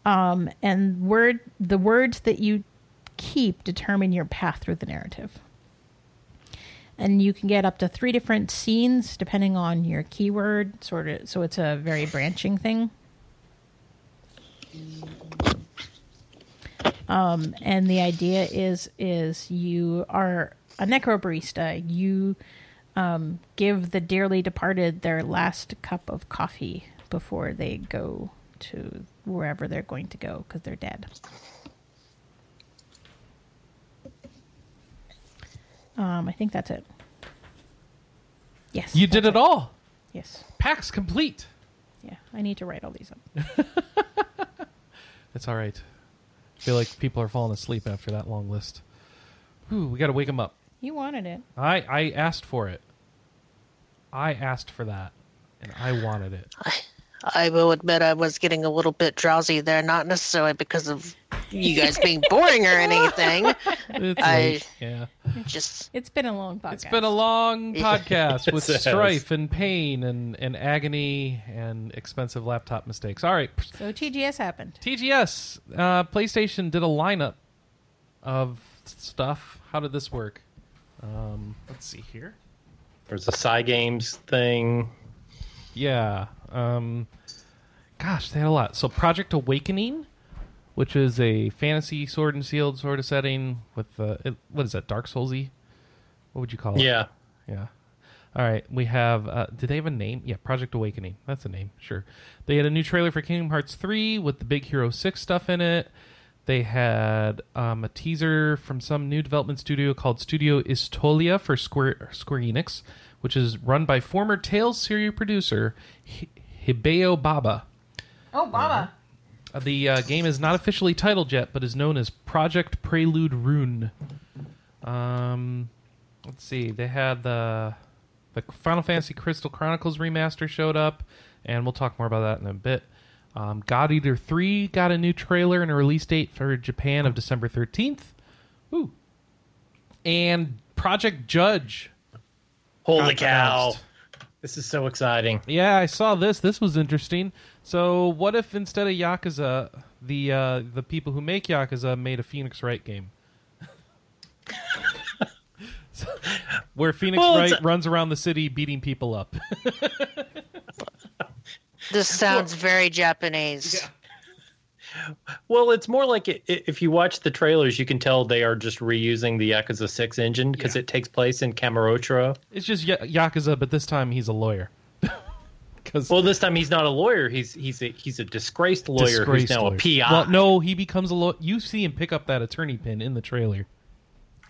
Um, and word the words that you keep determine your path through the narrative. And you can get up to three different scenes depending on your keyword, sort of. So it's a very branching thing. Um, and the idea is is you are a necrobarista. You um, give the dearly departed their last cup of coffee before they go to wherever they're going to go because they're dead. Um, I think that's it. Yes, You did that's it all. Yes. Packs complete. Yeah, I need to write all these up. It's all right. I feel like people are falling asleep after that long list. Ooh, we got to wake them up. You wanted it. I I asked for it. I asked for that, and I wanted it. I, I will admit I was getting a little bit drowsy there, not necessarily because of you guys being boring or anything. It's I- late. Yeah, Just It's been a long podcast. it's been a long podcast with Yes, it has. strife and pain and and agony and expensive laptop mistakes. All right, so TGS happened. TGS, uh, PlayStation did a lineup of stuff. How did this work? Um, let's see here. There's a Psy Games thing. Yeah. Um, gosh, they had a lot. So Project Awakening, which is a fantasy sword and shield sort of setting with uh, it, what is that? Dark Soulsy? What would you call it? Yeah. Yeah. All right, we have. Uh, did they have a name? Yeah, Project Awakening. That's a name. Sure. They had a new trailer for Kingdom Hearts 3 with the Big Hero 6 stuff in it. They had um, a teaser from some new development studio called Studio Istolia for Square Square Enix, which is run by former Tales series producer Hi- Hideo Baba. Oh, Baba. Uh, The uh, game is not officially titled yet, but is known as Project Prelude Rune. Um, let's see. They had the the Final Fantasy Crystal Chronicles remaster showed up, and we'll talk more about that in a bit. Um, God Eater 3 got a new trailer and a release date for Japan of December 13th. Ooh. And Project Judge. Holy cow! announced. This is so exciting. Yeah, I saw this. This was interesting. So, what if instead of Yakuza, the uh, the people who make Yakuza made a Phoenix Wright game, So, where Phoenix Well, Wright a- runs around the city beating people up? This sounds very Japanese. Well, it's more like it, i if you watch the trailers, you can tell they are just reusing the Yakuza Six engine because Yeah. it takes place in Kamurocho. it's just Ya- Yakuza, but this time he's a lawyer. Because Well, this time he's not a lawyer. He's he's a he's a disgraced lawyer who's now a PI. Well, no, he becomes a lawyer. You see him pick up that attorney pin in the trailer.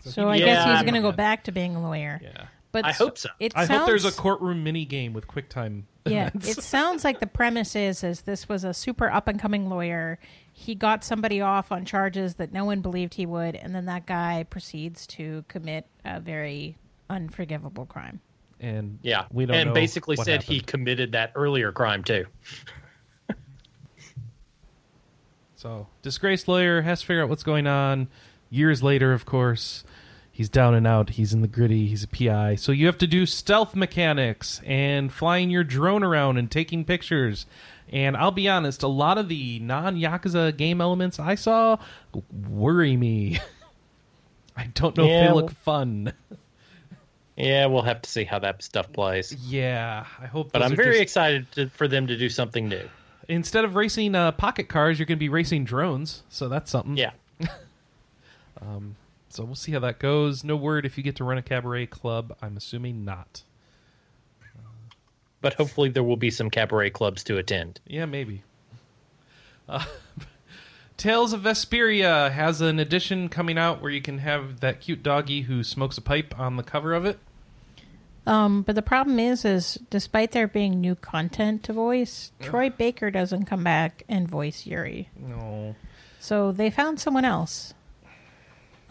So I Yeah, guess he's going to go back to being a lawyer. Yeah. But I s- hope so. It I sounds, hope there's a courtroom mini game with QuickTime. Yeah, it sounds like the premise is is this was a super up and coming lawyer. He got somebody off on charges that no one believed he would, and then that guy proceeds to commit a very unforgivable crime. and yeah, we don't and know basically what said he committed that earlier crime too. So, disgraced lawyer has to figure out what's going on. Years later, of course, he's down and out. He's in the gritty. He's a PI. So, you have to do stealth mechanics and flying your drone around and taking pictures. And I'll be honest, a lot of the non Yakuza game elements I saw worry me. I don't know if they look fun. Yeah, we'll have to see how that stuff plays. Yeah, I hope. But I'm very just- excited to, for them to do something new. Instead of racing uh, pocket cars, you're going to be racing drones. So that's something. Yeah. So we'll see how that goes. No word if you get to run a cabaret club. I'm assuming not. But hopefully there will be some cabaret clubs to attend. Yeah, maybe. Uh, Tales of Vesperia has an edition coming out where you can have that cute doggy who smokes a pipe on the cover of it. Um, but the problem is, is despite there being new content to voice, Troy Baker doesn't come back and voice Yuri. No. So they found someone else.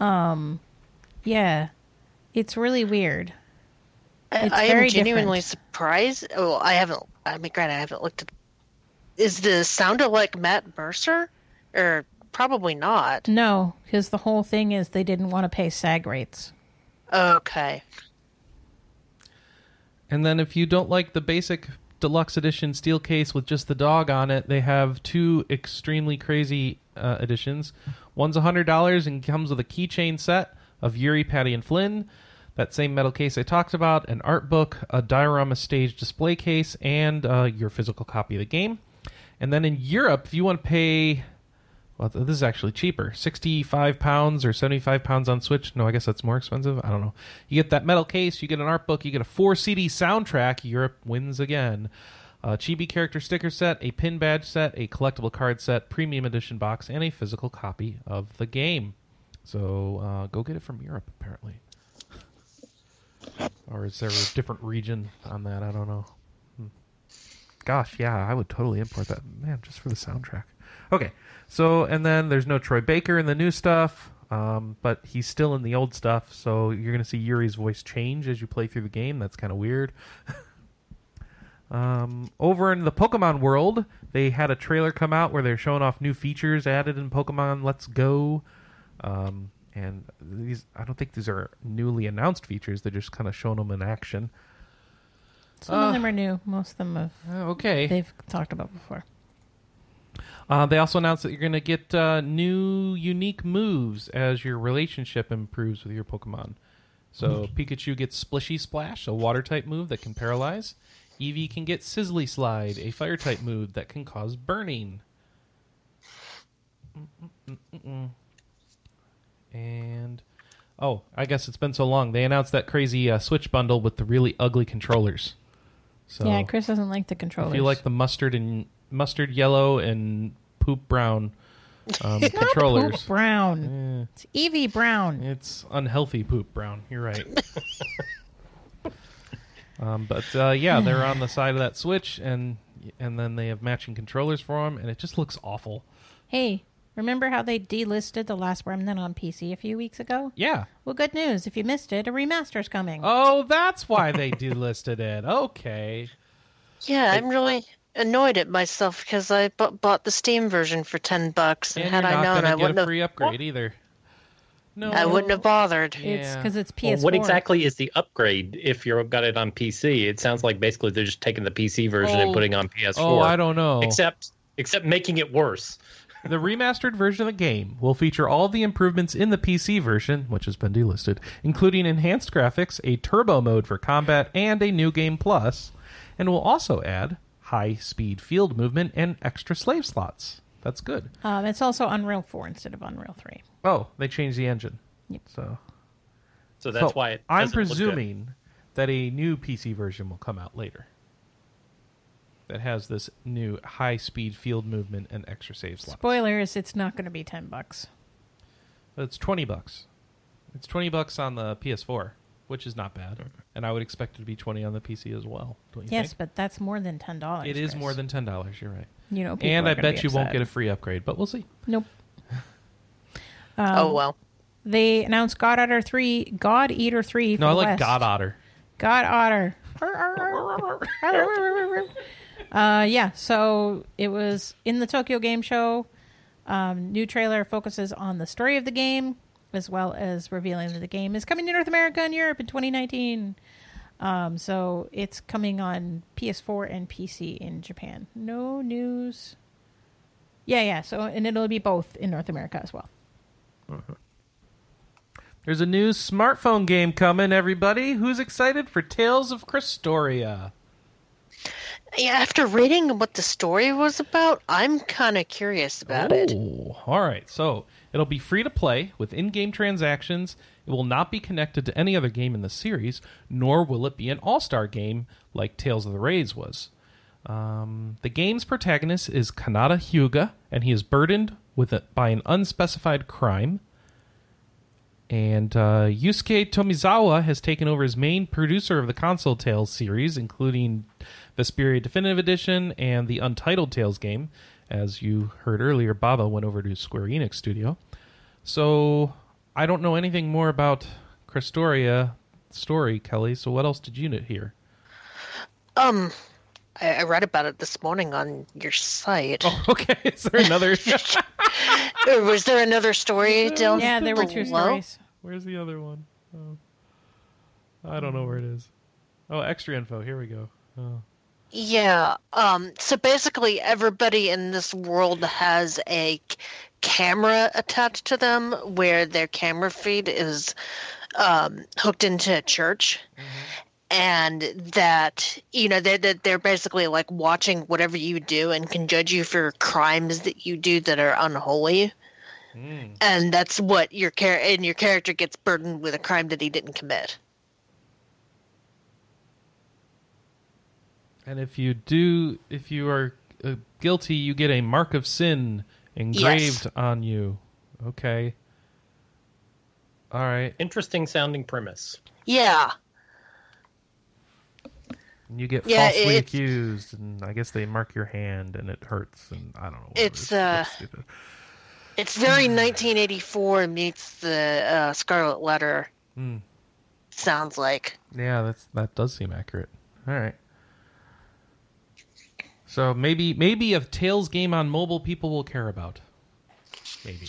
Um, yeah, it's really weird. I, It's I very am genuinely different. surprised. Well, I haven't. I mean, granted, I haven't looked at. Is the sound like Matt Mercer, or probably not? No, because the whole thing is they didn't want to pay SAG rates. Okay. And then if you don't like the basic deluxe edition steel case with just the dog on it, they have two extremely crazy uh, editions. One's $100 and comes with a keychain set of Yuri, Patty, and Flynn. That same metal case I talked about, an art book, a diorama stage display case, and uh, your physical copy of the game. And then in Europe, if you want to pay well, this is actually cheaper. 65 pounds or 75 pounds on Switch. No, I guess that's more expensive. I don't know. You get that metal case, you get an art book, you get a 4 CD soundtrack. Europe wins again. A chibi character sticker set, a pin badge set, a collectible card set, premium edition box, and a physical copy of the game. So uh, go get it from Europe, apparently. or is there a different region on that? I don't know. Hmm. Gosh, yeah, I would totally import that. Man, just for the soundtrack. Okay, so and then there's no Troy Baker in the new stuff, um, but he's still in the old stuff. So you're gonna see Yuri's voice change as you play through the game. That's kind of weird. um, over in the Pokemon world, they had a trailer come out where they're showing off new features added in Pokemon Let's Go. Um, and these, I don't think these are newly announced features. They're just kind of showing them in action. Some Uh, of them are new. Most of them have Uh, okay. they've talked about before. Uh, they also announced that you're going to get uh, new unique moves as your relationship improves with your Pokemon. So Pikachu gets Splishy Splash, a water type move that can paralyze. Eevee can get Sizzly Slide, a fire type move that can cause burning. Mm-mm-mm-mm. And Oh, I guess it's been so long. They announced that crazy uh, Switch bundle with the really ugly controllers. So yeah, Chris doesn't like the controllers. if you like the mustard and mustard yellow and poop brown um, controllers, Poop brown. It's Eevee Brown. it's unhealthy poop brown. You're right. um, but uh, yeah, they're on the side of that Switch, and and then they have matching controllers for them, and it just looks awful. Hey, remember how they delisted The Last Remnant on PC a few weeks ago? Yeah. Well, good news. If you missed it, a remaster's coming. Oh, that's why they delisted it. Okay. Yeah, I'm really annoyed at myself because I bought the Steam version for ten bucks, and, And had you're I not known, gonna I get wouldn't a have. free upgrade either. No, I wouldn't have bothered. It's Yeah. because it's PS4. what exactly is the upgrade if you've got it on PC? It sounds like basically they're just taking the PC version Oh. and putting on PS4. Oh, I don't know. Except except making it worse. The remastered version of the game will feature all the improvements in the PC version, which has been delisted, including enhanced graphics, a turbo mode for combat, and a new game plus, and will also add high speed field movement and extra slave slots. That's good. Um, it's also Unreal 4 instead of Unreal 3. Oh, they changed the engine. Yep. So, So that's so why it I'm doesn't look good. presuming that a new PC version will come out later. That has this new high speed field movement and extra save slots. Spoilers, it's not going to be 10 bucks. It's twenty bucks. It's twenty bucks on the PS4, which is not bad, hmm. and I would expect it to be twenty on the PC as well. Don't you Yes, think? but that's more than $10. it is Chris. more than ten dollars. You're right, You know, and I bet be you won't get a free upgrade, but we'll see. Nope. Oh well. They announced God Otter 3, God Eater 3 for No, I like West. God Otter. God Otter. uh, yeah, so it was in the Tokyo Game Show. Um, new trailer focuses on the story of the game, as well as revealing that the game is coming to North America and Europe in 2019. Um, so it's coming on PS4 and PC in Japan. No news. Yeah, yeah. So and it'll be both in North America as well. There's a new smartphone game coming. Everybody, who's excited for Tales of Crestoria? Yeah, after reading what the story was about, I'm kind of curious about it. Oh, all right. So it'll be free to play with in-game transactions. It will not be connected to any other game in the series, nor will it be an all-star game like Tales of the Rays was. Um, the game's protagonist is Kanata Hyuga, and he is burdened with it by an unspecified crime. And uh, Yusuke Tomizawa has taken over as main producer of the console Tales series, including Vesperia Definitive Edition and the Untitled Tales game. As you heard earlier, Baba went over to Square Enix Studio. So I don't know anything more about Crestoria story, Kelly. So what else did you hear? Um, I, I read about it this morning on your site. Oh, okay. Is there another? Was there another story down Yeah, there were two below? stories. Where's the other one? Oh. I don't know where it is. Oh, extra info. Here we go. Oh. Yeah. Um. So basically, everybody in this world has a c- camera attached to them, where their camera feed is um, hooked into a church, and that you know that they're, they're basically like watching whatever you do and can judge you for crimes that you do that are unholy. And that's what your char- and your character gets burdened with a crime that he didn't commit. And if you do, if you are uh, guilty, you get a mark of sin engraved on you. Okay. All right. Interesting sounding premise. Yeah. And you get Yeah, falsely accused, and I guess they mark your hand, and it hurts, and I don't know. whatever. It's, uh, stupid. It's very 1984 meets the uh, Scarlet Letter. Hmm. Sounds like. Yeah, that's that does seem accurate. All right. So maybe maybe a Tales game on mobile people will care about. Maybe.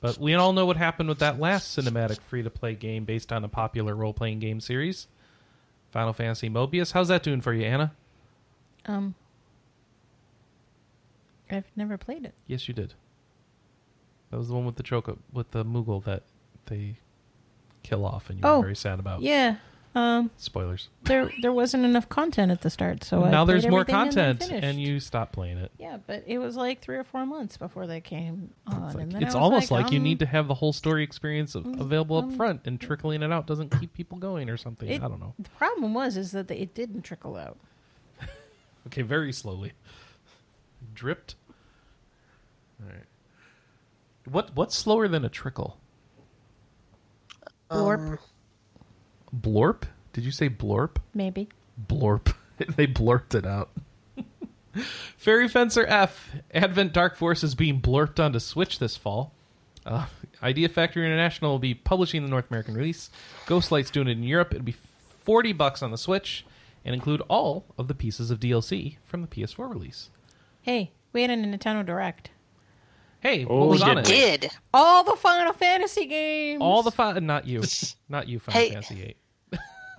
But we all know what happened with that last cinematic free to play game based on a popular role playing game series. Final Fantasy Mobius. How's that doing for you, Anna? Um, I've never played it. Yes, you did. That was the one with the choco with the Moogle that they kill off and you Oh, were very sad about. Yeah, Um, Spoilers. there there wasn't enough content at the start, so I now played there's more everything and then content, finished. and you stop playing it. Yeah, but it was like three or four months before they came on, It's, like- and then it's I was almost like, you um, need to have the whole story experience av- available up um, front, and trickling it out doesn't keep people going or something. It- I don't know. The problem was is that it didn't trickle out. Okay, very slowly. Dripped. All right. What what's slower than a trickle? Blorp, Um, Blorp? Did you say blorp? maybe. Blorp. they blurped it out. Fairy Fencer F. Advent Dark Force is being blurped onto Switch this fall. Uh, Idea Factory International will be publishing the North American release. Ghostlight's doing it in Europe. It'll be 40 bucks on the Switch and include all of the pieces of DLC from the PS4 release. Hey, we had a Nintendo Direct. Hey, Oh, what was we on it? did. All the Final Fantasy games. All the fi- not you, not you, Final Hey. Fantasy VIII.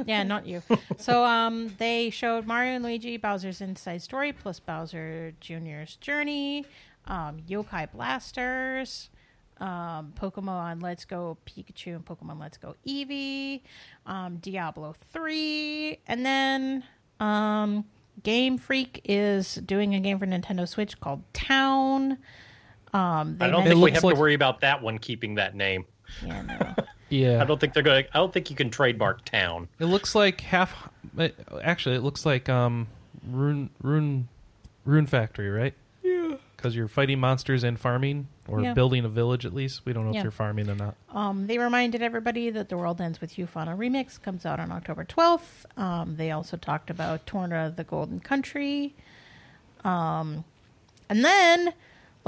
yeah, not you. So um, they showed Mario and Luigi Bowser's Inside Story plus Bowser Jr.'s Journey, um, Yokai Blasters, um, Pokemon Let's Go Pikachu and Pokemon Let's Go Eevee, um, Diablo three, and then um, Game Freak is doing a game for Nintendo Switch called Town. Um, they I don't think we have like- to worry about that one keeping that name. Yeah, no. Yeah, I don't think they're going. to I don't think you can trademark town. It looks like half. Actually, it looks like um, Rune Rune Rune Factory, right? Yeah. Because you're fighting monsters and farming, or Yeah. building a village at least. We don't know Yeah. if you're farming or not. Um, they reminded everybody that The World Ends With You Final Remix comes out on October 12th. Um, they also talked about Torna the Golden Country. Um, and then,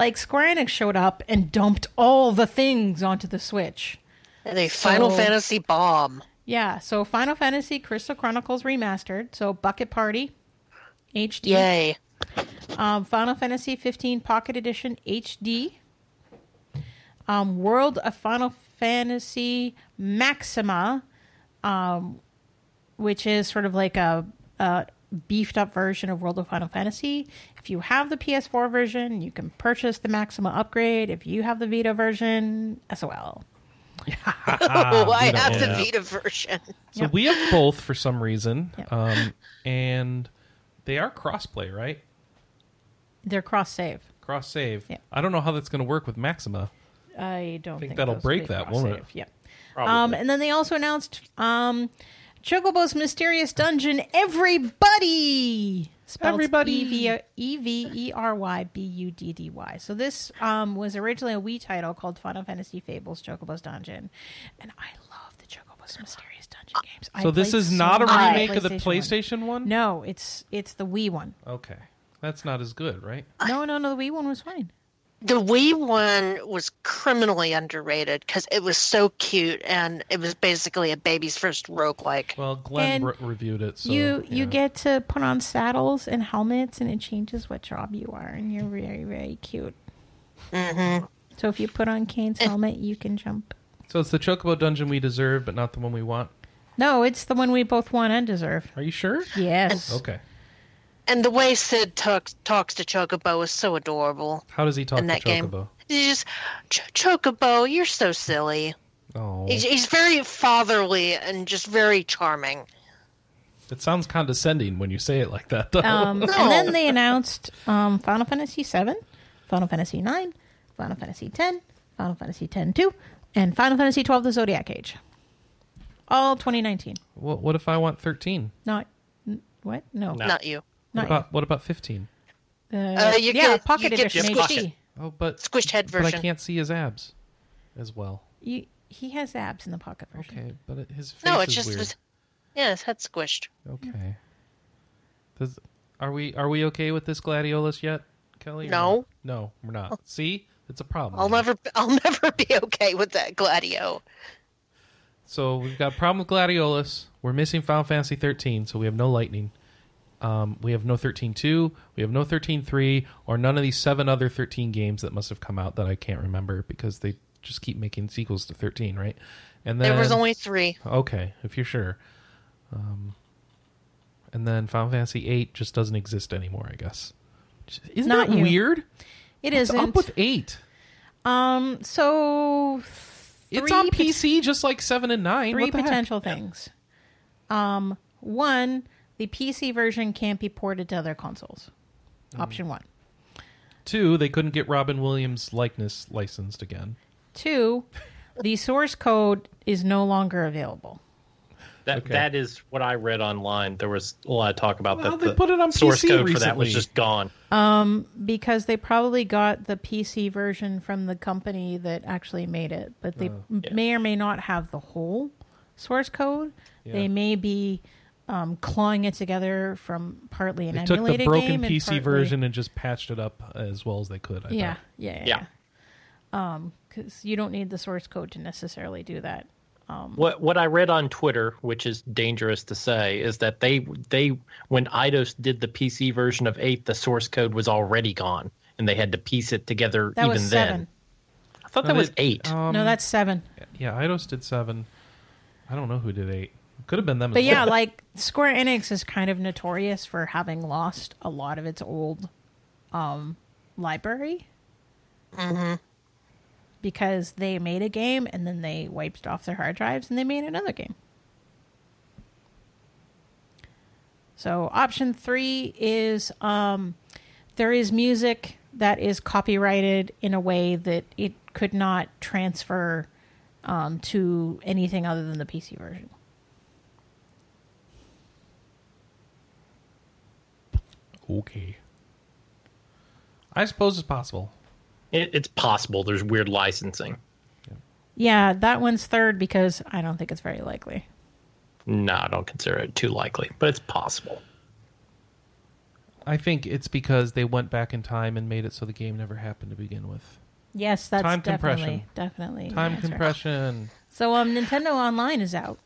like, Square Enix showed up and dumped all the things onto the Switch. And a Final Fantasy bomb. Yeah, so Final Fantasy Crystal Chronicles Remastered, so Bucket Party HD. Yay. Um, Final Fantasy 15 Pocket Edition HD. Um, World of Final Fantasy Maxima, um, which is sort of like a, a beefed up version of World of Final Fantasy. If you have the PS4 version, you can purchase the Maxima upgrade. If you have the Vita version, SOL. oh, I Vita, have the. Vita version. So Yep. we have both for some reason, Yep. um, and they are crossplay, right? They're cross save. Cross save. Yeah. I don't know how that's going to work with Maxima. I don't think, think that'll break that, won't it? Yeah. Um, and then they also announced um, Chocobo's Mysterious Dungeon. Everybody, Spelled Everybody. E V E R Y B U D D Y. So this um, was originally a Wii title called Final Fantasy Fables Chocobo's Dungeon, and I love the Chocobo's Mysterious Dungeon games. I So this played is so not a remake of the one. PlayStation one. No, it's it's the Wii one. Okay, that's not as good, right? No, no, no. The Wii one was fine. The Wii one was criminally underrated because it was so cute and it was basically a baby's first roguelike. Well, Glenn re- reviewed it. So, you you get to put on saddles and helmets, and it changes what job you are, and you're very very cute. Mm-hmm. So if you put on Kain's helmet, you can jump. So it's the Chocobo dungeon we deserve, but not the one we want. No, it's the one we both want and deserve. Are you sure? Yes. Okay. And the way Cid talks talks to Chocobo is so adorable. How does he talk In to that game. Chocobo? He's just, Ch- Chocobo, you're so silly. Oh, He's, he's very fatherly and just very charming. it sounds condescending when you say it like that. Though. Um, No. And then they announced um, Final Fantasy VII, Final Fantasy IX, Final Fantasy X, Final Fantasy X-2, and Final Fantasy XII: The Zodiac Age. All 2019. what, what if I want thirteen? Not what? No, No. Not you. What not about what about fifteen? uh, Uh, you yeah, get- Pocket you get Edition squished. HD. Oh, but Squished head but I version. can't see his abs as well. You, he has abs in the Pocket version. Okay, but it, his face No, is it's just weird. was, yeah, his head squished. Okay. Does are we are we okay with this gladiolus yet, Kelly? or No. not? No, we're not. See, it's a problem. I'll never, I'll never be okay with that Gladio. So we've got a problem with gladiolus. We're missing Final Fantasy 13, so we have no lightning. Um, we have no 13.2, we have no 13.3, or none of these seven other 13 games that must have come out that I can't remember because they just keep making sequels to 13, right? And then There was only three. okay, if you're sure. Um, and then Final Fantasy 8 just doesn't exist anymore, I guess. Isn't Not that you. weird? It What's isn't. up with 8? um, so It's three on pot- PC just like 7 and 9. three what the heck? potential things. One, the PC version can't be ported to other consoles. Option one. Two, they couldn't get Robin Williams' likeness licensed again. Two, the source code is no longer available. That Okay. that is what I read online. There was a lot of talk about Well, that. they the put it on source PC code for that was just gone. Um, because they probably got the PC version from the company that actually made it, but they Oh. m- Yeah. may or may not have the whole source code. Yeah. They may be um, clawing it together from partly an They took the broken game PC partly- version and just patched it up as well as they could. I Yeah, thought. yeah, yeah. Yeah. yeah. Um, because you don't need the source code to necessarily do that. What what I read on Twitter, which is dangerous to say, is that they they when Eidos did the PC version of eight, the source code was already gone, and they had to piece it together That even was then. seven. I thought No, that was they- eight. Um, no, that's seven. yeah. Eidos did seven. I don't know who did eight. Could have been them. But as yeah, well. like Square Enix is kind of notorious for having lost a lot of its old um, library. Because they made a game and then they wiped off their hard drives and they made another game. So option three is um, there is music that is copyrighted in a way that it could not transfer um, to anything other than the PC version. Okay. I suppose it's possible. It, it's possible. There's weird licensing. Yeah, that one's third because I don't think it's very likely. No, I don't consider it too likely, but it's possible. I think it's because they went back in time and made it so the game never happened to begin with. Yes, that's Time definitely compression. definitely Time answer. compression. So um, Nintendo Online is out.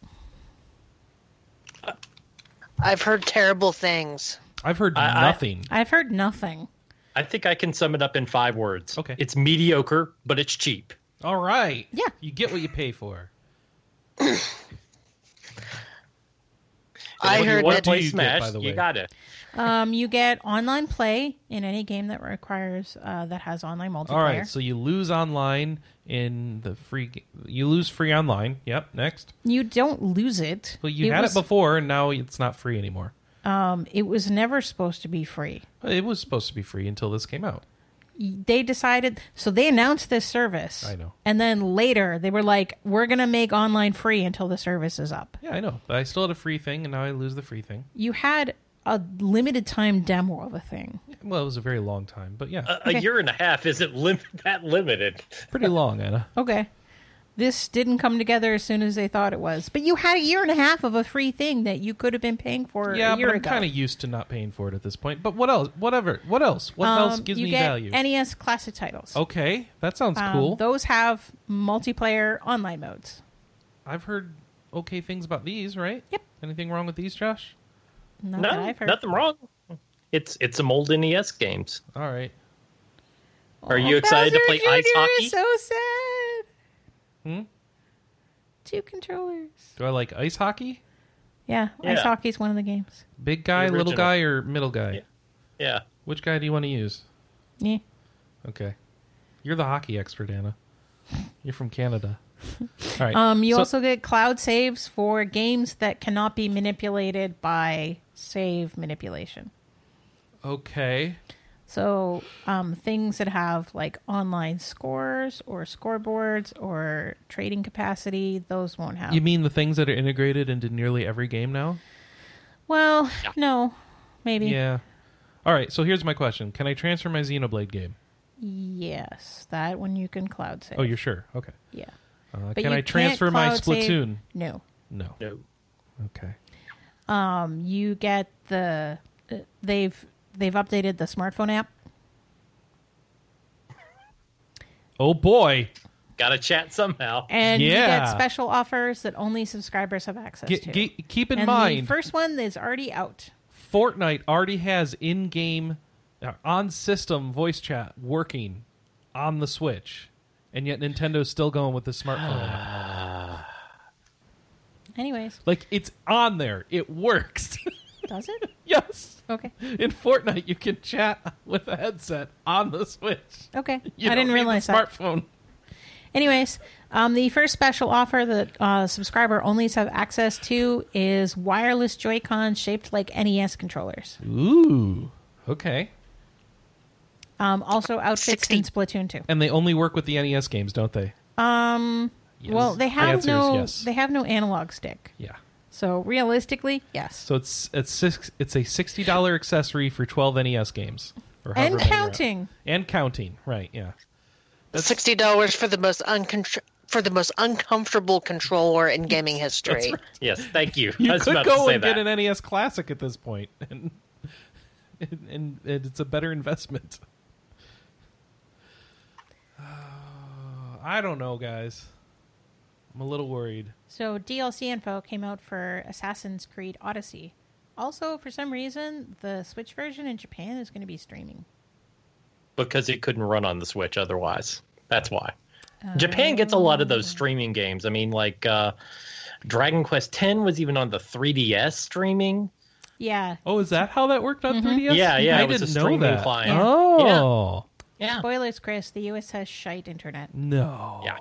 I've heard terrible things. I've heard I- I- nothing. I've heard nothing. I think I can sum it up in five words. Okay. It's mediocre, but it's cheap. All right. Yeah. You get what you pay for. I you heard want that play do you get, by the way? you got it. Um, you get online play in any game that requires uh, that has online multiplayer. All right. So you lose online in the free. You lose free online. Yep. Next. you don't lose it. Well, you had was, it before, and now it's not free anymore. Um, it was never supposed to be free. It was supposed to be free until this came out. they decided so they announced this service I know. and then later they were like we're gonna make online free until the service is up Yeah, I know. But I still had a free thing, and now I lose the free thing. you had a limited time demo of a thing Well, it was a very long time, but yeah, A, Okay. a year and a half isn't lim- that limited. pretty long, Anna. okay this didn't come together as soon as they thought it was but you had a year and a half of a free thing that you could have been paying for Yeah, a year but I'm kind of used to not paying for it at this point. But what else? Whatever. What else? What Um, else gives you me get value? nes classic titles okay, that sounds Um, cool. those have multiplayer online modes I've heard okay things about these, right? Yep. Anything wrong with these, Josh? Not that no, I've heard. nothing wrong. It's it's some old NES games. All right. Are you excited to Bowser play ice hockey? is so sad. Hmm? Two controllers. Do I like ice hockey? Yeah, ice Yeah. hockey's one of the games. Big guy, little guy, or middle guy? Yeah. Yeah. Which guy do you want to use? Yeah. Okay. You're the hockey expert, Anna. You're from Canada. All right. Um, you So- also get cloud saves for games that cannot be manipulated by save manipulation. Okay. So, um, things that have like online scores or scoreboards or trading capacity, those won't have. You mean the things that are integrated into nearly every game now? well, no, maybe. Yeah. All right. So here's my question: Can I transfer my Xenoblade game? Yes, that one you can cloud save. Oh, you're sure? Okay. yeah. Uh, can I transfer my cloud save- Splatoon? No. No. No. Okay. Um, you get the uh, they've they've updated the smartphone app. Oh boy. Got to chat somehow. And you Yeah. get special offers that only subscribers have access Ge- to. ge- keep in and mind, the first one is already out. Fortnite already has in-game, uh, on-system voice chat working on the Switch, and yet Nintendo's still going with the smartphone app. Anyways, Like it's on there, it works. does it? yes, Okay. in Fortnite you can chat with a headset on the Switch. Okay. You I don't didn't need realize the that. smartphone. Anyways, um, the first special offer that uh, subscriber onlys have access to is wireless Joy-Con shaped like NES controllers. Ooh. Okay. Um, also outfits 60. in Splatoon 2. And they only work with the NES games, don't they? Um, Yes. well, they have answer is no yes. they have no analog stick. Yeah. So realistically, yes. So it's it's six, it's a sixty dollar accessory for twelve NES games, or and many there are. counting. and counting. Right? Yeah. That's- Sixty dollars for the most uncontr- for the most uncomfortable controller in gaming history. right. Yes, thank you. I You was could about to go say and that. get an NES Classic at this point, and, and, and it's a better investment. I don't know, guys. I'm a little worried. So DLC info came out for Assassin's Creed Odyssey. Also, for some reason, the Switch version in Japan is going to be streaming. because it couldn't run on the Switch otherwise. That's why. Japan gets a lot of Oh. those streaming games. I mean, like uh, Dragon Quest X was even on the 3DS streaming. Yeah. Oh, is that how that worked on 3DS? Mm-hmm. Yeah, yeah, I it was didn't know streaming that. client. Oh, Yeah. Spoilers, Chris. The US has shite internet. no. Yeah.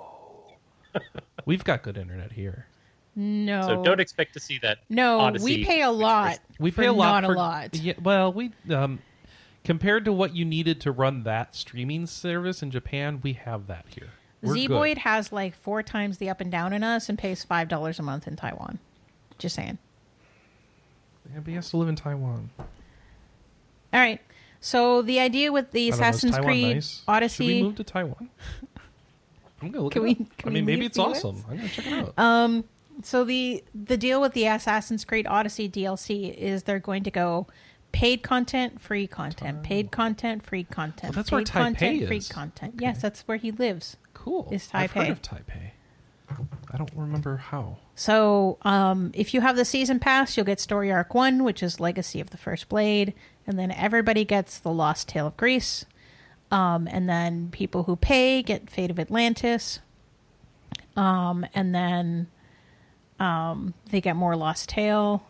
We've got good internet here. No. So don't expect to see that. no, Odyssey we pay a lot. We for pay a lot not for a lot. Yeah, well, we um, compared to what you needed to run that streaming service in Japan, we have that here. We're good. Zeboyd has like four times the up and down in us and pays five dollars a month in Taiwan. Just saying. Yeah, but he has to live in Taiwan. All right. So the idea with the I don't know, Assassin's Creed nice? Should Odyssey. we move to Taiwan? I'm gonna look Can it we- up. can I mean, we maybe it's awesome. I'm gonna check it out. Um, so the the deal with the Assassin's Creed Odyssey DLC is they're going to go paid content, free content, paid content, free content. Well, that's where paid Taipei content, free is. content. Yes, that's where he lives. cool. is I've heard Taipei. of Taipei. I don't remember how. So, um, if you have the season pass, you'll get Story Arc 1, which is Legacy of the First Blade, and then everybody gets The Lost Tale of Greece. Um, and then people who pay get Fate of Atlantis. Um, and then um, they get more Lost Tale.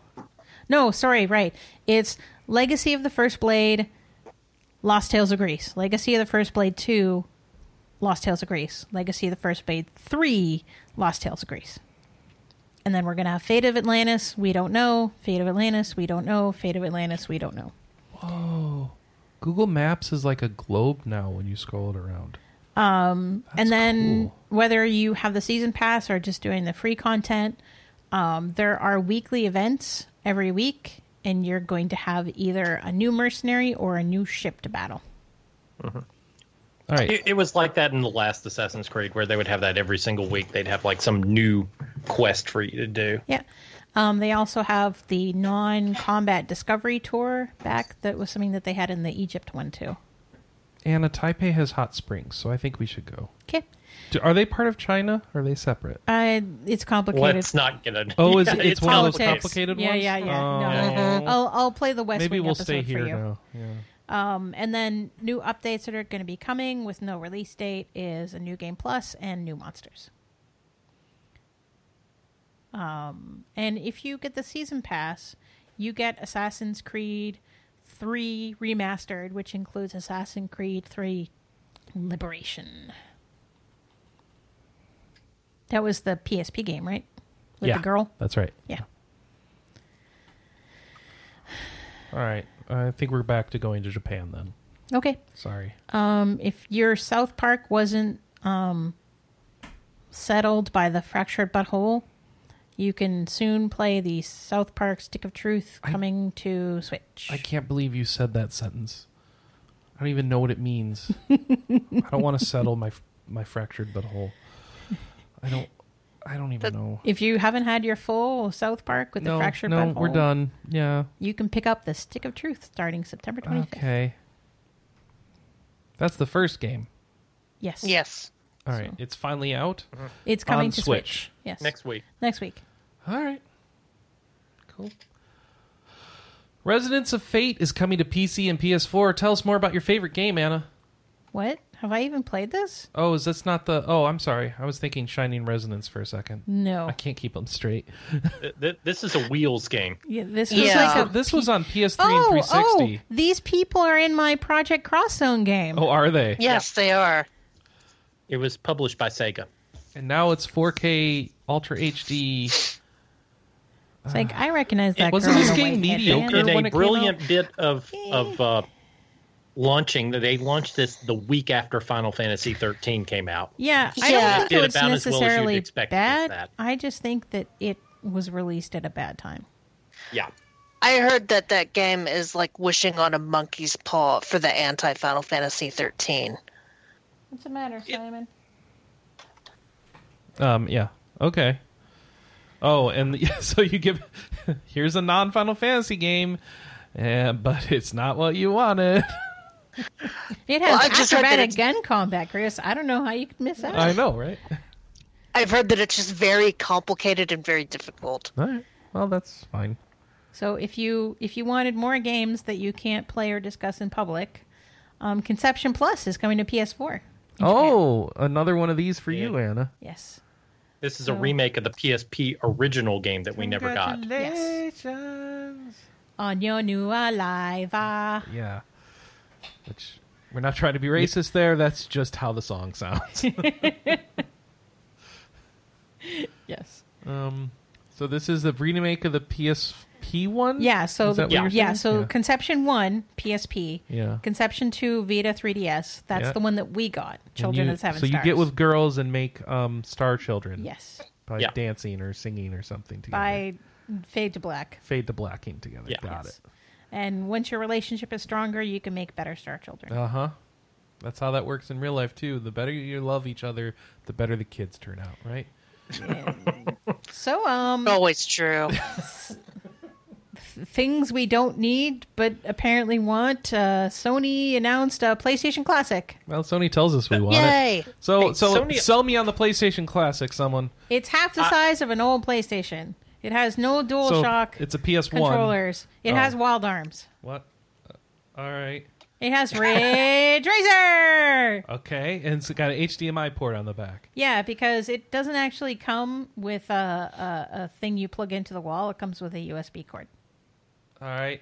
No, sorry, right. It's Legacy of the First Blade, Lost Tales of Greece. Legacy of the First Blade 2, Lost Tales of Greece. Legacy of the First Blade 3, Lost Tales of Greece. And then we're going to have Fate of Atlantis, we don't know. Fate of Atlantis, we don't know. Fate of Atlantis, we don't know. Whoa. Google Maps is like a globe now when you scroll it around. Um, That's and then cool. whether you have the season pass or just doing the free content, um, there are weekly events every week, and you're going to have either a new mercenary or a new ship to battle. All right. It, it was like that in the last Assassin's Creed, where they would have that every single week. They'd have like some new quest for you to do. Yeah. Um, they also have the non-combat discovery tour back. That was something that they had in the Egypt one too. Anna, Taipei has hot springs, so I think we should go. Okay. Are they part of China? Or are they separate? Uh, it's complicated. Let's not get a. Oh, is it, it's, one of those complicated Yeah, ones? yeah, yeah. Oh. No. I'll I'll play the West Maybe Wing we'll stay here now. Yeah. Um, and then new updates that are going to be coming with no release date is a new game plus and new monsters. Um, and if you get the season pass, you get Assassin's Creed 3 remastered, which includes Assassin's Creed 3 Liberation. That was the PSP game, right? With yeah, the girl? That's right. Yeah. All right. I think we're back to going to Japan then. Okay. Sorry. Um, if your South Park wasn't um, settled by the fractured butthole, you can soon play the South Park Stick of Truth I- coming to Switch. I can't believe you said that sentence. I don't even know what it means. I don't want to settle my my fractured butthole. I don't. I don't even know. If you haven't had your full South Park with the No, fractured no, butthole, we're done. Yeah. You can pick up the Stick of Truth starting September 25th. Okay. That's the first game. Yes. Yes. All right, So- it's finally out. Mm-hmm. It's coming On to Switch. Switch. Yes. Next week. Next week. All right. Cool. Resonance of Fate is coming to PC and PS4. Tell us more about your favorite game, Anna. What? Have I even played this? Oh, is this not the? Oh, I'm sorry. I was thinking Shining Resonance for a second. No. I can't keep them straight. Th- th- This is a wheels game. Yeah, this was Yeah. like a this was on PS3 oh, and 360. Oh, these people are in my Project Cross Zone game. Oh, are they? Yes, they are. It was published by Sega. and now it's 4K Ultra HD. It's like I recognize that. Wasn't this game white mediocre? headband. in when a it came brilliant bit of of uh, launching that they launched this the week after Final Fantasy 13 came out. Yeah, I Yeah. don't think Did it was about as well as necessarily bad. I just think that it was released at a bad time. Yeah. I heard that that game is like wishing on a monkey's paw for the anti Final Fantasy 13. What's the matter, Simon? Um, yeah. Okay. Oh, and so you give here's a non Final Fantasy game, uh, but it's not what you wanted. It has I just acrobatic gun combat, Chris. I don't know how you could miss that. I know, right? I've heard that it's just very complicated and very difficult. All right. Well, that's fine. So if you if you wanted more games that you can't play or discuss in public, um, Conception Plus is coming to PS4. Oh, another one of these for you, Anna. Yes. This is So- a remake of the PSP original game that we never got. Congratulations. On your new alive. ah. Yeah. Which we're not trying to be racist there. That's just how the song sounds. Yes. um, so this is the remake of the PSP one. Yeah. So Is that what Yeah. you're yeah. So yeah. Conception One PSP. Yeah. Conception Two Vita 3DS. That's Yeah. the one that we got. Children you- of Seven So you get with girls and make um, star children. yes By Yeah. dancing or singing or something together. by Fade to Black. Fade to blacking together. Yeah. Got Yes. And once your relationship is stronger, you can make better star children. Uh huh. That's how that works in real life too. The better you love each other, the better the kids turn out, right? So, um, Always true. things we don't need but apparently want. Uh, Sony announced a PlayStation Classic. Well, Sony tells us we want it. Yay! So, Hey, so Sony- sell me on the PlayStation Classic, someone. It's half the size of an old PlayStation. It has no Dual So Shock it's a PS1. controllers. It Oh. has Wild Arms. What? Uh, all right. It has Ridge Racer. Okay, and it's got an HDMI port on the back. Yeah, because it doesn't actually come with a, a, a thing you plug into the wall. It comes with a USB cord. All right.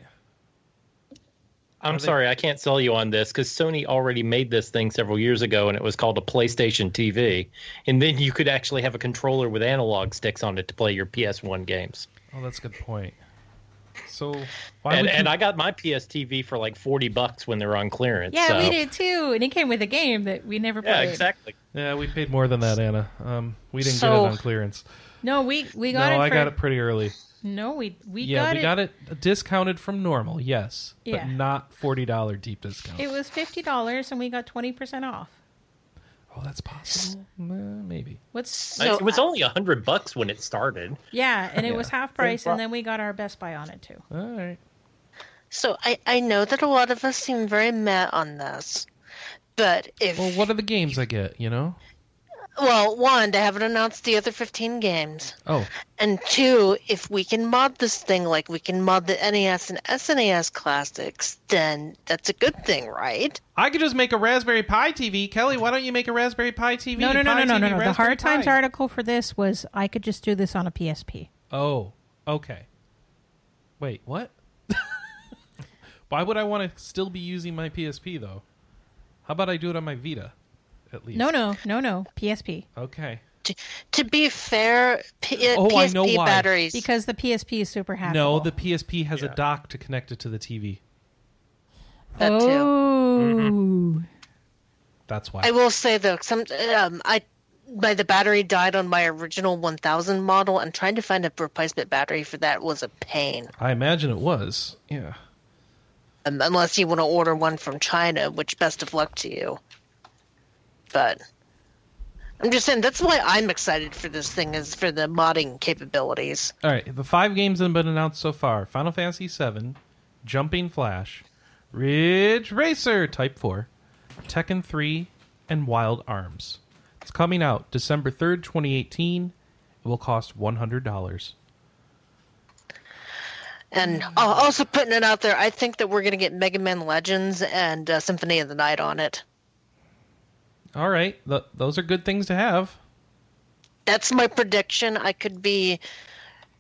I'm Are they- sorry, I can't sell you on this because Sony already made this thing several years ago, and it was called a PlayStation TV. And then you could actually have a controller with analog sticks on it to play your PS1 games. Oh, that's a good point. So why And, would and I got my PS TV for like 40 bucks when they were on clearance. Yeah, so- we did too, and it came with a game that we never played. Yeah, exactly. Yeah, we paid more than that, Anna. Um, we didn't get it on clearance. No, we we No, got it. Oh I got it pretty early. No, we we yeah, got we it. got it discounted from normal, yes, Yeah. but not forty dollar deep discount. It was fifty dollars, and we got twenty percent off. oh, that's possible. Uh, maybe. What's So- it was only a hundred bucks when it started. yeah, and it Yeah. was half price, and then we got our Best Buy on it too. All right. So I, I know that a lot of us seem very mad on this, but if Well, what are the games I get? You know. Well, one, they haven't announced the other fifteen games, Oh, and two, if we can mod this thing like we can mod the NES and SNES classics, then that's a good thing, right? I could just make a Raspberry Pi TV. Kelly, why don't you make a Raspberry Pi TV? No, no, no, Pi no, no, TV, no, no. The Raspberry Hard Times Pi. article for this was I could just do this on a PSP. Oh, okay. Wait, what? Why would I want to still be using my PSP though? How about I do it on my Vita, at least? No, no, no, no. PSP Okay. To, to be fair, P- uh, Oh, I PSP know why. batteries. because the PSP is super hackable. No, the PSP has a dock to connect it to the TV. that too. oh, That's why. I will say though, some um, I my the battery died on my original 1000 model, and trying to find a replacement battery for that was a pain. I imagine it was. Yeah. Um, unless you want to order one from China, which best of luck to you. But I'm just saying that's why I'm excited for this thing is for the modding capabilities. All right. The five games that have been announced so far: Final Fantasy VII, Jumping Flash, Ridge Racer Type Four, Tekken 3, and Wild Arms. It's coming out December third, 2018. It will cost one hundred dollars. And also putting it out there, I think that we're going to get Mega Man Legends and uh, Symphony of the Night on it. All right. Th- those are good things to have. That's my prediction. I could be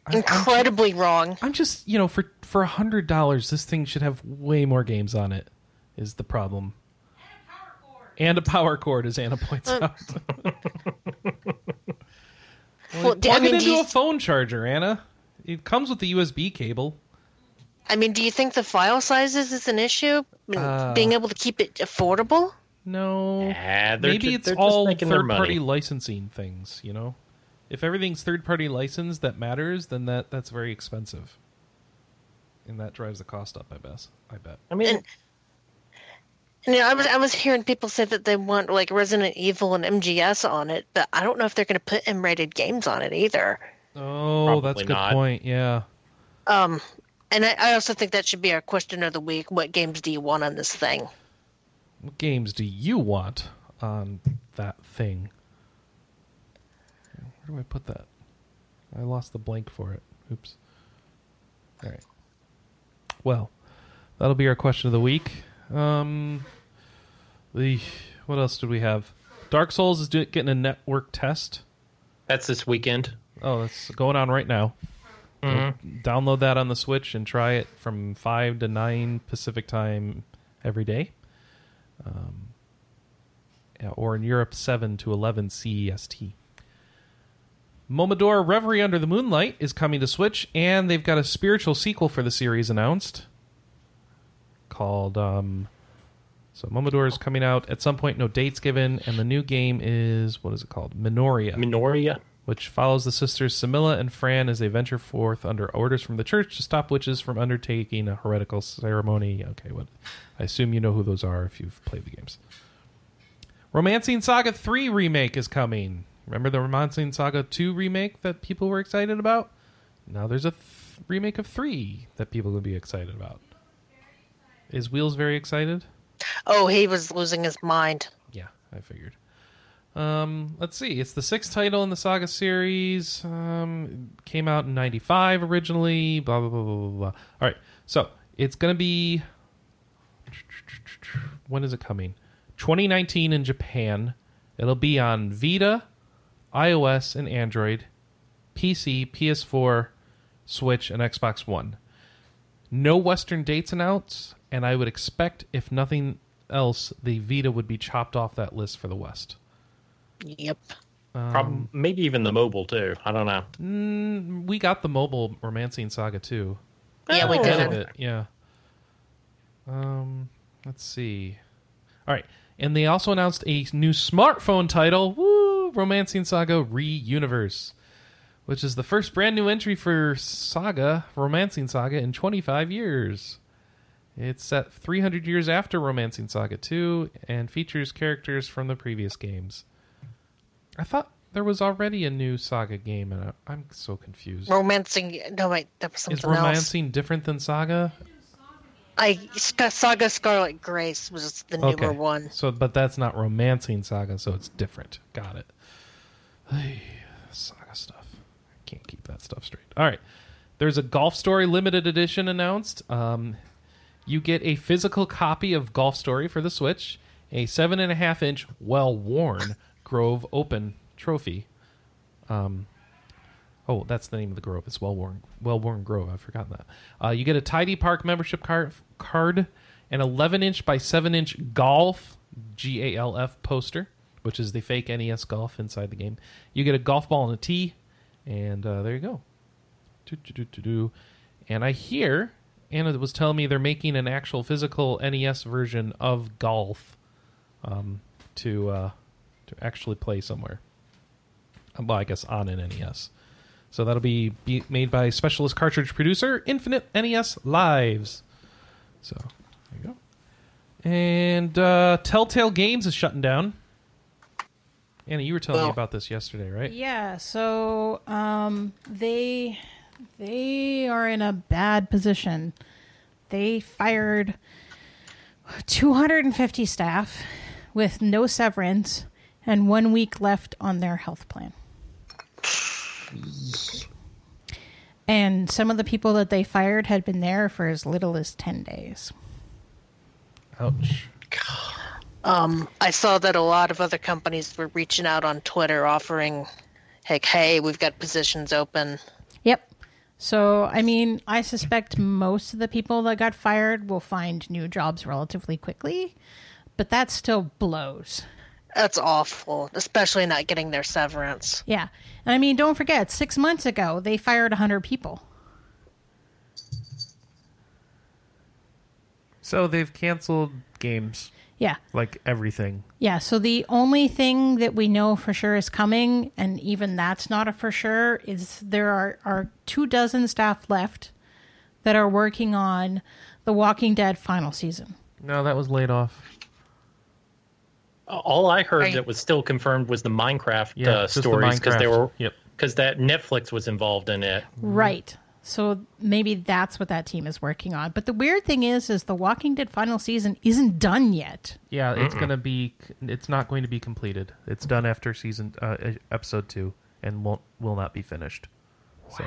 I- I'm incredibly wrong. I'm just, you know, for for a hundred dollars, this thing should have way more games on it. Is the problem? And a power cord, as Anna points Uh, out. Well, plug I mean, it into you- a phone charger, Anna. It comes with the USB cable. I mean, do you think the file sizes is an issue? I mean, Uh, being able to keep it affordable? No, Nah, they're maybe ju- it's they're just all making their third-party licensing things. You know, if everything's third-party licensed that matters, then that that's very expensive, and that drives the cost up. I bet. I bet. I mean, And- And, you know, I was I was hearing people say that they want like Resident Evil and MGS on it, but I don't know if they're going to put M-rated games on it either. Oh, that's a good not. point. Yeah. Um, and I, I also think that should be our question of the week: What games do you want on this thing? What games do you want on that thing? Where do I put that? I lost the blank for it. Oops. All right. Well, that'll be our question of the week. Um, the what else did we have? Dark Souls is do, getting a network test. that's this weekend. Oh, that's going on right now. Go Download that on the Switch and try it from five to nine Pacific time every day. Um, or in Europe, seven to eleven CEST. Momodora Reverie Under the Moonlight is coming to Switch, and they've got a spiritual sequel for the series announced called. Um, so Momodora is coming out at some point, no dates given, and the new game is what is it called? Minoria Minoria. Which follows the sisters Semilla and Fran as they venture forth under orders from the church to stop witches from undertaking a heretical ceremony. Okay, what? I assume you know who those are if you've played the games. Romancing Saga 3 remake is coming. Remember the Romancing Saga 2 remake that people were excited about? Now there's a th- remake of 3 that people will be excited about. Is Wheels very excited? Oh, he was losing his mind. Yeah, I figured. Um, let's see. It's the sixth title in the Saga series. Um, came out in '95 originally. Blah blah blah blah blah. blah. All right, so it's gonna be. When is it coming? 2019 in Japan. It'll be on Vita, iOS, and Android, PC, PS4, Switch, and Xbox One. No Western dates announced, and I would expect, if nothing else, the Vita would be chopped off that list for the West. Yep. Prob- maybe even the mobile too. I don't know. Mm, we got the mobile Romancing Saga too. Yeah, we Oh, Bit did. it, yeah. Um, let's see. All right, and they also announced a new smartphone title. Woo! Romancing Saga Re-Universe, which is the first brand new entry for Saga Romancing Saga in 25 years. It's set 300 years after Romancing Saga 2 and features characters from the previous games. I thought there was already a new Saga game, and I'm so confused. Romancing. No, wait, that was Is something else. romancing different than Saga? I Saga Scarlet Grace was the newer one. So, but that's not romancing Saga, so it's different. Got it. Saga stuff. I can't keep that stuff straight. All right. There's a Golf Story limited edition announced. Um, you get a physical copy of Golf Story for the Switch, a seven and a half inch, well worn Grove Open trophy. Um, oh, that's the name of the Grove. It's well worn, well worn Grove. I've forgotten that. Uh, you get a Tidy Park membership card, card, an 11 inch by 7 inch golf G A L F poster, which is the fake NES golf inside the game. You get a golf ball and a tee, and uh, there you go. And I hear Anna was telling me they're making an actual physical NES version of golf um, to uh, to actually play somewhere. Well, I guess on an NES. So that'll be, be made by specialist cartridge producer Infinite NES Lives. So there you go. And uh, Telltale Games is shutting down. Anna, you were telling me about this yesterday, right? Yeah, so um, they they are in a bad position. They fired 250 staff with no severance and one week left on their health plan. And some of the people that they fired had been there for as little as 10 days. Ouch. Um, I saw that a lot of other companies were reaching out on Twitter offering, like, hey, we've got positions open. Yep. So, I mean, I suspect most of the people that got fired will find new jobs relatively quickly, but that still blows. That's awful, especially not getting their severance. Yeah. And I mean, don't forget, six months ago, they fired 100 people. So they've canceled games, Yeah. like everything. Yeah. So the only thing that we know for sure is coming, and even that's not a for sure, is there are, are two dozen staff left that are working on The Walking Dead final season. No, that was laid off. All I heard Right. that was still confirmed was the Minecraft Yeah, uh, stories because they Minecraft. were Yep. because that Netflix was involved in it. Right. So maybe that's what that team is working on. But the weird thing is, is the Walking Dead final season isn't done yet. Yeah, it's gonna be. It's not going to be completed. It's done after season uh, episode two, and won't will not be finished. So,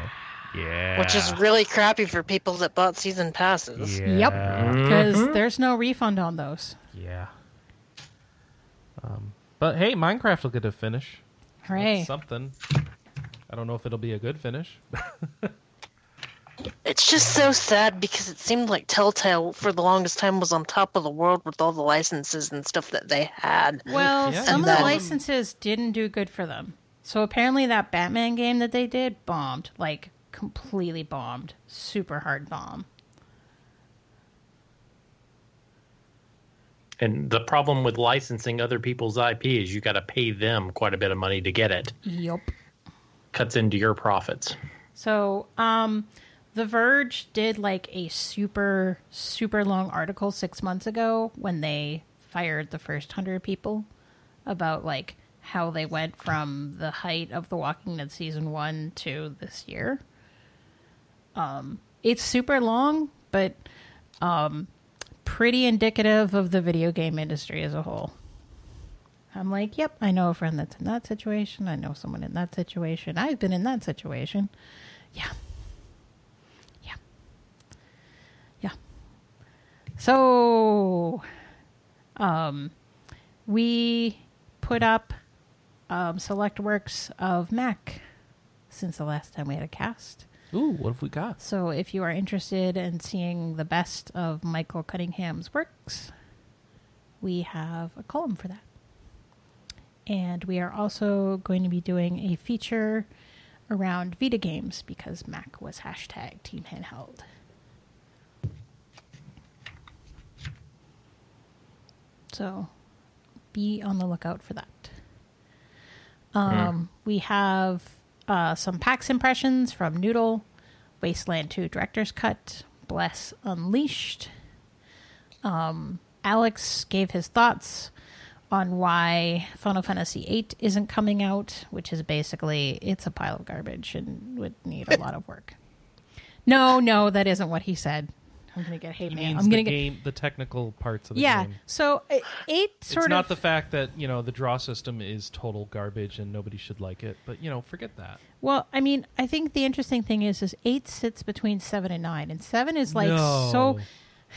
yeah, Which is really crappy for people that bought season passes. yeah, Yep. Because there's no refund on those. yeah. Um, but hey, Minecraft will get a finish. Hooray. That's something. I don't know if it'll be a good finish. It's just so sad because it seemed like Telltale for the longest time was on top of the world with all the licenses and stuff that they had. Well, Yeah, some of and the licenses didn't do good for them. So apparently that Batman game that they did bombed. Like, completely bombed. Super hard bomb. And the problem with licensing other people's IP is you got to pay them quite a bit of money to get it. Yep. Cuts into your profits. So, um, The Verge did like a super, super long article six months ago when they fired the first hundred people about like how they went from the height of The Walking Dead season one to this year. Um, it's super long, but um, pretty indicative of the video game industry as a whole. I'm like, yep, I know a friend that's in that situation. I know someone in that situation. I've been in that situation. Yeah. Yeah. Yeah. So, um, we put up um, select works of Mac since the last time we had a cast. Ooh, what have we got? So, if you are interested in seeing the best of Michael Cunningham's works, we have a column for that. And we are also going to be doing a feature around Vita games because Mac was hashtag Team Handheld. So be on the lookout for that. Um, We have uh, some PAX impressions from Noodle, Wasteland 2 Director's Cut, Bless Unleashed. Um, Alex gave his thoughts on why Final Fantasy VIII isn't coming out, which is basically it's a pile of garbage and would need a lot of work. No, no, that isn't what he said. I'm gonna get hate He mail. I'm gonna get game, the technical parts of the yeah. game. So uh, eight sort it's of not the fact that you know the draw system is total garbage and nobody should like it, but you know, forget that. Well, I mean, I think the interesting thing is, is eight sits between seven and nine, and seven is like No. so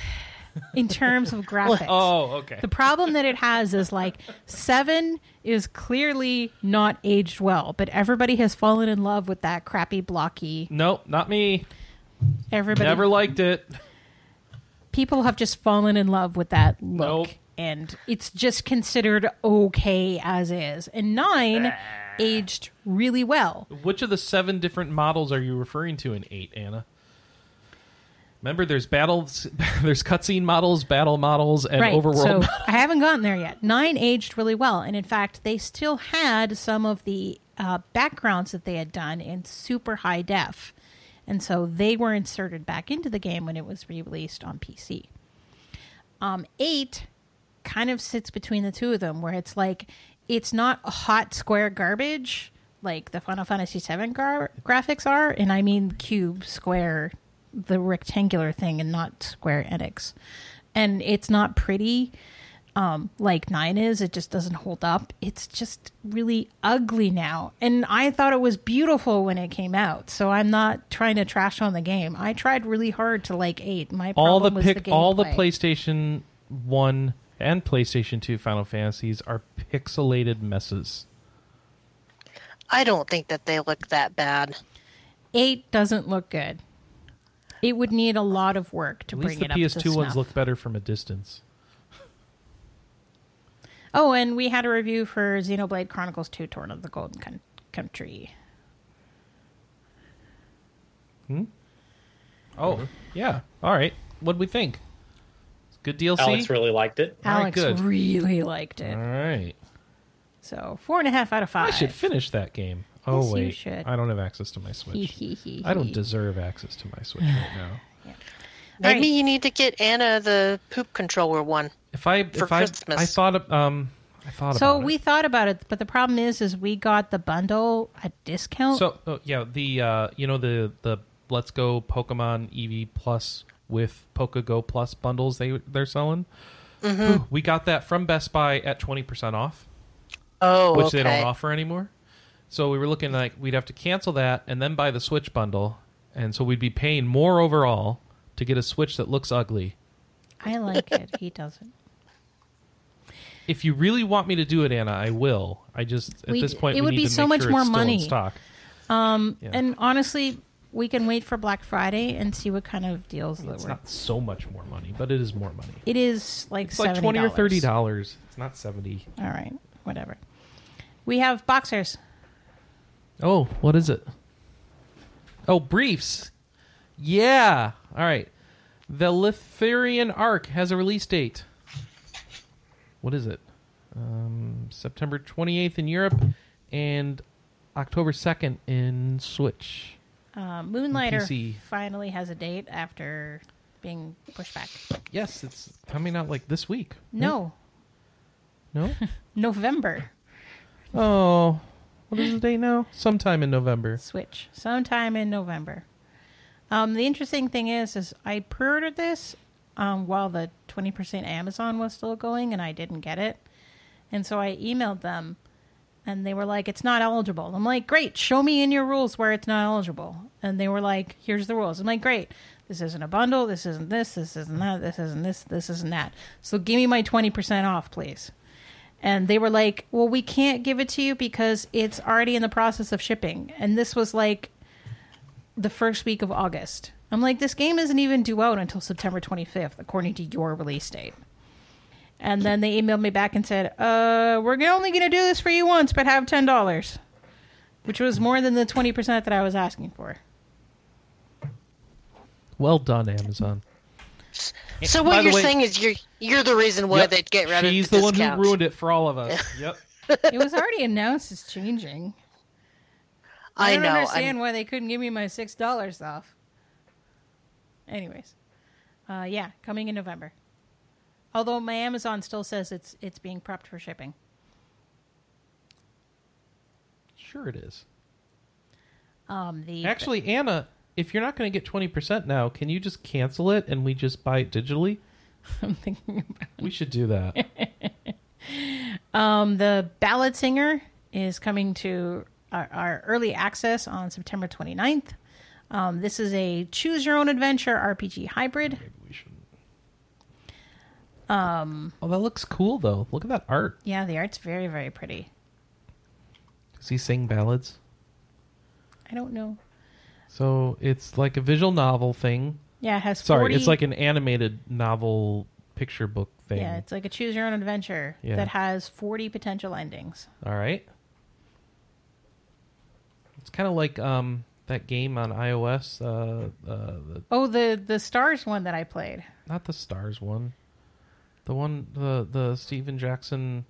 in terms of graphics. Oh, okay. The problem that it has is like seven is clearly not aged well, but everybody has fallen in love with that crappy blocky. Nope, not me. Everybody, Never liked it. people have just fallen in love with that look, Nope. and it's just considered okay as is. And nine aged really well. Which of the seven different models are you referring to in eight, Anna? Remember, there's battles, there's cutscene models, battle models, and right. overworld. So models. I haven't gotten there yet. Nine aged really well, and in fact, they still had some of the uh, backgrounds that they had done in super high def, and so they were inserted back into the game when it was re-released on PC. Um, eight kind of sits between the two of them, where it's like it's not hot square garbage like the Final Fantasy VII gar- graphics are, and I mean cube, square, the rectangular thing, and not Square Enix. And it's not pretty um, like nine is. It just doesn't hold up. It's just really ugly now. And I thought it was beautiful when it came out. So I'm not trying to trash on the game. I tried really hard to like eight. My problem all the was pic, the all the. PlayStation One and PlayStation Two Final Fantasies are pixelated messes. I don't think that they look that bad. eight doesn't look good. It would need a lot of work to At bring least the it up to PS2 ones snuff. look better from a distance. Oh, and we had a review for Xenoblade Chronicles 2 Torn of the Golden Coun- Country. Hmm? Oh, yeah. All right. What would we think? Good DLC. Alex really liked it. All right, Alex good. really liked it. All right. So, four and a half out of five. I should finish that game. Oh Yes, you wait, should. I don't have access to my Hee Switch. hee hee I don't deserve access to my Switch right now. Maybe Right. you need to get Anna the poop controller one. If I For if I Christmas. I thought of, um I thought So about we it. thought about it, but the problem is, is we got the bundle at discount. So oh, yeah, the uh you know the the Let's Go Pokemon Eevee Plus with Pokego Plus bundles they they're selling. Whew, We got that from Best Buy at twenty percent off, Oh, which okay. they don't offer anymore. So we were looking like we'd have to cancel that and then buy the Switch bundle, and so we'd be paying more overall to get a Switch that looks ugly. I like it. He doesn't. If you really want me to do it, Anna, I will. I just at We- this point it we would need be to so make much sure more it's still in money. stock. Um, Yeah. and honestly, we can wait for Black Friday and see what kind of deals that It's we're. not so much more money, but it is more money. It is like It's like $70. twenty or thirty dollars. It's not seventy. All right, whatever. We have boxers. Oh, what is it? Oh, briefs. Yeah. All right. The Lithurian Arc has a release date. What is it? Um, September 28th in Europe and October 2nd in Switch. Uh, Moonlighter PC. finally has a date after being pushed back. Yes, it's coming out like this week. No, No? November. oh. What is the date now? Sometime in November. Switch sometime in November. Um, the interesting thing is, is I pre-ordered this um, while the twenty percent Amazon was still going, and I didn't get it, and so I emailed them, and they were like, "It's not eligible." I'm like, "Great, show me in your rules where it's not eligible." And they were like, "Here's the rules." I'm like, "Great, this isn't a bundle. This isn't this. This isn't that. This isn't this. This isn't that. So give me my twenty percent off, please." And they were like, "Well, we can't give it to you because it's already in the process of shipping." And this was like the first week of August. I'm like, this game isn't even due out until September 25th, according to your release date. And then they emailed me back and said, uh, we're only going to do this for you once, but have $10, which was more than the 20% that I was asking for. Well done, Amazon. So what you're way- saying is you're you're the reason why Yep. they get rid of She's the the one who ruined it for all of us. yep. It was already announced it's changing. I, I don't know. understand I'm- why they couldn't give me my $6 off. Anyways, uh, yeah, coming in November. Although my Amazon still says it's it's being prepped for shipping. Sure it is. Um, the Actually, Anna, if you're not going to get 20% now, can you just cancel it and we just buy it digitally? I'm thinking about We should do that. um, the Ballad Singer is coming to our, our early access on September 29th. Um, this is a choose your own adventure RPG hybrid. Maybe we shouldn't. Um, oh, that looks cool, though. Look at that art. Yeah, the art's very very pretty. Does he sing ballads? I don't know. So it's like a visual novel thing. Yeah, it has Sorry, it's like an animated novel picture book thing. yeah, it's like a choose your own adventure Yeah. that has 40 potential endings. All right. It's kind of like um, that game on iOS. Uh, uh, the, Oh, the the stars one that I played. not the Stars one. The one, the the Steven Jackson,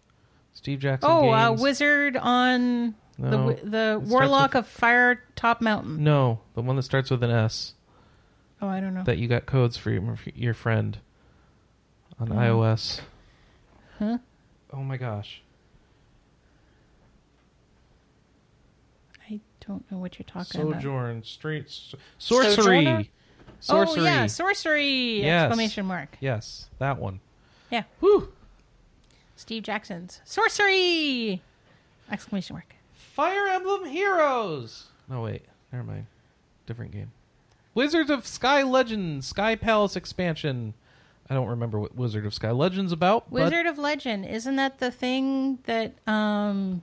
Steve Jackson. Oh, uh, games. wizard on the No, wi- it the starts warlock with- of Fire Top Mountain. No, the one that starts with an S. Oh, I don't know. That you got codes for your, your friend on Hmm. iOS. Huh? Oh my gosh. I don't know what you're talking about. Sojourn, straight sorcery. Sojourner? Sorcery. Oh yeah, sorcery! Yes. Exclamation mark. yes, that one. Yeah, Whew. Steve Jackson's sorcery! Exclamation mark. Fire Emblem Heroes. No wait, never mind. Different game. Wizards of Sky Legends, Sky Palace expansion. I don't remember what Wizard of Sky Legends about. but- Wizard of Legend, isn't that the thing that um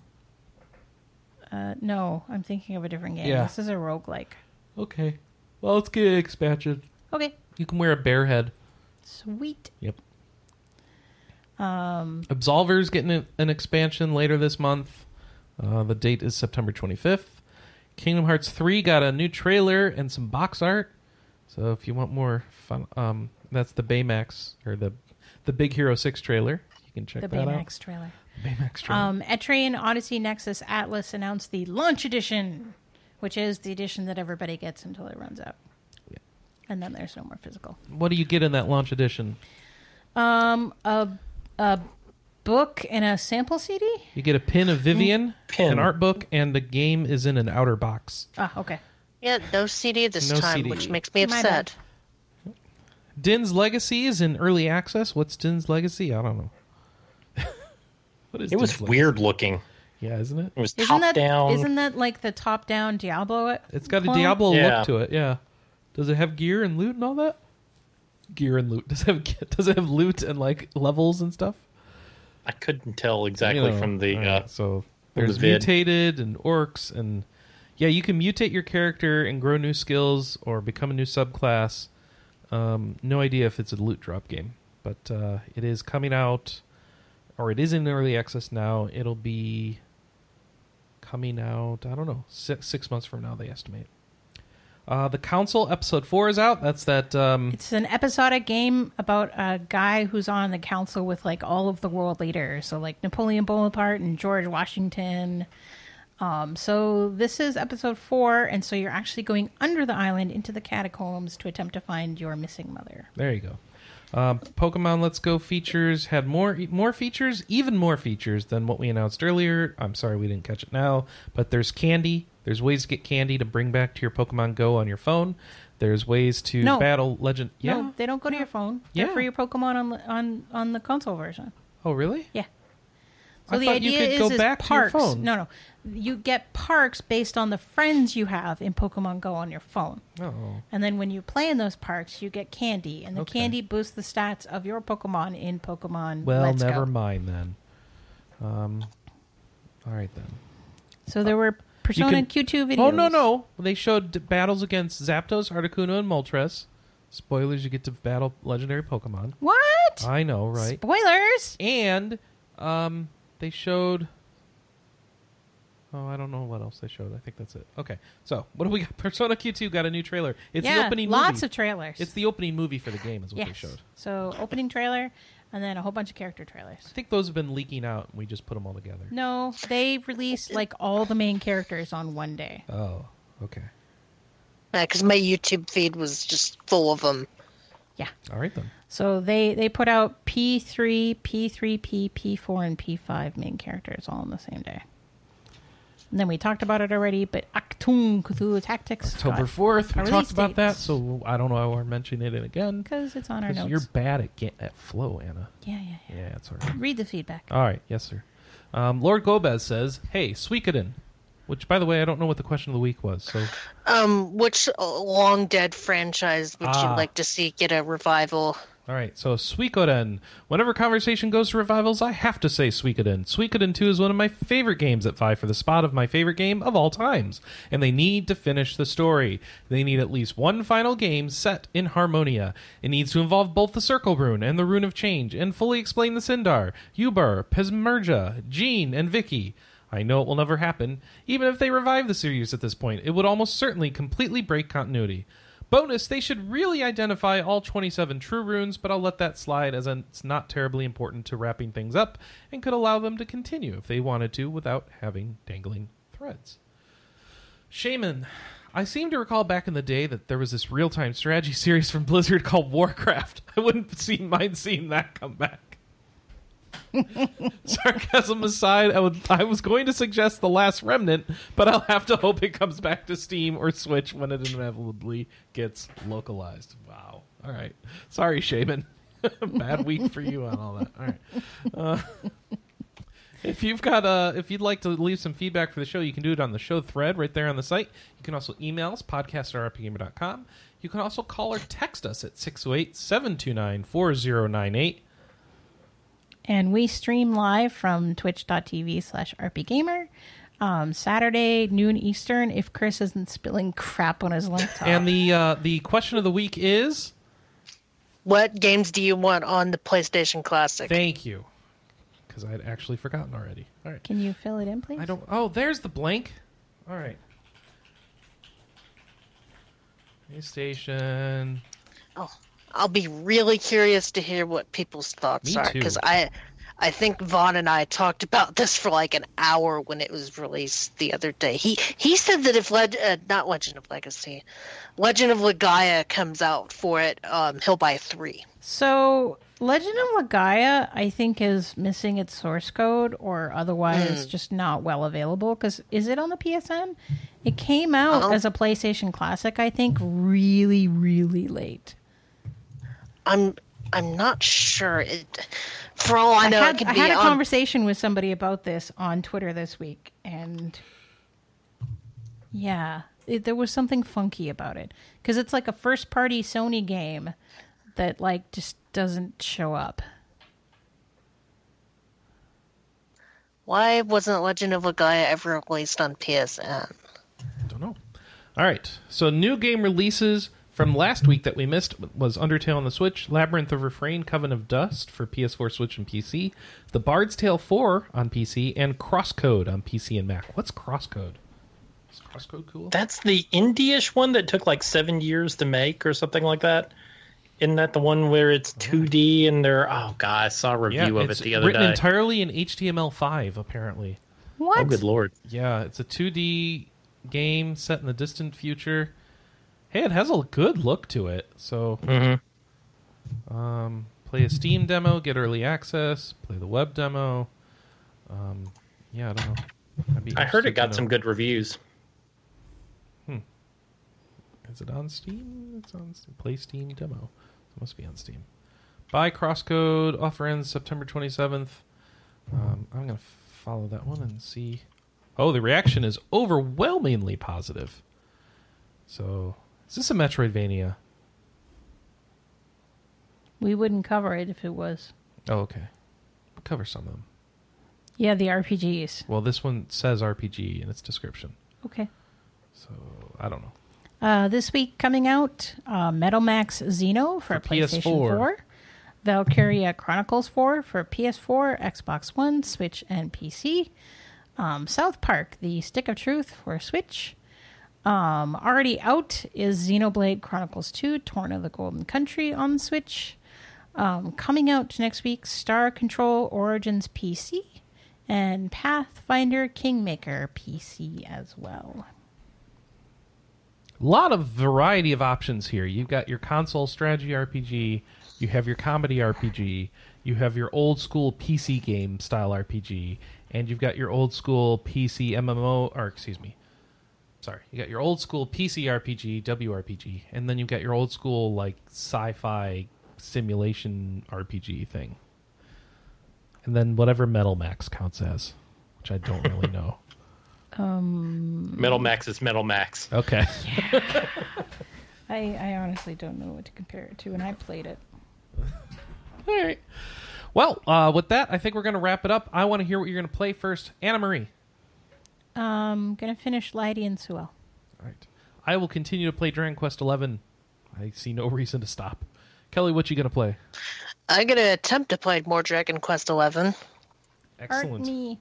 uh no, I'm thinking of a different game. Yeah. This is a roguelike. okay. Well, let's get an expansion. Okay. You can wear a bear head. Sweet. Yep. Um, Absolver's getting an- an expansion later this month. Uh, the date is September 25th. Kingdom Hearts 3 got a new trailer and some box art. So if you want more fun, um, that's the Baymax or the the Big Hero 6 trailer. You can check The that Baymax trailer. Out. Baymax trailer. Um, Etrian Odyssey Nexus Atlus announced the launch edition, which is the edition that everybody gets until it runs out. Yeah. And then there's no more physical. what do you get in that launch edition? Um, a a book and a sample CD. You get a pin of Vivian, Pin. an art book, and the game is in an outer box. Ah, okay. Yeah, no CD this No time, CD. which makes me My upset. Din's Legacy is in early access. What's Din's Legacy? I don't know. What is It was Din's Legacy? weird looking. Yeah, isn't it? It was Isn't top that down. Isn't that like the top down Diablo? It's got a? Diablo Yeah. look to it. Yeah. Does it have gear and loot and all that? Gear and loot. Does it have does it have loot and like levels and stuff? I couldn't tell exactly You know, from the. all Uh, so there's vid. mutated and orcs and yeah, you can mutate your character and grow new skills or become a new subclass. Um, no idea if it's a loot drop game, but uh, it is coming out, or it is in early access now. It'll be coming out. I don't know, six, six months from now. They estimate. Uh, the Council episode four is out. That's that. Um, It's an episodic game about a guy who's on the council with like all of the world leaders. So like Napoleon Bonaparte and George Washington. Um, so this is episode four, and so you're actually going under the island into the catacombs to attempt to find your missing mother. There you go. Um, Pokemon Let's Go features had more more features, even more features than what we announced earlier. I'm sorry we didn't catch it now, but there's candy. There's ways to get candy to bring back to your Pokemon Go on your phone. There's ways to No. battle Legend. Yeah. No, they don't go to your phone. They're Yeah. for your Pokemon on the- on on the console version. Oh, really? Yeah. I So the thought you could is, go is back to your parks. phone. No, no, you get parks based on the friends you have in Pokemon Go on your phone. Oh. And then when you play in those parks, you get candy, and the Okay. candy boosts the stats of your Pokemon in Pokemon. Well, Let's never Go. mind then. Um. All right then. So there were Persona can- Q2 videos. Oh no no! They showed battles against Zapdos, Articuno, and Moltres. Spoilers: You get to battle legendary Pokemon. What? I know, right? Spoilers. and um, they showed. Oh, I don't know what else they showed. I think that's it. Okay, so what do we got? Persona Q2 got a new trailer. It's yeah, the opening lots movie. of trailers. it's the opening movie for the game, is what they showed. So opening trailer, and then a whole bunch of character trailers. I think those have been leaking out, and we just put them all together. No, they released like all the main characters on one day. Oh, okay. Because my YouTube feed was just full of them. Yeah. All right then. So they they put out P3, P3P, P4, and P5 main characters all on the same day. And then we talked about it already, but Achtung Cthulhu Tactics. October fourth. We talked about date. that, so I don't know why we're mentioning it again. because it's on our notes. You're bad at get at flow, Anna. Yeah, yeah, yeah. Yeah, it's all right. Read the feedback. All right, yes, sir. Um, Lord Gomez says, "Hey, Suikoden," which, by the way, I don't know what the question of the week was. So Um, which uh, long dead franchise would Ah. you like to see get a revival? All right, so Suikoden. Whenever conversation goes to revivals, I have to say Suikoden. Suikoden 2 is one of my favorite games at 5 for the spot of my favorite game of all times. And they need to finish the story. They need at least one final game set in Harmonia. It needs to involve both the Circle Rune and the Rune of Change, and fully explain the Sindar, Yuber, Pesmerga, Jean, and Viki. I know it will never happen. Even if they revive the series at this point, it would almost certainly completely break continuity. Bonus, they should really identify all 27 true runes, but I'll let that slide as it's not terribly important to wrapping things up and could allow them to continue if they wanted to without having dangling threads. Shaman, I seem to recall back in the day that there was this real time strategy series from Blizzard called Warcraft. I wouldn't see, mind seeing that come back. Sarcasm aside, I would I was going to suggest The Last Remnant, but I'll have to hope it comes back to Steam or Switch when it inevitably gets localized. Wow. All right. Sorry, Shaman. Bad week for you on all that. All right. Uh, if you've got uh if you'd like to leave some feedback for the show, you can do it on the show thread right there on the site. You can also email us, podcast at rpgamer.com. You can also call or text us at 608 729 4098. And we stream live from twitch.tv slash rpgamer. Um, Saturday, noon Eastern, if Chris isn't spilling crap on his laptop. And the uh, the question of the week is What games do you want on the PlayStation Classic? Thank you. Because I had actually forgotten already. All right. Can you fill it in, please? I don't. Oh, there's the blank. All right. PlayStation. Oh, I'll be really curious to hear what people's thoughts Me are because I, I think Vaughn and I talked about this for like an hour when it was released the other day. He he said that if Leg, uh, not Legend of Legacy, Legend of Legaia comes out for it, um, he'll buy three. So, Legend of Legaia, I think, is missing its source code or otherwise Hmm. just not well available. Because is it on the PSN? It came out Uh-huh. as a PlayStation Classic, I think, really, really late. I'm I'm not sure. It, for all I know, I had, it could I be had a on. conversation with somebody about this on Twitter this week, and yeah, it, there was something funky about it because it's like a first-party Sony game that like just doesn't show up. Why wasn't Legend of Legaia ever released on PSN? I don't know. All right. So new game releases from last week that we missed was Undertale on the Switch, Labyrinth of Refrain, Coven of Dust for PS4, Switch, and PC, The Bard's Tale 4 on PC, and Crosscode on PC and Mac. What's Crosscode? Is Crosscode cool? That's the indie-ish one that took like seven years to make or something like that. Isn't that the one where it's 2D and they're oh god, I saw a review of it the other written day. entirely in HTML5 apparently. What? oh good lord. Yeah, it's a 2D game set in the distant future. Hey, it has a good look to it. So, Mm-hmm. um, play a Steam demo, get early access, play the web demo. Um, yeah, I don't know. I heard it got some good reviews. Is it on Steam? It's on Steam. Play Steam demo. It must be on Steam. Buy Crosscode. Offer ends September 27th. Um, I'm going to follow that one and see. Oh, the reaction is overwhelmingly positive. So, is this a Metroidvania? We wouldn't cover it if it was. Oh, okay. We'll cover some of them. Yeah, the RPGs. Well, this one says RPG in its description. Okay. So, I don't know. Uh, this week coming out, uh, Metal Max Xeno for, For PlayStation PS4. 4. Valkyria Chronicles 4 for PS4, Xbox One, Switch, and PC. Um, South Park, The Stick of Truth for Switch. Um, already out is Xenoblade Chronicles 2, Torn of the Golden Country on Switch. Um, coming out next week, Star Control Origins PC and Pathfinder Kingmaker PC as well. A lot of variety of options here. You've got your console strategy RPG, you have your comedy RPG, you have your old school PC game style RPG, and you've got your old school PC MMO, or excuse me, sorry, you got your old school PC RPG, WRPG, and then you've got your old school like sci-fi simulation RPG thing, and then whatever Metal Max counts as, which I don't really know. Metal Max is Metal Max. Okay. Yeah. I, I honestly don't know what to compare it to, and I played it. All right. Well, uh, with that, I think we're going to wrap it up. I want to hear what you're going to play first. Anna Marie. Um, gonna finish Lydie and Suelle. All right. I will continue to play Dragon Quest XI. I see no reason to stop. Kelly, what you going to play? I'm gonna attempt to play more Dragon Quest Eleven. Excellent. me.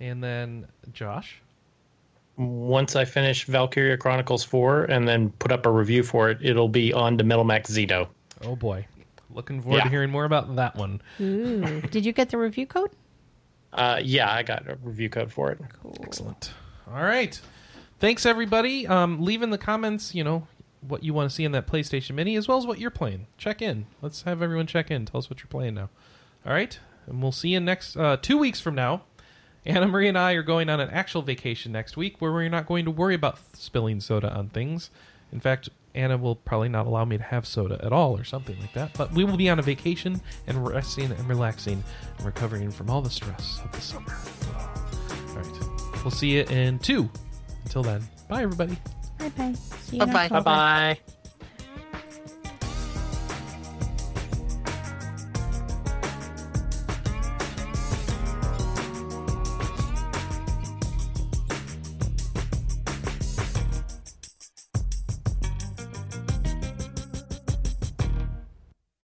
And then Josh. Once I finish Valkyria Chronicles 4 and then put up a review for it, it'll be on to Metal Max Xeno. Oh boy. Looking forward to hearing more about that one. Ooh. Did you get the review code? Uh, yeah, I got a review code for it. Excellent. All right. Thanks everybody. Um, leave in the comments, you know, what you want to see in that PlayStation Mini, as well as what you're playing. Check in. Let's have everyone check in. Tell us what you're playing now. All right, and we'll see you next uh, two weeks from now. Anna Marie and I are going on an actual vacation next week, where we're not going to worry about spilling soda on things. In fact, Anna will probably not allow me to have soda at all, or something like that. But we will be on a vacation and resting and relaxing and recovering from all the stress of the summer. All right. We'll see you in two. Until then, bye, everybody. Bye bye. Bye-bye. Bye bye.